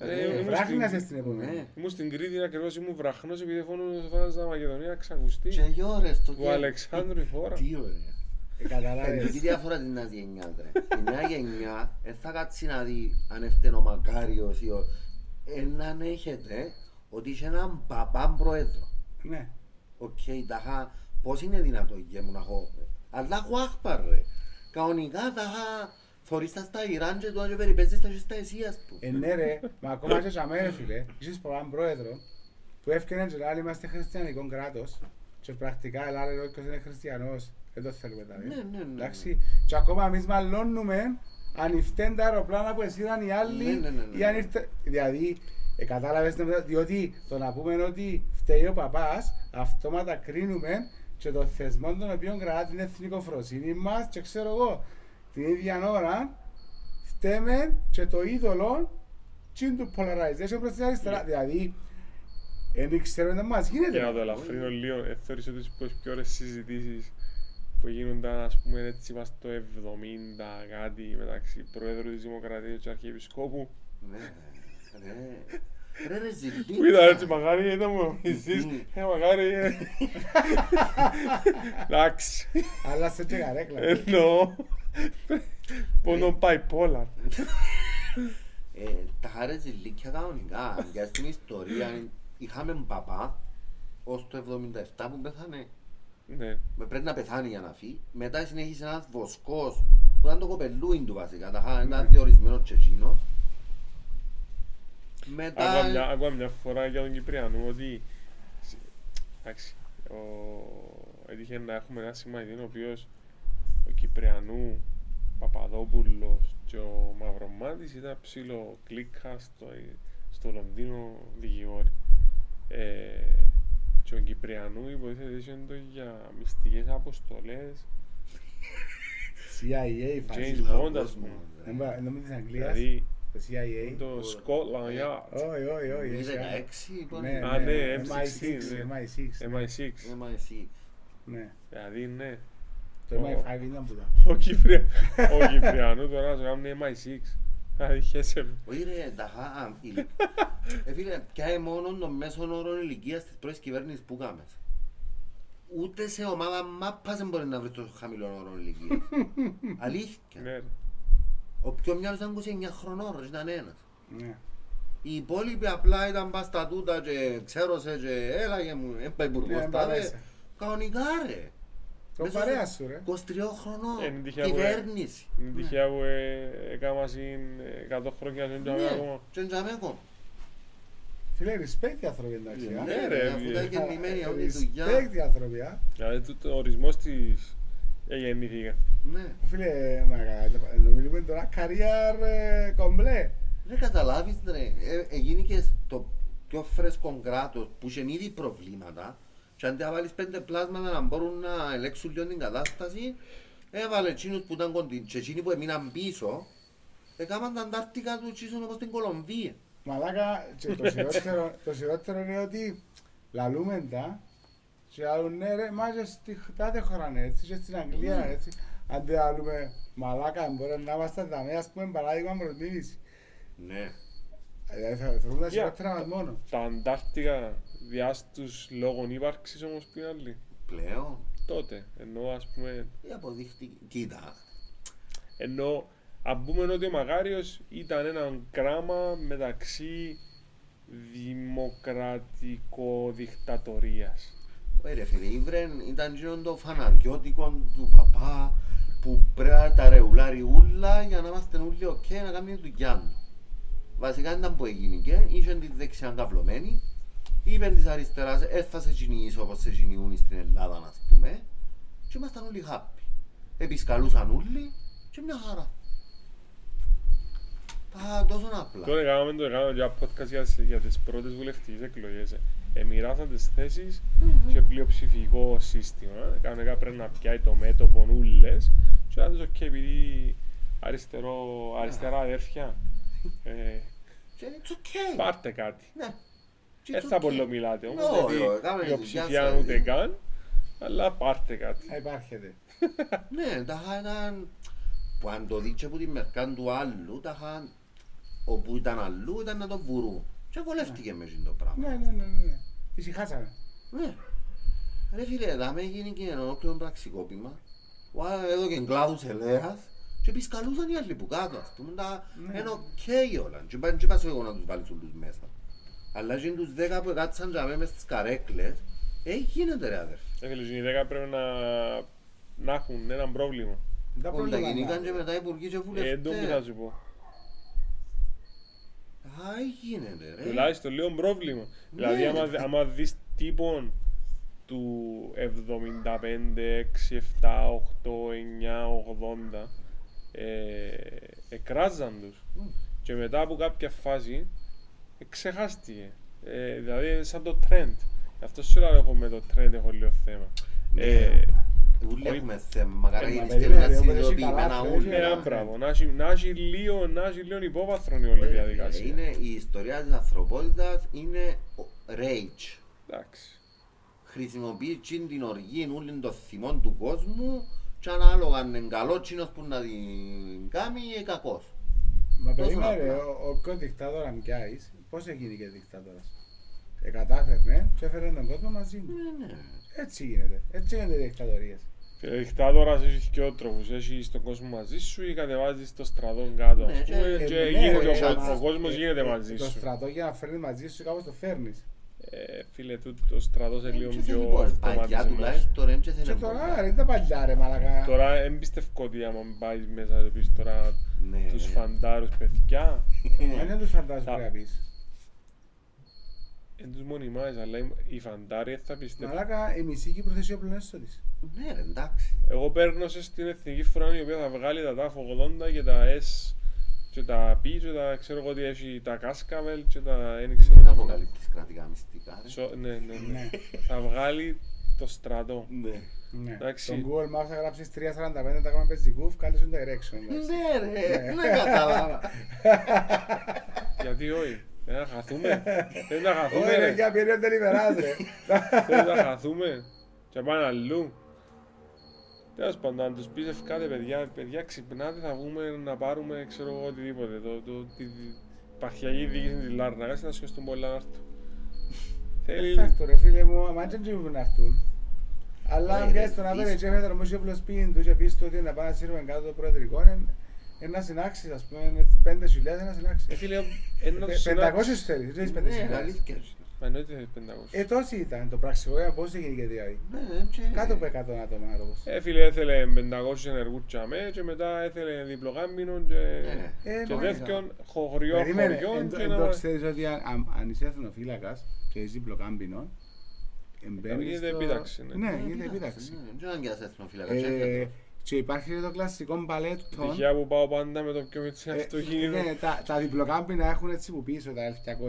εφώναζες. Ε, Ε, ήμουν Βράχνασες στην- την επομένη. Ναι. Ήμουν στην Κρήτη ακριβώς ήμουν βραχνός επειδή φώνω φώναζα Μακεδονία ξακουστεί. Και οι ώρες το Του Αλεξάνδρου η χώρα. Τι ωραία. Ε, Ε, Καταλάβες. Τι διαφορά της νέας γενιάς ρε. Η νέα γενιά δεν θα κάτσει να δει αν έφταιγε ο Μακάριος ή ο... Έναν έχετε ότι είχε έναν παπά πρόεδρο. Ναι. Οκ, ταχά, πώς είναι δυνατόν για μου να έχω... Αλλά έχω άχπαρ ρε. Κανονικά ταχά, θωρείς τα στα Ιράν και τώρα και περιπέζεις τα και στα Εσίας του. Ε, ναι ρε, μα ακόμα και τζαμέ ρε φίλε, είχες πολλάν πρόεδρο που έφτιανε και λέει είμαστε χριστιανικό κράτος και πρακτικά λέει όποιος είναι χριστιανός, δεν το θέλουμε τα Ναι, ναι, ναι, ναι. Εντάξει, και ακόμα εμείς μαλώνουμε αν ήρθαν τα αεροπλάνα που εσύραν οι άλλοι Ναι, ναι, ναι, ναι, ή αν ναι. ήρθε... Δηλαδή, ε, κατάλαβες τι νομίζω, διότι το να πούμε ότι φταίει ο παπάς, αυτόματα κρίνουμε και το θεσμό των οποίων κρατά την εθνικοφροσύνη μας και ξέρω εγώ, την ίδια ώρα φταίμε και το είδωλο τσιν του polarization προς την αριστερά. Δηλαδή, δεν ξέρουμε να μας γίνεται. Για να το ελαφρύνω λίγο, ε, θεωρείς ότι τις πιο ωραίες συζητήσεις που γίνονταν ας πούμε έτσι μας το 70 κάτι μεταξύ Πρόεδρου της Δημοκρατίας και Αρχιεπισκόπου Ναι, ρε. Ρε ρε ζητή. που ήταν έτσι μαγάρι ήταν μου εσείς ε μαγάρι ε. [laughs] εντάξει Αλλά σε και καρέκλα. εννοώ πόνο bipolar Ε, τα χάρες ζηλίκια κανονικά. Για στην ιστορία είχαμε παπά ως το 77 που πέθανε. ναι Με πρέπει να πεθάνει για να φύγει. Μετά συνέχισε ένας βοσκός που ήταν το κοπελούιν του βασικά. Τα χάρε ήταν διορισμένος και εκείνος. Μετά... Άκουα μια, άκουα μια φορά για τον Κυπριανό ότι εντάξει, ο, έτυχε να έχουμε ένα συμμαχητή ο οποίος ο Κυπριανού Παπαδόπουλος και ο Μαυρομάτης ήταν ψήλο κλίκα στο, στο Λονδίνο δικηγόρη. Ε, και ο Κυπριανού υποτίθεται είχε το για μυστικές αποστολές CIA, James φάση. Bond ας πούμε. Δεν μπορώ- δεν είμαι της Αγγλίας, Δηλαδή το CIA. το Scotland Yard, Όχι, όχι, όχι. Είναι έχει άλλο. 16 που Ναι, είναι. Α, ναι, MI6, M16, ναι. MI6, ναι. MI6. MI6. Ναι. Δηλαδή ναι. Το MI5 ήταν που ήταν. Ο, Κυπρια... [laughs] ο Κυπριανού τώρα σου κάνουν MI6. Δηλαδή χέσε με. Όχι ρε, τα χά... ηλι- Ε, φίλε, ποια είναι μόνο το μέσο όρο ηλικίας της πρώτης κυβέρνησης που κάμες. Ούτε σε ομάδα μάπας δεν μπορεί να βρεις το χαμηλό όρο ηλικίας. [laughs] Αλήθεια. Ναι, ρε. Ο πιο μυαλός ήταν 29 χρονών, ήταν ένας. Ναι. Οι υπόλοιποι απλά ήταν πας στα τούτα και ξέρωσε και έλαγε μου, έμπα υπουργός Ναι, τάδε. παρέσα. Κανονικά ρε. Το Μέσα παρέα σε σου ρε. 23 χρονών. Ε, είναι τυχαία που- Κυβέρνηση. Είναι τυχαία που ε, έκανα συν ε, 100 χρόνια και δεν Ναι, ακόμα. και τζαμέ ακόμα. Φίλε, respect οι άνθρωποι εντάξει. α. Ναι ρε, ρε, αφού ε, ήταν γεννημένοι όλη η δουλειά. Respect οι άνθρωποι, α. Δηλαδή τούτο ο ορισμός της ε, γεννήθηκα. Ναι. Φίλε, μα να μιλούμε τώρα career ε, κομπλέ. Δεν καταλάβεις ρε, ε, έγινε και το πιο φρέσκο κράτος που είχε ήδη προβλήματα και αν τα βάλεις πέντε πλάσματα να μπορούν να ελέγξουν λίγο την κατάσταση Έβαλε εκείνους που ήταν κοντινοί και εκείνοι που έμειναν πίσω έκαναν τα Αντάρτικα τους τσίσουν όπως την Κολομβία. Μαλάκα, και το χειρότερο, το χειρότερο είναι ότι λαλούμε τα και άλλουν ναι ρε, μα και στη τάδε χώρα είναι έτσι και στην Αγγλία είναι έτσι. Αντί λαλούμε μαλάκα, μπορεί να είμαστε δαμέ, ας πούμε παράδειγμα προτίμηση. Ναι. Δηλαδή θα θεωρούμε τα Για- χειρότερα μας μόνο. Τα Αντάρτικα διάστους λόγων ύπαρξης όμως πριν άλλη. Πλέον. Τότε, ενώ ας πούμε, Η αποδείχτηκε. Κοίτα. ενώ αν πούμε ότι ο Μαγάριος ήταν ένα κράμα μεταξύ δημοκρατικο-δικτατορίας. Ωραία ρε φίλε, η Βρεν ήταν εκείνο το φαναριώτικο του παπά που πρέπει να τα ρεουλάρει ούλα για να είμαστε όλοι οκ να κάνουμε τη δουλειά του. Βασικά ήταν που έγινε και είχε τη δεξιά καυλωμένη, είπε της αριστεράς έφασε κινείς όπως σε κινιούν στην Ελλάδα να πούμε και ήμασταν όλοι happy. Επισκαλούσαν όλοι και μια χαρά. Τα τόσο απλά. Τώρα κάναμε το κάναμε για podcast για, τις- για τις πρώτες βουλευτικές εκλογές. Ε, μοιράσαν τις θέσεις σε πλειοψηφικό σύστημα. Κανονικά πρέπει να πιάει το μέτωπο ούλες και αν και επειδή αριστερό, αριστερά αδέρφια, ε, Και it's okay. πάρτε κάτι. Ναι. Και Δεν it's θα okay. πολύ μιλάτε όμως, Όχι, γιατί όχι, κάμε τη πλειοψηφία δουλειά σας, ούτε ε. καν, αλλά πάρτε κάτι. Να υπάρχετε. [laughs] Ναι, τα είχα ήταν που αν το δείτε από τη μερκά του άλλου, τα είχα όπου ήταν αλλού ήταν να τον βουρούν. Και βολεύτηκε μες εκείνο το πράγμα. Ναι, ναι, ναι, ναι, ναι. Ησυχάσαμε. Ναι. Ρε φίλε, εδώ με γίνει και ένα ολόκληρο πραξικόπημα. Ο άλλος Εδώ και κλάδους ελέας και πισκαλούσαν οι άλλοι που κάτω. Ας πούμε, τα Ναι. είναι οκ όλα. Και πάνε και πάσω εγώ να τους βάλεις όλους μέσα. Αλλά και τους δέκα που κάτσαν για μες στις καρέκλες, ε, γίνεται ρε αδερφέ. Έφυγε οι 10 πρέπει να, να έχουν ένα πρόβλημα. Δεν τα Όλα πρόβλημα γεννήκαν να- και μετά υπουργοί και Ε, δεν το βουλευτές. θα σου πω. Α, γίνεται ρε. Τουλάχιστον λίγο πρόβλημα. Ναι, Δηλαδή, άμα, ρε. άμα δεις τύπον του 75, 6, 7, 8, 9, 80, ε, εκράζαν τους. Μμ. Και μετά από κάποια φάση, ε, ξεχάστηκε. Ε, δηλαδή, είναι σαν το trend. Αυτό σου λέω εγώ με το trend έχω λίγο θέμα. Ναι. Ε, Ούλοι όχι- έχουμε θέμα. Μακάρι Ε, μα γυριστεί περίμενε, ένα όπως έχει συνειδητοποιημένα καλά, ναι, παιδιά. ούλα. α, μπράβο. Να έχει- Να έχει λίγο, να έχει λίγο υπόβαθρο η όλη Ε, διαδικασία. Είναι η ιστορία της ανθρωπότητας είναι ο rage. Εντάξει. Χρησιμοποιεί τσιν την οργή όλων των θυμών του κόσμου και ανάλογα αν είναι καλό τσίνος που να την κάνει ή κακός. Μα Τόσο περίμενε, ρε, απλά. ο- όποιο δικτάτορα μοιάζεις, πώς έγινε και δικτάτορας. Ε, κατάφερνε και έφερε τον κόσμο μαζί του. Ναι, ναι. Έτσι γίνεται. Έτσι γίνονται οι δικτατορίες. Και ο δικτάτορας έχεις και τρόπους. Έχεις τον κόσμο μαζί σου ή κατεβάζεις το στρατό κάτω. Ναι, ας και- πούμε, Ε, και ναι, γίνεται ρε, ο, μα- κο- ο κόσμος ε, γίνεται ε, μαζί Το σου. στρατό για να φέρνει μαζί σου κάπως το φέρνεις. Ε, φίλε, τούτο το στρατός είναι λίγο Και πιο θέλει πολλά. Παγιά αυτοματισμένος. τουλάχιστον ρε, και Και θέλει τώρα, πολλά. ρε, είναι τα παλιά ρε μαλακά. Τώρα δεν πιστεύω ότι άμα πάει μέσα να πεις τώρα Ναι, τους ναι. φαντάρους παιδιά, Μα δεν τους φαντάζομαι Τα- πρέπει να πεις. Δεν τους μονιμάζεις, αλλά οι- οι φαντάροι δεν θα πιστεύουν. Μαλάκα, η μισή Κύπρος έχει όπλο έστω της. Ναι ρε, εντάξει. Εγώ παίρνω σε στην Εθνική Φρόνη η οποία θα βγάλει τα TAF 80 και τα S και τα P και τα ξέρω εγώ τι έχει τα Κάσκαβελ και τα δεν ξέρω Μην τα αποκαλύπτεις κρατικά μυστικά ρε. Σο- Ναι, ναι, ναι. Ναι. Θα βγάλει το στρατό. Ναι. Ναι. Εντάξει. Στον Google Maps θα γράψεις 3.45, τα κάνουμε πεζικού, βγάλεις τον direction. εντάξει. Ναι ρε, δεν κατάλαβα. [laughs] Γιατί όχι; Δεν θα χαθούμε. Δεν θα χαθούμε. Όχι ρε, ρε. για περίοδο δεν ημεράς ρε. Δεν θα χαθούμε. Και πάμε αλλού. Τέλος πάντων, αν τους πεις ευκάτε παιδιά, παιδιά ξυπνάτε, θα βγούμε να πάρουμε, ξέρω εγώ, οτιδήποτε. Το, το, τη, τη επαρχιακή διοίκηση της Λάρνακας να σχεστούν πολλά να έρθουν. Θέλει... Θα έρθω ρε φίλε μου, άμα δεν τσιμπούν να έρθουν. Αλλά Όχι, αν ρε, πιάσεις τον άδερ και δύσκολο. έφερε όμως όπλο σπίτι τους και πεις του ότι να πάμε να σύρουμε κάτω το προεδρικό, είναι- είναι να συνάξεις ας πούμε, πέντε χιλιάδες να Ε, συνάξεις. φίλε, ένα Πε- τους συνά- 500 θέλεις, δεν έχεις πέντε Ναι, χιλιάδες. αλήθεια. Μα εννοείται θέλεις 500. Ε, τόσοι ήταν το πραξικό, ε, πώς έγινε και δηλαδή. Ναι, ναι, και- Κάτω από 100 άτομα άτομος. Ε, φίλε, έθελε 500 ενεργούς τσαμέ και μετά έθελε διπλογάμινο και... Ναι. Ε, Και μα, δεύτερον, χωριό Περίμενε, χωριό εν- και εν να... το ξέρεις ότι αν- αν- αν είσαι εθνοφύλακας και είσαι διπλοκάμπινο, εμπαίνεις Γίνεται στο- επίταξη, ναι. Ναι, Ναι, γίνεται εντάξει, επίταξη. ναι, Δεν αναγκάζεσαι εθνοφύλακας. Ε, Και υπάρχει και το κλασικό μπαλέτο. Τυχαία που πάω πάντα με το πιο μικρό Ε, αυτοκίνητο. ναι, τα, τα διπλοκάμπινα έχουν έτσι που πίσω τα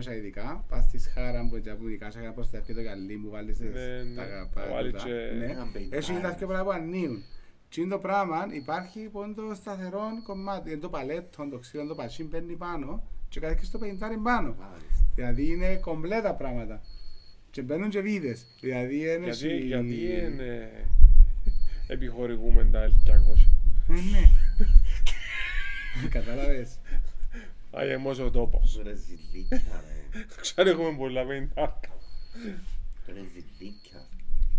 1200 ειδικά. Πας στη σχάρα που έτσι που ειδικά σε προστατεύει και το γυαλί που βάλεις Ναι, τις- ναι. τα Θα καπάκια. βάλει τα- και- ναι. Ένα μπεϊτάρι. Έχει τα πιο πολλά που ανοίγουν. Τι είναι το πράγμα, υπάρχει πόντο σταθερό κομμάτι. Είναι το παλέτο, το ξύλο, το πατσίν παίρνει πάνω και κάτι στο πενιντάρι πάνω. Μάλιστα. Δηλαδή είναι κομπλέτα πράγματα. Και μπαίνουν και βίδες. Δηλαδή είναι... Γιατί, εσύ- γιατί είναι, επιχορηγούμε τα 1900. Ε, ναι. [laughs] Κατάλαβες. Αγεμός ο τόπος. Ρε ζηλίκια ρε. Ξέρω έχουμε πολλά πεντάρκα. Ρε ζηλίκια.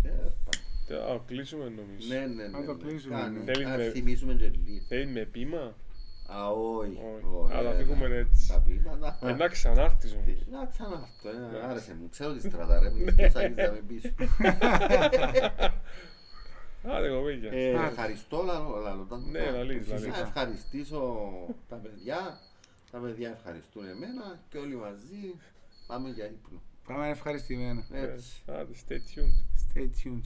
Ε, πα- Θα κλείσουμε νομίζω. Ναι, ναι, ναι. Να το ναι. κλείσουμε, Κάνε. ναι. Θέλει Ας με- θυμίσουμε και λίγο. Θέλει με πείμα; Α, όχι. Όχι. όχι, Αλλά ε, φύγουμε τα- έτσι. Τα πείματα. Ε, Να ξανάρθεις όμως. Να ξανάρθω, ε, Ναι. άρεσε μου. Ξέρω τη στράτα ρε, μην το σαγίζαμε πίσω. Άντε κοπέκια. Ε, ευχαριστώ, λαλό. Ναι, Να ευχαριστήσω τα παιδιά. Τα παιδιά ευχαριστούν εμένα και όλοι μαζί πάμε για ύπνο. Πάμε ευχαριστημένα. Έτσι. Stay tuned. Stay tuned.